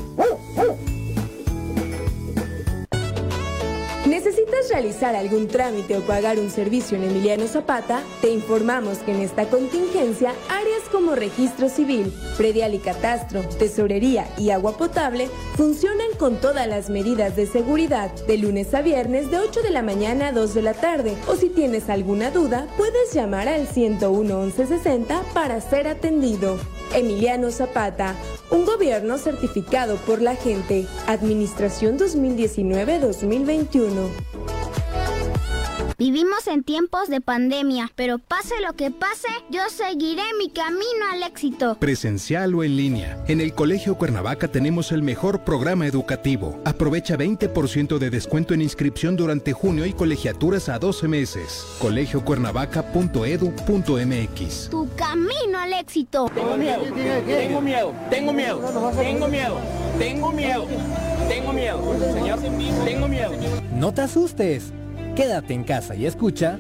¿Necesitas realizar algún trámite o pagar un servicio en Emiliano Zapata? Te informamos que en esta contingencia, áreas como registro civil, predial y catastro, tesorería y agua potable funcionan con todas las medidas de seguridad de lunes a viernes de 8 de la mañana a 2 de la tarde. O si tienes alguna duda, puedes llamar al 101 1160 para ser atendido. Emiliano Zapata, un gobierno certificado por la gente. Administración 2019-2021. ano. Vivimos en tiempos de pandemia, pero pase lo que pase, yo seguiré mi camino al éxito. Presencial o en línea. En el Colegio Cuernavaca tenemos el mejor programa educativo. Aprovecha 20% de descuento en inscripción durante junio y colegiaturas a 12 meses. colegiocuernavaca.edu.mx. Tu camino al éxito. Tengo miedo, tengo miedo, tengo miedo, tengo miedo, tengo miedo, tengo miedo, señor, tengo miedo. No te asustes. Quédate en casa y escucha.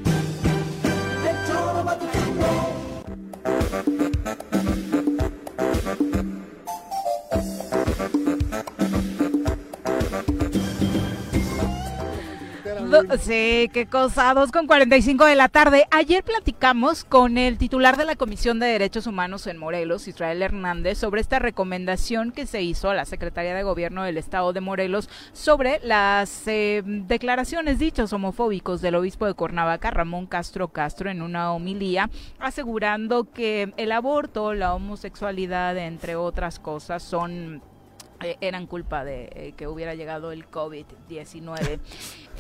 Sí, qué cosa, 2 con 45 de la tarde. Ayer platicamos con el titular de la Comisión de Derechos Humanos en Morelos, Israel Hernández, sobre esta recomendación que se hizo a la Secretaría de Gobierno del Estado de Morelos sobre las eh, declaraciones dichos homofóbicos del obispo de Cuernavaca, Ramón Castro Castro, en una homilía, asegurando que el aborto, la homosexualidad, entre otras cosas, son eh, eran culpa de eh, que hubiera llegado el COVID-19.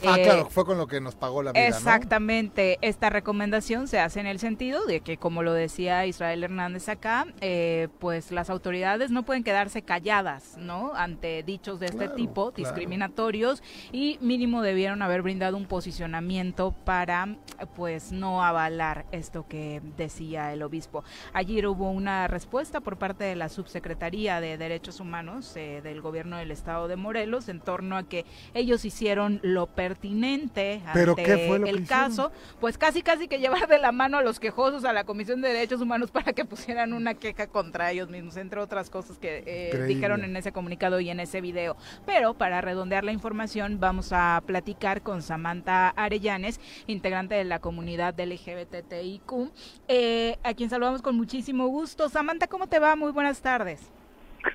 Ah, Eh, claro, fue con lo que nos pagó la vida, ¿no? Exactamente. Esta recomendación se hace en el sentido de que, como lo decía Israel Hernández acá, eh, pues las autoridades no pueden quedarse calladas, ¿no? Ante dichos de este Claro, tipo, claro. discriminatorios, y mínimo debieron haber brindado un posicionamiento para, pues, no avalar esto que decía el obispo. Ayer hubo una respuesta por parte de la Subsecretaría de Derechos Humanos, eh, del gobierno del estado de Morelos en torno a que ellos hicieron lo pertinente ante el caso, pues casi casi que llevar de la mano a los quejosos a la Comisión de Derechos Humanos para que pusieran una queja contra ellos mismos, entre otras cosas que eh, dijeron en ese comunicado y en ese video. Pero para redondear la información, vamos a platicar con Samantha Arellanes, integrante de la comunidad LGBTIQ, eh, a quien saludamos con muchísimo gusto. Samantha, ¿cómo te va? Muy buenas tardes.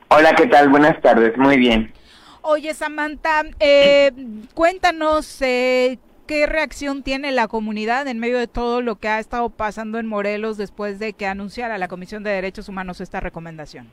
Hola, ¿qué tal? Buenas tardes, muy bien. Oye, Samantha, eh, cuéntanos eh, qué reacción tiene la comunidad en medio de todo lo que ha estado pasando en Morelos después de que anunciara la Comisión de Derechos Humanos esta recomendación.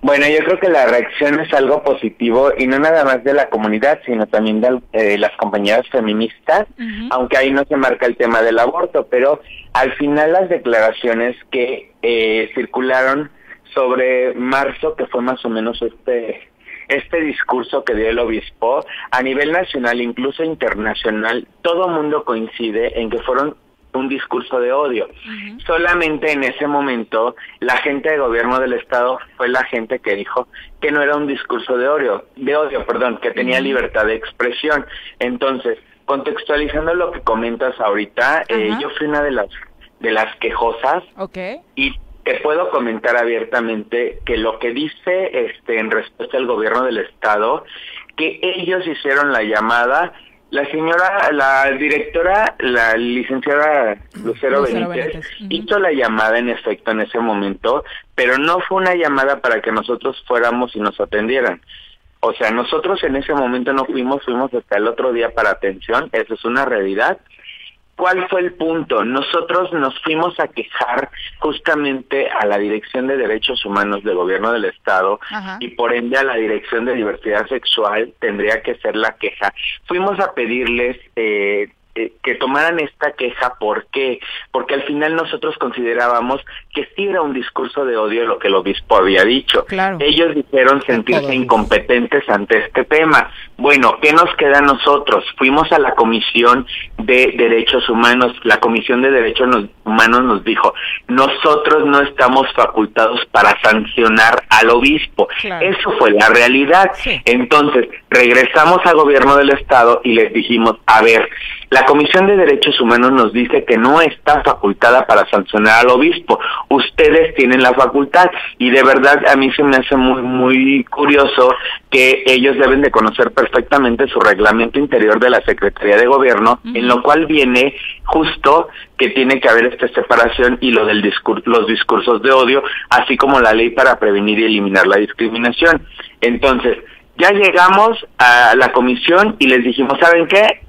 Bueno, yo creo que la reacción es algo positivo y no nada más de la comunidad, sino también de eh, las compañeras feministas, aunque ahí no se marca el tema del aborto, pero al final las declaraciones que eh, circularon sobre marzo, que fue más o menos este este discurso que dio el obispo, a nivel nacional, incluso internacional, todo mundo coincide en que fueron un discurso de odio. Solamente en ese momento la gente de gobierno del estado fue la gente que dijo que no era un discurso de odio, de odio, perdón, que tenía libertad de expresión. Entonces, contextualizando lo que comentas ahorita, eh, yo fui una de las de las quejosas okay. y te puedo comentar abiertamente que lo que dice este en respuesta al gobierno del estado que ellos hicieron la llamada la señora, la directora, la licenciada Lucero, Benítez, hizo la llamada en efecto en ese momento, pero no fue una llamada para que nosotros fuéramos y nos atendieran. O sea, nosotros en ese momento no fuimos, fuimos hasta el otro día para atención, eso es una realidad, ¿Cuál fue el punto? Nosotros nos fuimos a quejar justamente a la Dirección de Derechos Humanos del Gobierno del Estado y por ende a la Dirección de Diversidad Sexual tendría que ser la queja. Fuimos a pedirles eh, eh, que tomaran esta queja. ¿Por qué? Porque al final nosotros considerábamos que sí era un discurso de odio lo que el obispo había dicho. Ellos dijeron sentirse incompetentes ante este tema. Bueno, ¿qué nos queda a nosotros? Fuimos a la Comisión de Derechos Humanos. La Comisión de Derechos Humanos nos dijo, nosotros no estamos facultados para sancionar al obispo. Eso fue la realidad. Entonces, regresamos al gobierno del Estado y les dijimos, a ver, la Comisión de Derechos Humanos nos dice que no está facultada para sancionar al obispo. Ustedes tienen la facultad y de verdad a mí se me hace muy muy curioso que ellos deben de conocer perfectamente su reglamento interior de la Secretaría de Gobierno, en lo cual viene justo que tiene que haber esta separación y lo del los discursos de odio, así como la ley para prevenir y eliminar la discriminación. Entonces, ya llegamos a la comisión y les dijimos, ¿saben qué?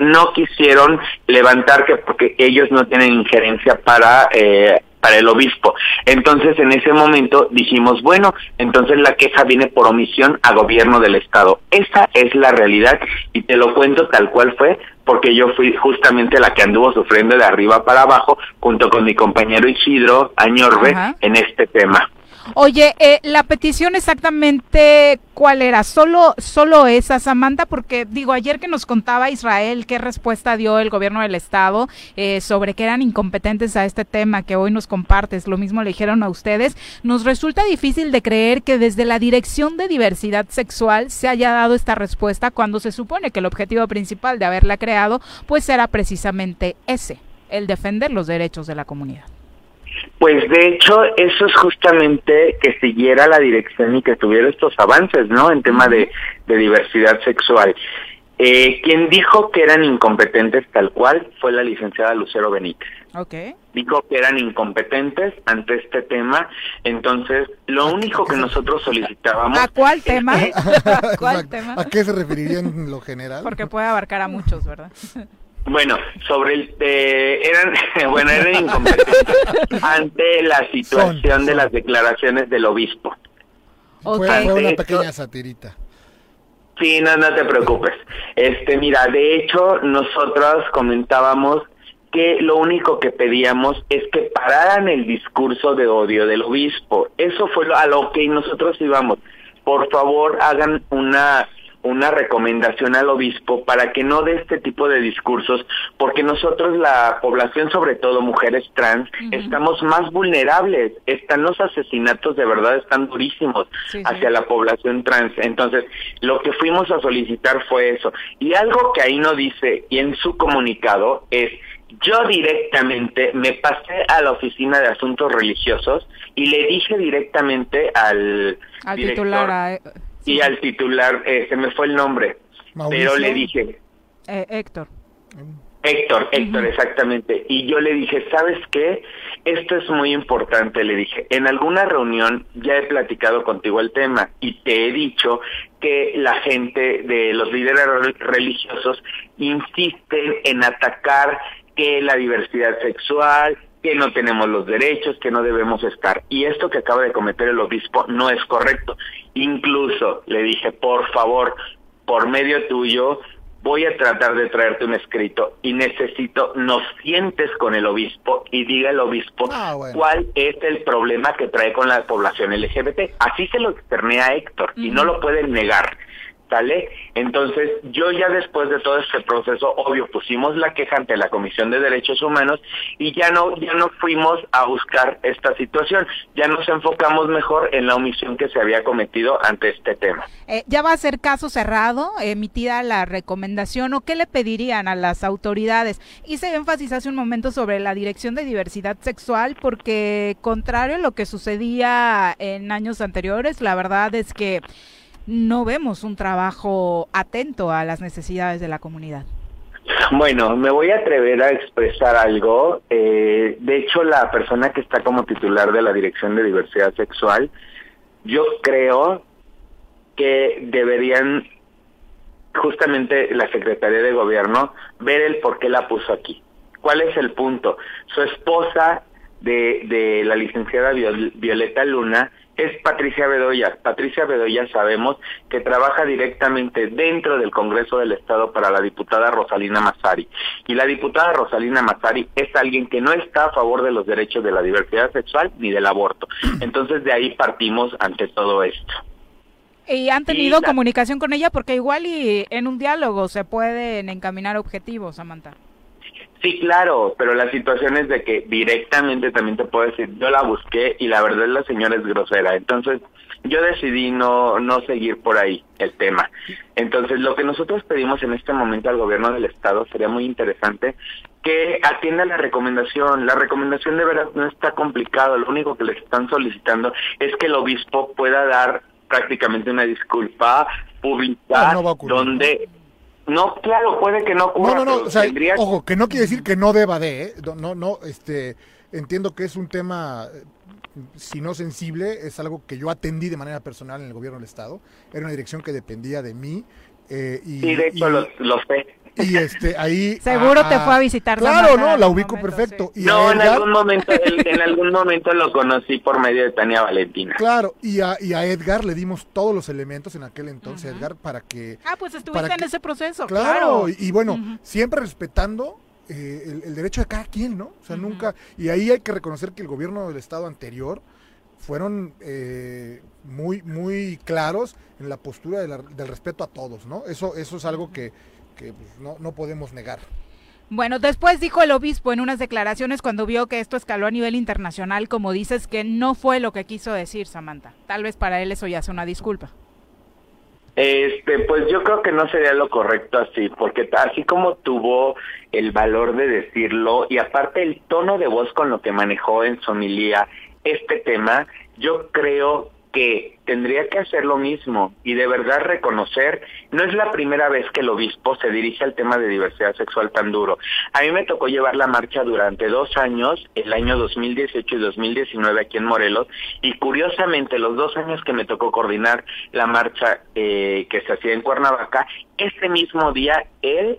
No quisieron levantar que porque ellos no tienen injerencia para eh, para el obispo. Entonces, en ese momento dijimos, bueno, entonces la queja viene por omisión a gobierno del estado. Esa es la realidad y te lo cuento tal cual fue, porque yo fui justamente la que anduvo sufriendo de arriba para abajo junto con mi compañero Isidro Añorbe en este tema. Oye, eh, la petición exactamente cuál era, solo, solo esa, Samantha, porque digo, ayer que nos contaba Israel qué respuesta dio el gobierno del estado eh, sobre que eran incompetentes a este tema que hoy nos compartes, lo mismo le dijeron a ustedes, nos resulta difícil de creer que desde la Dirección de Diversidad Sexual se haya dado esta respuesta cuando se supone que el objetivo principal de haberla creado pues era precisamente ese, el defender los derechos de la comunidad. Pues de hecho eso es justamente que siguiera la dirección y que tuviera estos avances, ¿no? En tema de, diversidad sexual. Eh, quien dijo que eran incompetentes tal cual fue la licenciada Lucero Benítez. Okay. Dijo que eran incompetentes ante este tema, entonces lo único que nosotros solicitábamos... ¿A cuál tema? ¿A cuál tema? ¿A qué se referiría en lo general? Porque puede abarcar a muchos, ¿verdad? Bueno, sobre el eh, eran bueno eran incompetentes ante la situación de las declaraciones del obispo. Fue, una pequeña satirita. Sí, no, no te preocupes. Este, mira, de hecho nosotros comentábamos que lo único que pedíamos es que pararan el discurso de odio del obispo. Eso fue a lo que nosotros íbamos. Por favor, hagan una una recomendación al obispo para que no dé este tipo de discursos, porque nosotros, la población, sobre todo mujeres trans, estamos más vulnerables. Están los asesinatos de verdad, están durísimos hacia la población trans. Entonces, lo que fuimos a solicitar fue eso. Y algo que ahí no dice, y en su comunicado, es yo directamente me pasé a la oficina de asuntos religiosos y le dije directamente al, titular y al titular eh, se me fue el nombre pero le dije eh, Héctor Héctor, Héctor, exactamente. Y yo le dije, ¿sabes qué? Esto es muy importante, le dije. En alguna reunión ya he platicado contigo el tema y te he dicho que la gente de los líderes religiosos insisten en atacar que la diversidad sexual, que no tenemos los derechos, que no debemos estar. Y esto que acaba de cometer el obispo no es correcto. Incluso le dije, por favor, por medio tuyo, voy a tratar de traerte un escrito y necesito nos sientes con el obispo y diga el obispo ah, cuál es el problema que trae con la población LGBT. Así se lo externé a Héctor y no lo pueden negar. Entonces, yo ya después de todo este proceso, obvio, pusimos la queja ante la Comisión de Derechos Humanos y ya no, ya no fuimos a buscar esta situación, ya nos enfocamos mejor en la omisión que se había cometido ante este tema. Eh, ¿Ya va a ser caso cerrado, emitida la recomendación o qué le pedirían a las autoridades? Hice énfasis hace un momento sobre la Dirección de Diversidad Sexual porque, contrario a lo que sucedía en años anteriores, la verdad es que no vemos un trabajo atento a las necesidades de la comunidad. Bueno, me voy a atrever a expresar algo. Eh, de hecho, la persona que está como titular de la Dirección de Diversidad Sexual, yo creo que deberían justamente la Secretaría de Gobierno ver el por qué la puso aquí. ¿Cuál es el punto? Su esposa de, de la licenciada Violeta Luna es Patricia Bedoya. Patricia Bedoya sabemos que trabaja directamente dentro del Congreso del Estado para la diputada Rosalina Mazzari. Y la diputada Rosalina Mazzari es alguien que no está a favor de los derechos de la diversidad sexual ni del aborto. Entonces de ahí partimos ante todo esto. ¿Y han tenido comunicación con ella? Porque igual y en un diálogo se pueden encaminar objetivos, Samantha. Sí, claro, pero la situación es de que directamente también te puedo decir, yo la busqué y la verdad la señora es grosera, entonces yo decidí no no seguir por ahí el tema. Entonces, lo que nosotros pedimos en este momento al gobierno del estado sería muy interesante que atienda la recomendación. La recomendación de verdad no está complicado, lo único que les están solicitando es que el obispo pueda dar prácticamente una disculpa pública donde no, claro, puede que no ocurra. No, no, no, o sea, ojo, que no quiere decir que no deba de, ¿eh? no, no, este, entiendo que es un tema, eh, si no sensible, es algo que yo atendí de manera personal en el gobierno del Estado, era una dirección que dependía de mí. Eh, y, sí, de hecho lo, sé. Y este, ahí. Seguro te fue a visitar. Claro, no, la ubico perfecto. no, en algún momento, en algún momento lo conocí por medio de Tania Valentina. Claro, y a, y a Edgar le dimos todos los elementos en aquel entonces, Edgar, para que. Ah, pues estuviste en ese proceso. Claro, y, bueno, siempre respetando eh, el, derecho de cada quien, ¿no? O sea, nunca. Y ahí hay que reconocer que el gobierno del Estado anterior fueron eh, muy, muy claros en la postura del respeto a todos, ¿no? Eso, eso es algo que que pues, no, no podemos negar. Bueno, después dijo el obispo en unas declaraciones cuando vio que esto escaló a nivel internacional, como dices, que no fue lo que quiso decir Samantha. Tal vez para él eso ya sea una disculpa. Este, pues yo creo que no sería lo correcto así, porque así como tuvo el valor de decirlo y aparte el tono de voz con lo que manejó en su homilía este tema, yo creo que tendría que hacer lo mismo y de verdad reconocer, no es la primera vez que el obispo se dirige al tema de diversidad sexual tan duro. A mí me tocó llevar la marcha durante dos años, el año 2018 y 2019 aquí en Morelos, y curiosamente los dos años que me tocó coordinar la marcha eh, que se hacía en Cuernavaca, ese mismo día él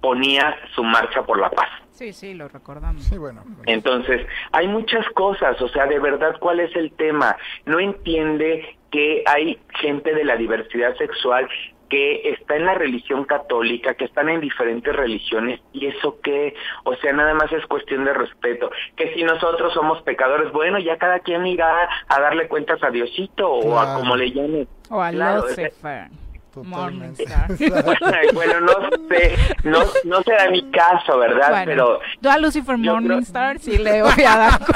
ponía su marcha por la paz. Sí, sí, lo recordamos. Sí, bueno. Entonces, hay muchas cosas, o sea, de verdad, ¿cuál es el tema? No entiende que hay gente de la diversidad sexual que está en la religión católica, que están en diferentes religiones, y eso qué, o sea, nada más es cuestión de respeto. Que si nosotros somos pecadores, bueno, ya cada quien irá a darle cuentas a Diosito o a como le llame. O a Totalmente. bueno, no sé, no, no será mi caso, ¿verdad? Pero yo a Lucifer Morningstar sí le voy a dar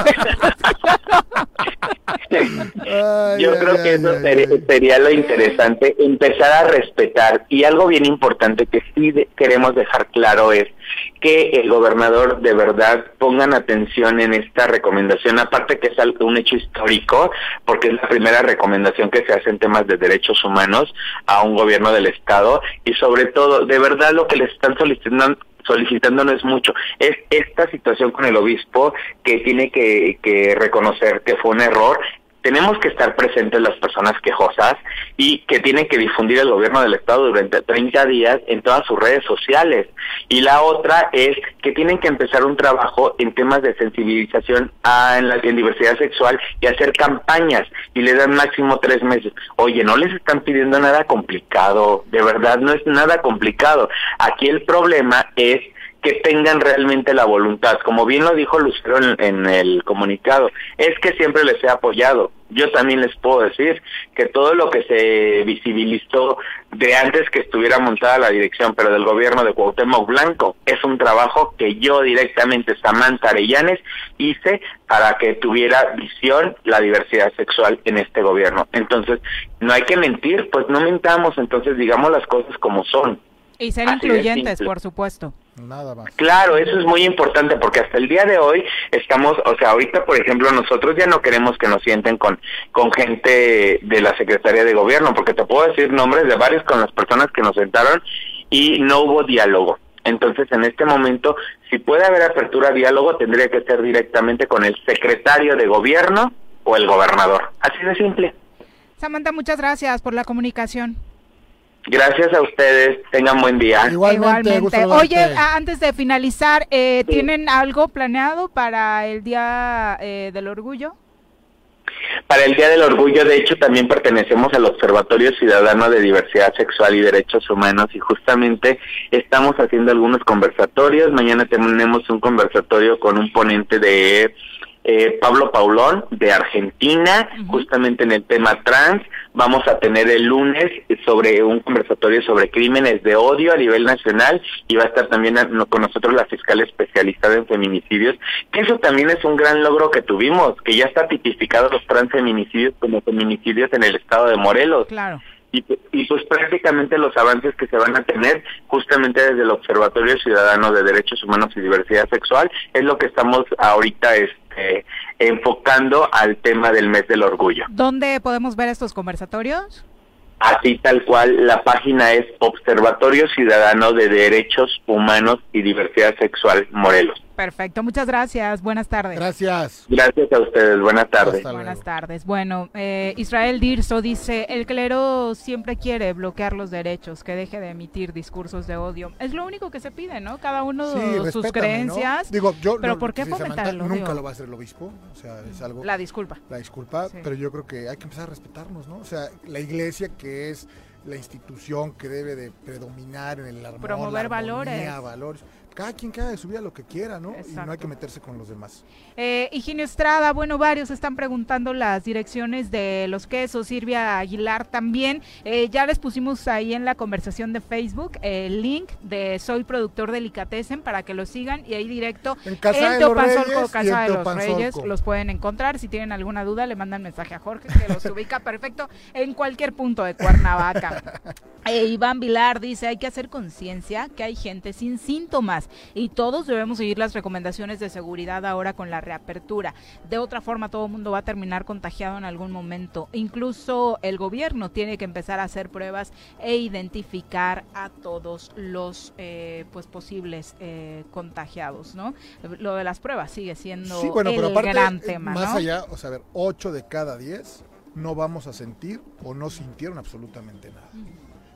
Yo creo que eso sería, lo interesante, empezar a respetar. Y algo bien importante que sí queremos dejar claro es que el gobernador de verdad pongan atención en esta recomendación, aparte que es un hecho histórico, porque es la primera recomendación que se hace en temas de derechos humanos a un gobierno del Estado y sobre todo, de verdad lo que les están solicitando solicitando no es mucho, es esta situación con el obispo que tiene que, que reconocer que fue un error tenemos que estar presentes las personas quejosas y que tienen que difundir el gobierno del Estado durante 30 días en todas sus redes sociales. Y la otra es que tienen que empezar un trabajo en temas de sensibilización a, en la diversidad sexual y hacer campañas y le dan máximo tres meses. Oye, no les están pidiendo nada complicado, de verdad no es nada complicado. Aquí el problema es que tengan realmente la voluntad. Como bien lo dijo Lucero en, el comunicado, es que siempre les he apoyado. Yo también les puedo decir que todo lo que se visibilizó de antes que estuviera montada la dirección, pero del gobierno de Cuauhtémoc Blanco, es un trabajo que yo directamente, Samantha Arellanes, hice para que tuviera visión la diversidad sexual en este gobierno. Entonces, no hay que mentir, pues no mentamos, entonces digamos las cosas como son. Y ser incluyentes, por supuesto. Nada más. Claro, eso es muy importante porque hasta el día de hoy estamos, o sea, ahorita por ejemplo nosotros ya no queremos que nos sienten con con gente de la Secretaría de Gobierno, porque te puedo decir nombres de varios con las personas que nos sentaron y no hubo diálogo. Entonces, en este momento, si puede haber apertura a diálogo, tendría que ser directamente con el secretario de Gobierno o el gobernador. Así de simple. Samantha, muchas gracias por la comunicación. Gracias a ustedes, tengan buen día. Igualmente. Oye, antes de finalizar, eh, ¿tienen algo planeado para el Día eh, del Orgullo? Para el Día del Orgullo, de hecho, también pertenecemos al Observatorio Ciudadano de Diversidad Sexual y Derechos Humanos y justamente estamos haciendo algunos conversatorios. Mañana tenemos un conversatorio con un ponente de eh, Pablo Paulón de Argentina, justamente en el tema trans. Vamos a tener el lunes sobre un conversatorio sobre crímenes de odio a nivel nacional y va a estar también con nosotros la fiscal especializada en feminicidios, que eso también es un gran logro que tuvimos, que ya está tipificado los transfeminicidios como feminicidios en el estado de Morelos. Claro. Y, y, pues prácticamente los avances que se van a tener justamente desde el Observatorio Ciudadano de Derechos Humanos y Diversidad Sexual es lo que estamos ahorita este, enfocando al tema del mes del orgullo. ¿Dónde podemos ver estos conversatorios? Así tal cual, la página es Observatorio Ciudadano de Derechos Humanos y Diversidad Sexual Morelos. Perfecto, muchas gracias. Buenas tardes. Gracias. Gracias a ustedes. Buenas tardes. Buenas tardes. Bueno, eh, Israel Dirso dice, el clero siempre quiere bloquear los derechos, que deje de emitir discursos de odio. Es lo único que se pide, ¿no? Cada uno de sus creencias. Digo, yo, pero ¿por qué fomentar el odio? Nunca lo va a hacer el obispo, o sea, es algo... La disculpa. La disculpa, pero yo creo que hay que empezar a respetarnos, ¿no? O sea, la iglesia que es la institución que debe de predominar en el amor, promover valores. valores cada quien cada de su vida lo que quiera, ¿no? Y no hay que meterse con los demás. Eh, Higinio Estrada, bueno, varios están preguntando las direcciones de los quesos, Silvia Aguilar también. Eh, ya les pusimos ahí en la conversación de Facebook el link de Soy Productor Delicatessen para que lo sigan y ahí directo en Casa de los Reyes Casa de los Reyes, los pueden encontrar. Si tienen alguna duda, le mandan mensaje a Jorge que los ubica perfecto en cualquier punto de Cuernavaca. Eh, Iván Vilar dice, hay que hacer conciencia que hay gente sin síntomas y todos debemos seguir las recomendaciones de seguridad ahora con la reapertura. De otra forma, todo el mundo va a terminar contagiado en algún momento. Incluso el gobierno tiene que empezar a hacer pruebas e identificar a todos los eh, pues posibles eh, contagiados, ¿no? Lo de las pruebas sigue siendo el gran eh, tema. Más allá, o sea, a ver, 8 de cada 10 no vamos a sentir o no sintieron absolutamente nada.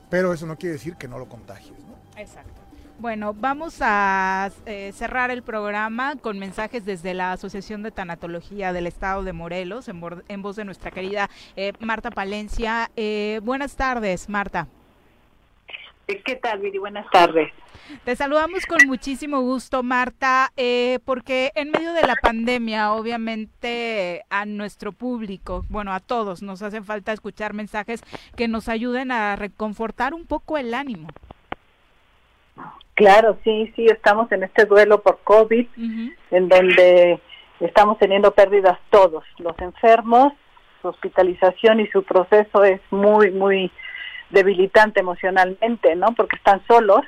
Pero eso no quiere decir que no lo contagies, ¿no? Exacto. Bueno, vamos a eh, cerrar el programa con mensajes desde la Asociación de Tanatología del Estado de Morelos, en, voz de nuestra querida eh, Marta Palencia. Eh, buenas tardes, Marta. ¿Qué tal, Viri? Buenas tardes. Te saludamos con muchísimo gusto, Marta, eh, porque en medio de la pandemia, obviamente a nuestro público, bueno, a todos, nos hace falta escuchar mensajes que nos ayuden a reconfortar un poco el ánimo. Claro, sí, sí, estamos en este duelo por COVID, en donde estamos teniendo pérdidas todos, los enfermos, su hospitalización y su proceso es muy, muy debilitante emocionalmente, ¿no? Porque están solos,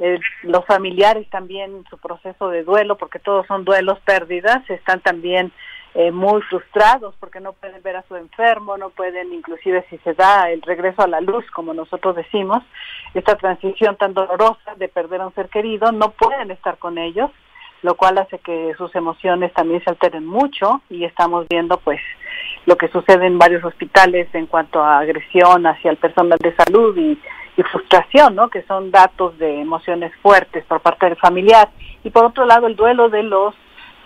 eh, los familiares también su proceso de duelo, porque todos son duelos, pérdidas, están también eh, muy frustrados porque no pueden ver a su enfermo, no pueden, inclusive si se da el regreso a la luz, como nosotros decimos, esta transición tan dolorosa de perder a un ser querido, no pueden estar con ellos, lo cual hace que sus emociones también se alteren mucho y estamos viendo pues lo que sucede en varios hospitales en cuanto a agresión hacia el personal de salud y, frustración, ¿no? Que son datos de emociones fuertes por parte del familiar. Y por otro lado, el duelo de los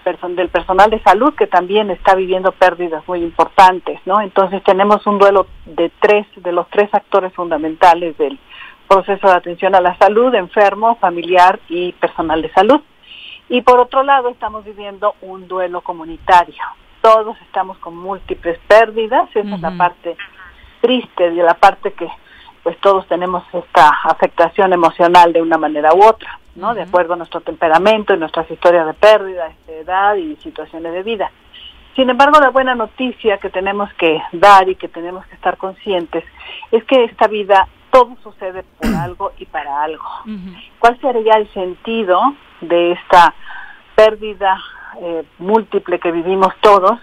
del personal de salud que también está viviendo pérdidas muy importantes, ¿no? Entonces tenemos un duelo de tres, de los tres actores fundamentales del proceso de atención a la salud, enfermo, familiar y personal de salud. Y por otro lado estamos viviendo un duelo comunitario, todos estamos con múltiples pérdidas, esa es la parte triste de la parte que pues todos tenemos esta afectación emocional de una manera u otra, ¿no? De acuerdo a nuestro temperamento y nuestras historias de pérdida, de edad y situaciones de vida. Sin embargo, la buena noticia que tenemos que dar y que tenemos que estar conscientes es que esta vida todo sucede por algo y para algo. ¿Cuál sería el sentido de esta pérdida eh, múltiple que vivimos todos,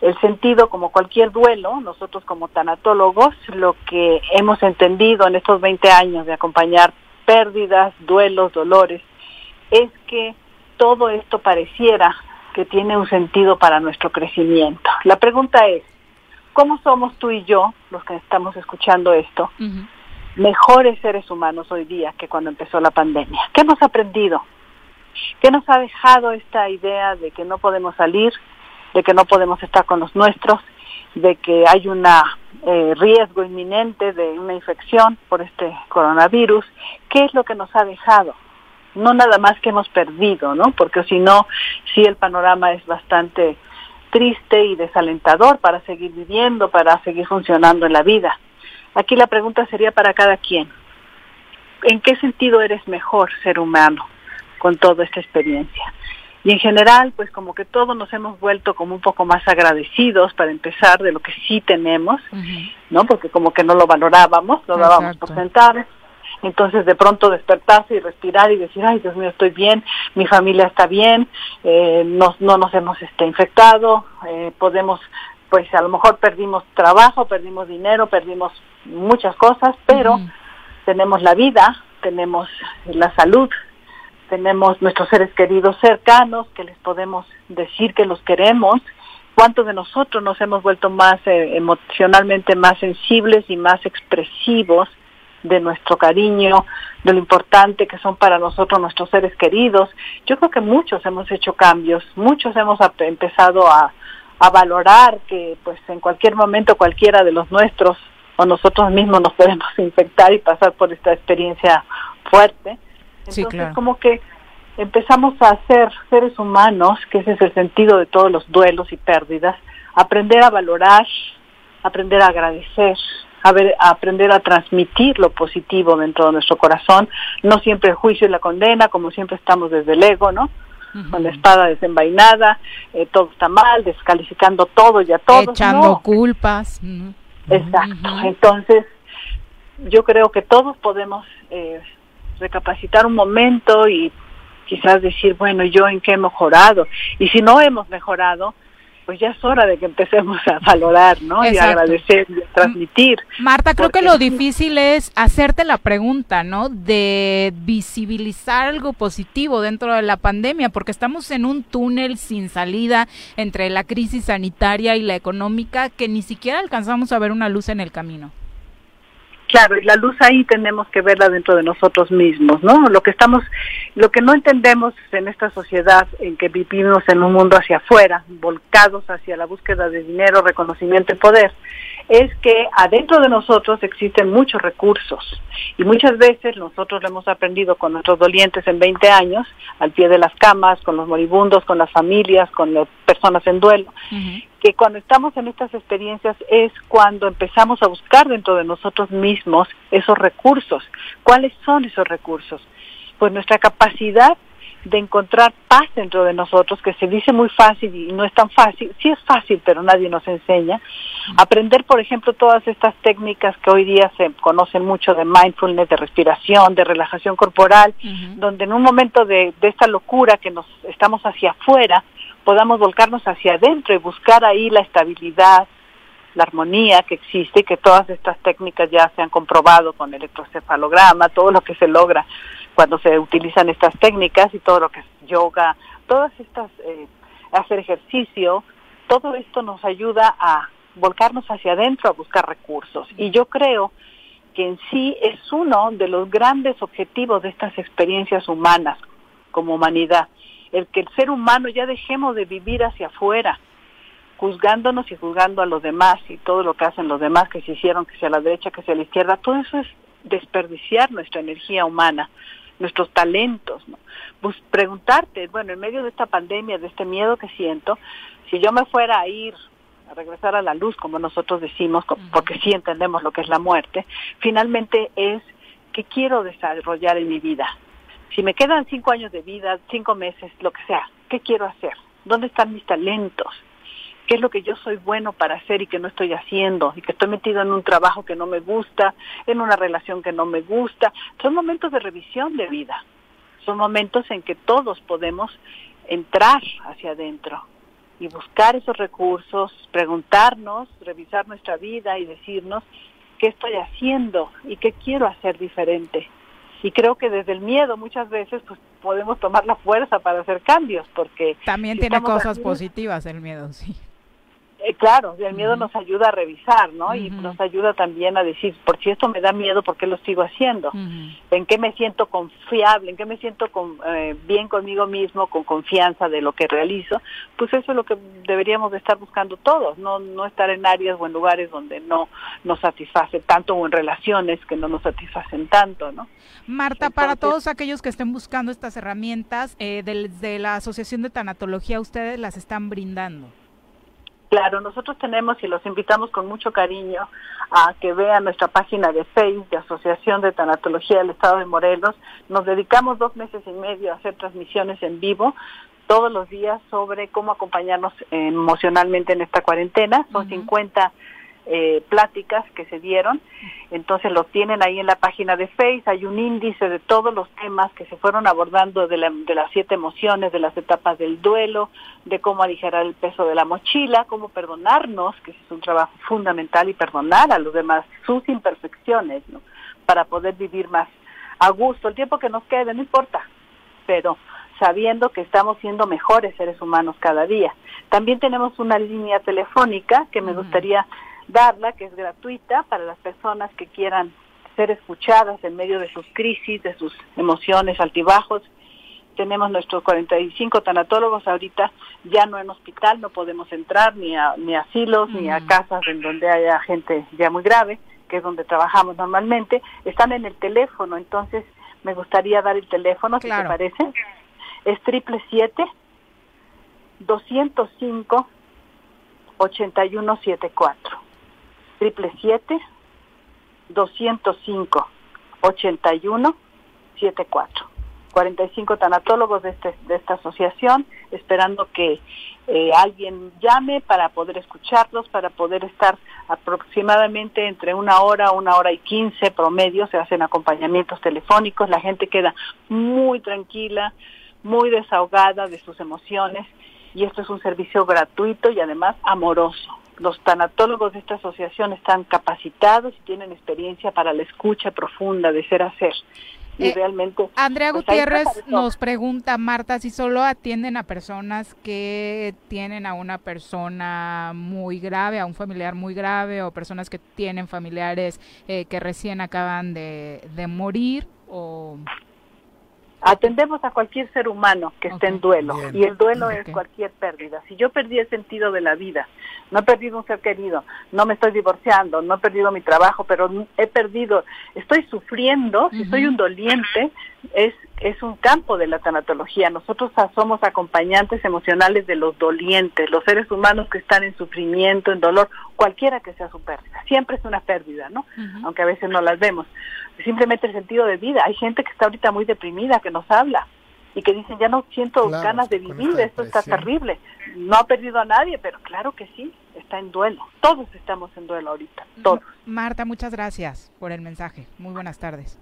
el sentido como cualquier duelo, nosotros como tanatólogos, lo que hemos entendido en estos 20 años de acompañar pérdidas, duelos, dolores, es que todo esto pareciera que tiene un sentido para nuestro crecimiento. La pregunta es, ¿cómo somos tú y yo, los que estamos escuchando esto, mejores seres humanos hoy día que cuando empezó la pandemia? ¿Qué hemos aprendido? ¿Qué nos ha dejado esta idea de que no podemos salir, de que no podemos estar con los nuestros, de que hay un eh, riesgo inminente de una infección por este coronavirus? ¿Qué es lo que nos ha dejado? No nada más que hemos perdido, ¿no? Porque si no, sí el panorama es bastante triste y desalentador para seguir viviendo, para seguir funcionando en la vida. Aquí la pregunta sería para cada quien. ¿En qué sentido eres mejor ser humano? con toda esta experiencia. Y en general, pues como que todos nos hemos vuelto como un poco más agradecidos para empezar de lo que sí tenemos, ¿no? Porque como que no lo valorábamos, lo dábamos por sentado. Entonces de pronto despertarse y respirar y decir, ay Dios mío, estoy bien, mi familia está bien, eh, no, no nos hemos este, infectado, eh, podemos, pues a lo mejor perdimos trabajo, perdimos dinero, perdimos muchas cosas, pero tenemos la vida, tenemos la salud, tenemos nuestros seres queridos cercanos que les podemos decir que los queremos, cuántos de nosotros nos hemos vuelto más eh, emocionalmente más sensibles y más expresivos de nuestro cariño, de lo importante que son para nosotros nuestros seres queridos. Yo creo que muchos hemos hecho cambios, muchos hemos empezado a, a valorar que pues en cualquier momento cualquiera de los nuestros o nosotros mismos nos podemos infectar y pasar por esta experiencia fuerte entonces, como que empezamos a ser seres humanos, que ese es el sentido de todos los duelos y pérdidas, aprender a valorar, aprender a agradecer, a, ver, aprender a transmitir lo positivo dentro de nuestro corazón, no siempre el juicio y la condena, como siempre estamos desde el ego, ¿no? Con la espada desenvainada, eh, todo está mal, descalificando todo y a todos. Echando culpas. Exacto. Entonces, yo creo que todos podemos eh, recapacitar un momento y quizás decir, bueno, yo en qué he mejorado. Y si no hemos mejorado, pues ya es hora de que empecemos a valorar, ¿no? Y agradecer, y transmitir. Marta, creo que lo difícil es hacerte la pregunta, ¿no? De visibilizar algo positivo dentro de la pandemia, porque estamos en un túnel sin salida entre la crisis sanitaria y la económica que ni siquiera alcanzamos a ver una luz en el camino. Claro, y la luz ahí tenemos que verla dentro de nosotros mismos, ¿no? Lo que estamos, lo que no entendemos en esta sociedad en que vivimos en un mundo hacia afuera, volcados hacia la búsqueda de dinero, reconocimiento y poder, es que adentro de nosotros existen muchos recursos. Y muchas veces nosotros lo hemos aprendido con nuestros dolientes en 20 años, al pie de las camas, con los moribundos, con las familias, con las personas en duelo, que cuando estamos en estas experiencias es cuando empezamos a buscar dentro de nosotros mismos esos recursos. ¿Cuáles son esos recursos? Pues nuestra capacidad de encontrar paz dentro de nosotros, que se dice muy fácil y no es tan fácil, sí es fácil, pero nadie nos enseña. Aprender, por ejemplo, todas estas técnicas que hoy día se conocen mucho de mindfulness, de respiración, de relajación corporal, donde en un momento de, de esta locura que nos estamos hacia afuera, podamos volcarnos hacia adentro y buscar ahí la estabilidad, la armonía que existe y que todas estas técnicas ya se han comprobado con electrocefalograma, todo lo que se logra cuando se utilizan estas técnicas y todo lo que es yoga, todas estas, eh, hacer ejercicio, todo esto nos ayuda a volcarnos hacia adentro a buscar recursos. Y yo creo que en sí es uno de los grandes objetivos de estas experiencias humanas como humanidad, el que el ser humano ya dejemos de vivir hacia afuera, juzgándonos y juzgando a los demás y todo lo que hacen los demás, que se hicieron, que sea a la derecha, que sea a la izquierda, todo eso es desperdiciar nuestra energía humana nuestros talentos. ¿no? Pues preguntarte, bueno, en medio de esta pandemia, de este miedo que siento, si yo me fuera a ir a regresar a la luz, como nosotros decimos, porque sí entendemos lo que es la muerte, finalmente es qué quiero desarrollar en mi vida. Si me quedan cinco años de vida, cinco meses, lo que sea, ¿qué quiero hacer? ¿Dónde están mis talentos? qué es lo que yo soy bueno para hacer y que no estoy haciendo, y que estoy metido en un trabajo que no me gusta, en una relación que no me gusta. Son momentos de revisión de vida, son momentos en que todos podemos entrar hacia adentro y buscar esos recursos, preguntarnos, revisar nuestra vida y decirnos qué estoy haciendo y qué quiero hacer diferente. Y creo que desde el miedo muchas veces pues podemos tomar la fuerza para hacer cambios porque también tiene cosas positivas el miedo, sí. Eh, claro, el miedo nos ayuda a revisar, ¿no? Y nos ayuda también a decir, por si esto me da miedo, ¿por qué lo sigo haciendo? ¿En qué me siento confiable? ¿En qué me siento con, eh, bien conmigo mismo, con confianza de lo que realizo? Pues eso es lo que deberíamos de estar buscando todos, no, no estar en áreas o en lugares donde no nos satisface tanto o en relaciones que no nos satisfacen tanto, ¿no? Marta, para todos aquellos que estén buscando estas herramientas, eh, de la Asociación de Tanatología, ustedes las están brindando. Claro, nosotros tenemos y los invitamos con mucho cariño a que vean nuestra página de Facebook de Asociación de Tanatología del Estado de Morelos. Nos dedicamos dos meses y medio a hacer transmisiones en vivo todos los días sobre cómo acompañarnos emocionalmente en esta cuarentena. Son 50 eh, pláticas que se dieron. Entonces los tienen ahí en la página de Face. Hay un índice de todos los temas que se fueron abordando de, de las siete emociones, de las etapas del duelo, de cómo aligerar el peso de la mochila, cómo perdonarnos, que es un trabajo fundamental, y perdonar a los demás sus imperfecciones, ¿no? Para poder vivir más a gusto. El tiempo que nos quede, no importa, pero sabiendo que estamos siendo mejores seres humanos cada día. También tenemos una línea telefónica que me gustaría darla, que es gratuita para las personas que quieran ser escuchadas en medio de sus crisis, de sus emociones altibajos. Tenemos nuestros 45 tanatólogos ahorita ya no en hospital, no podemos entrar ni a ni asilos ni a casas en donde haya gente ya muy grave, que es donde trabajamos normalmente, están en el teléfono, entonces me gustaría dar el teléfono, si te parece. Es triple siete 205 8174 triple siete 205 81 74 45 tanatólogos de, este, de esta asociación, esperando que eh, alguien llame para poder escucharlos, para poder estar aproximadamente entre una hora, una hora y quince promedio, se hacen acompañamientos telefónicos, la gente queda muy tranquila, muy desahogada de sus emociones y esto es un servicio gratuito y además amoroso los tanatólogos de esta asociación están capacitados y tienen experiencia para la escucha profunda de ser a ser. Y eh, realmente. Andrea pues, Gutiérrez nos pregunta, Marta, si solo atienden a personas que tienen a una persona muy grave, a un familiar muy grave, o personas que tienen familiares eh, que recién acaban de, de morir, o. Atendemos a cualquier ser humano que esté en duelo y el duelo es cualquier pérdida. Si yo perdí el sentido de la vida, no he perdido un ser querido, no me estoy divorciando, no he perdido mi trabajo, pero he perdido, estoy sufriendo, si soy un doliente, es, es un campo de la tanatología. Nosotros somos acompañantes emocionales de los dolientes, los seres humanos que están en sufrimiento, en dolor, cualquiera que sea su pérdida. Siempre es una pérdida, ¿no? Aunque a veces no las vemos. Simplemente el sentido de vida. Hay gente que está ahorita muy deprimida, que nos habla y que dicen, ya no siento ganas de vivir, esto está terrible. No ha perdido a nadie, pero claro que sí, está en duelo. Todos estamos en duelo ahorita, todos. Marta, muchas gracias por el mensaje. Muy buenas tardes.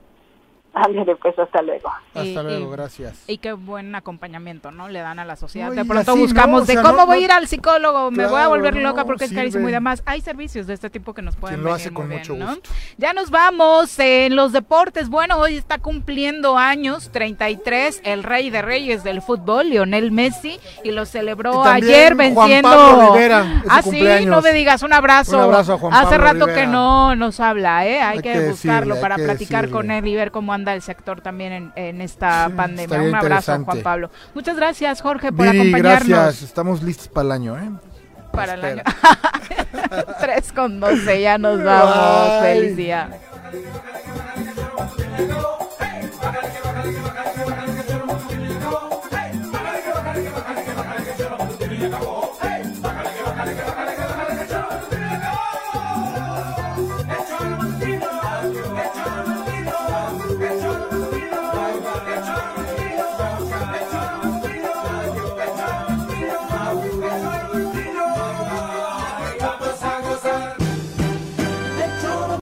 Ándale, pues hasta luego. Hasta luego, gracias. Y qué buen acompañamiento, ¿no? Le dan a la sociedad. de pronto buscamos de cómo voy a ir al psicólogo, me voy a volver loca porque es carísimo y demás. Hay servicios de este tipo que nos pueden lo hace con mucho gusto. Ya nos vamos en los deportes. Bueno, hoy está cumpliendo años, 33, el rey de reyes del fútbol, Lionel Messi, y lo celebró ayer venciendo. Juan Rivera, ah, sí, no me digas, un abrazo. Un abrazo a Juan Hace rato Rivera. que no nos habla, ¿eh? Hay, que, buscarlo para platicar con él y ver cómo anda el sector también en, esta pandemia. Un abrazo, Juan Pablo. Muchas gracias, Jorge, por acompañarnos. Gracias, estamos listos para el año, ¿eh? Para el año. 3 con 12, ya nos vamos. Feliz día. acabó.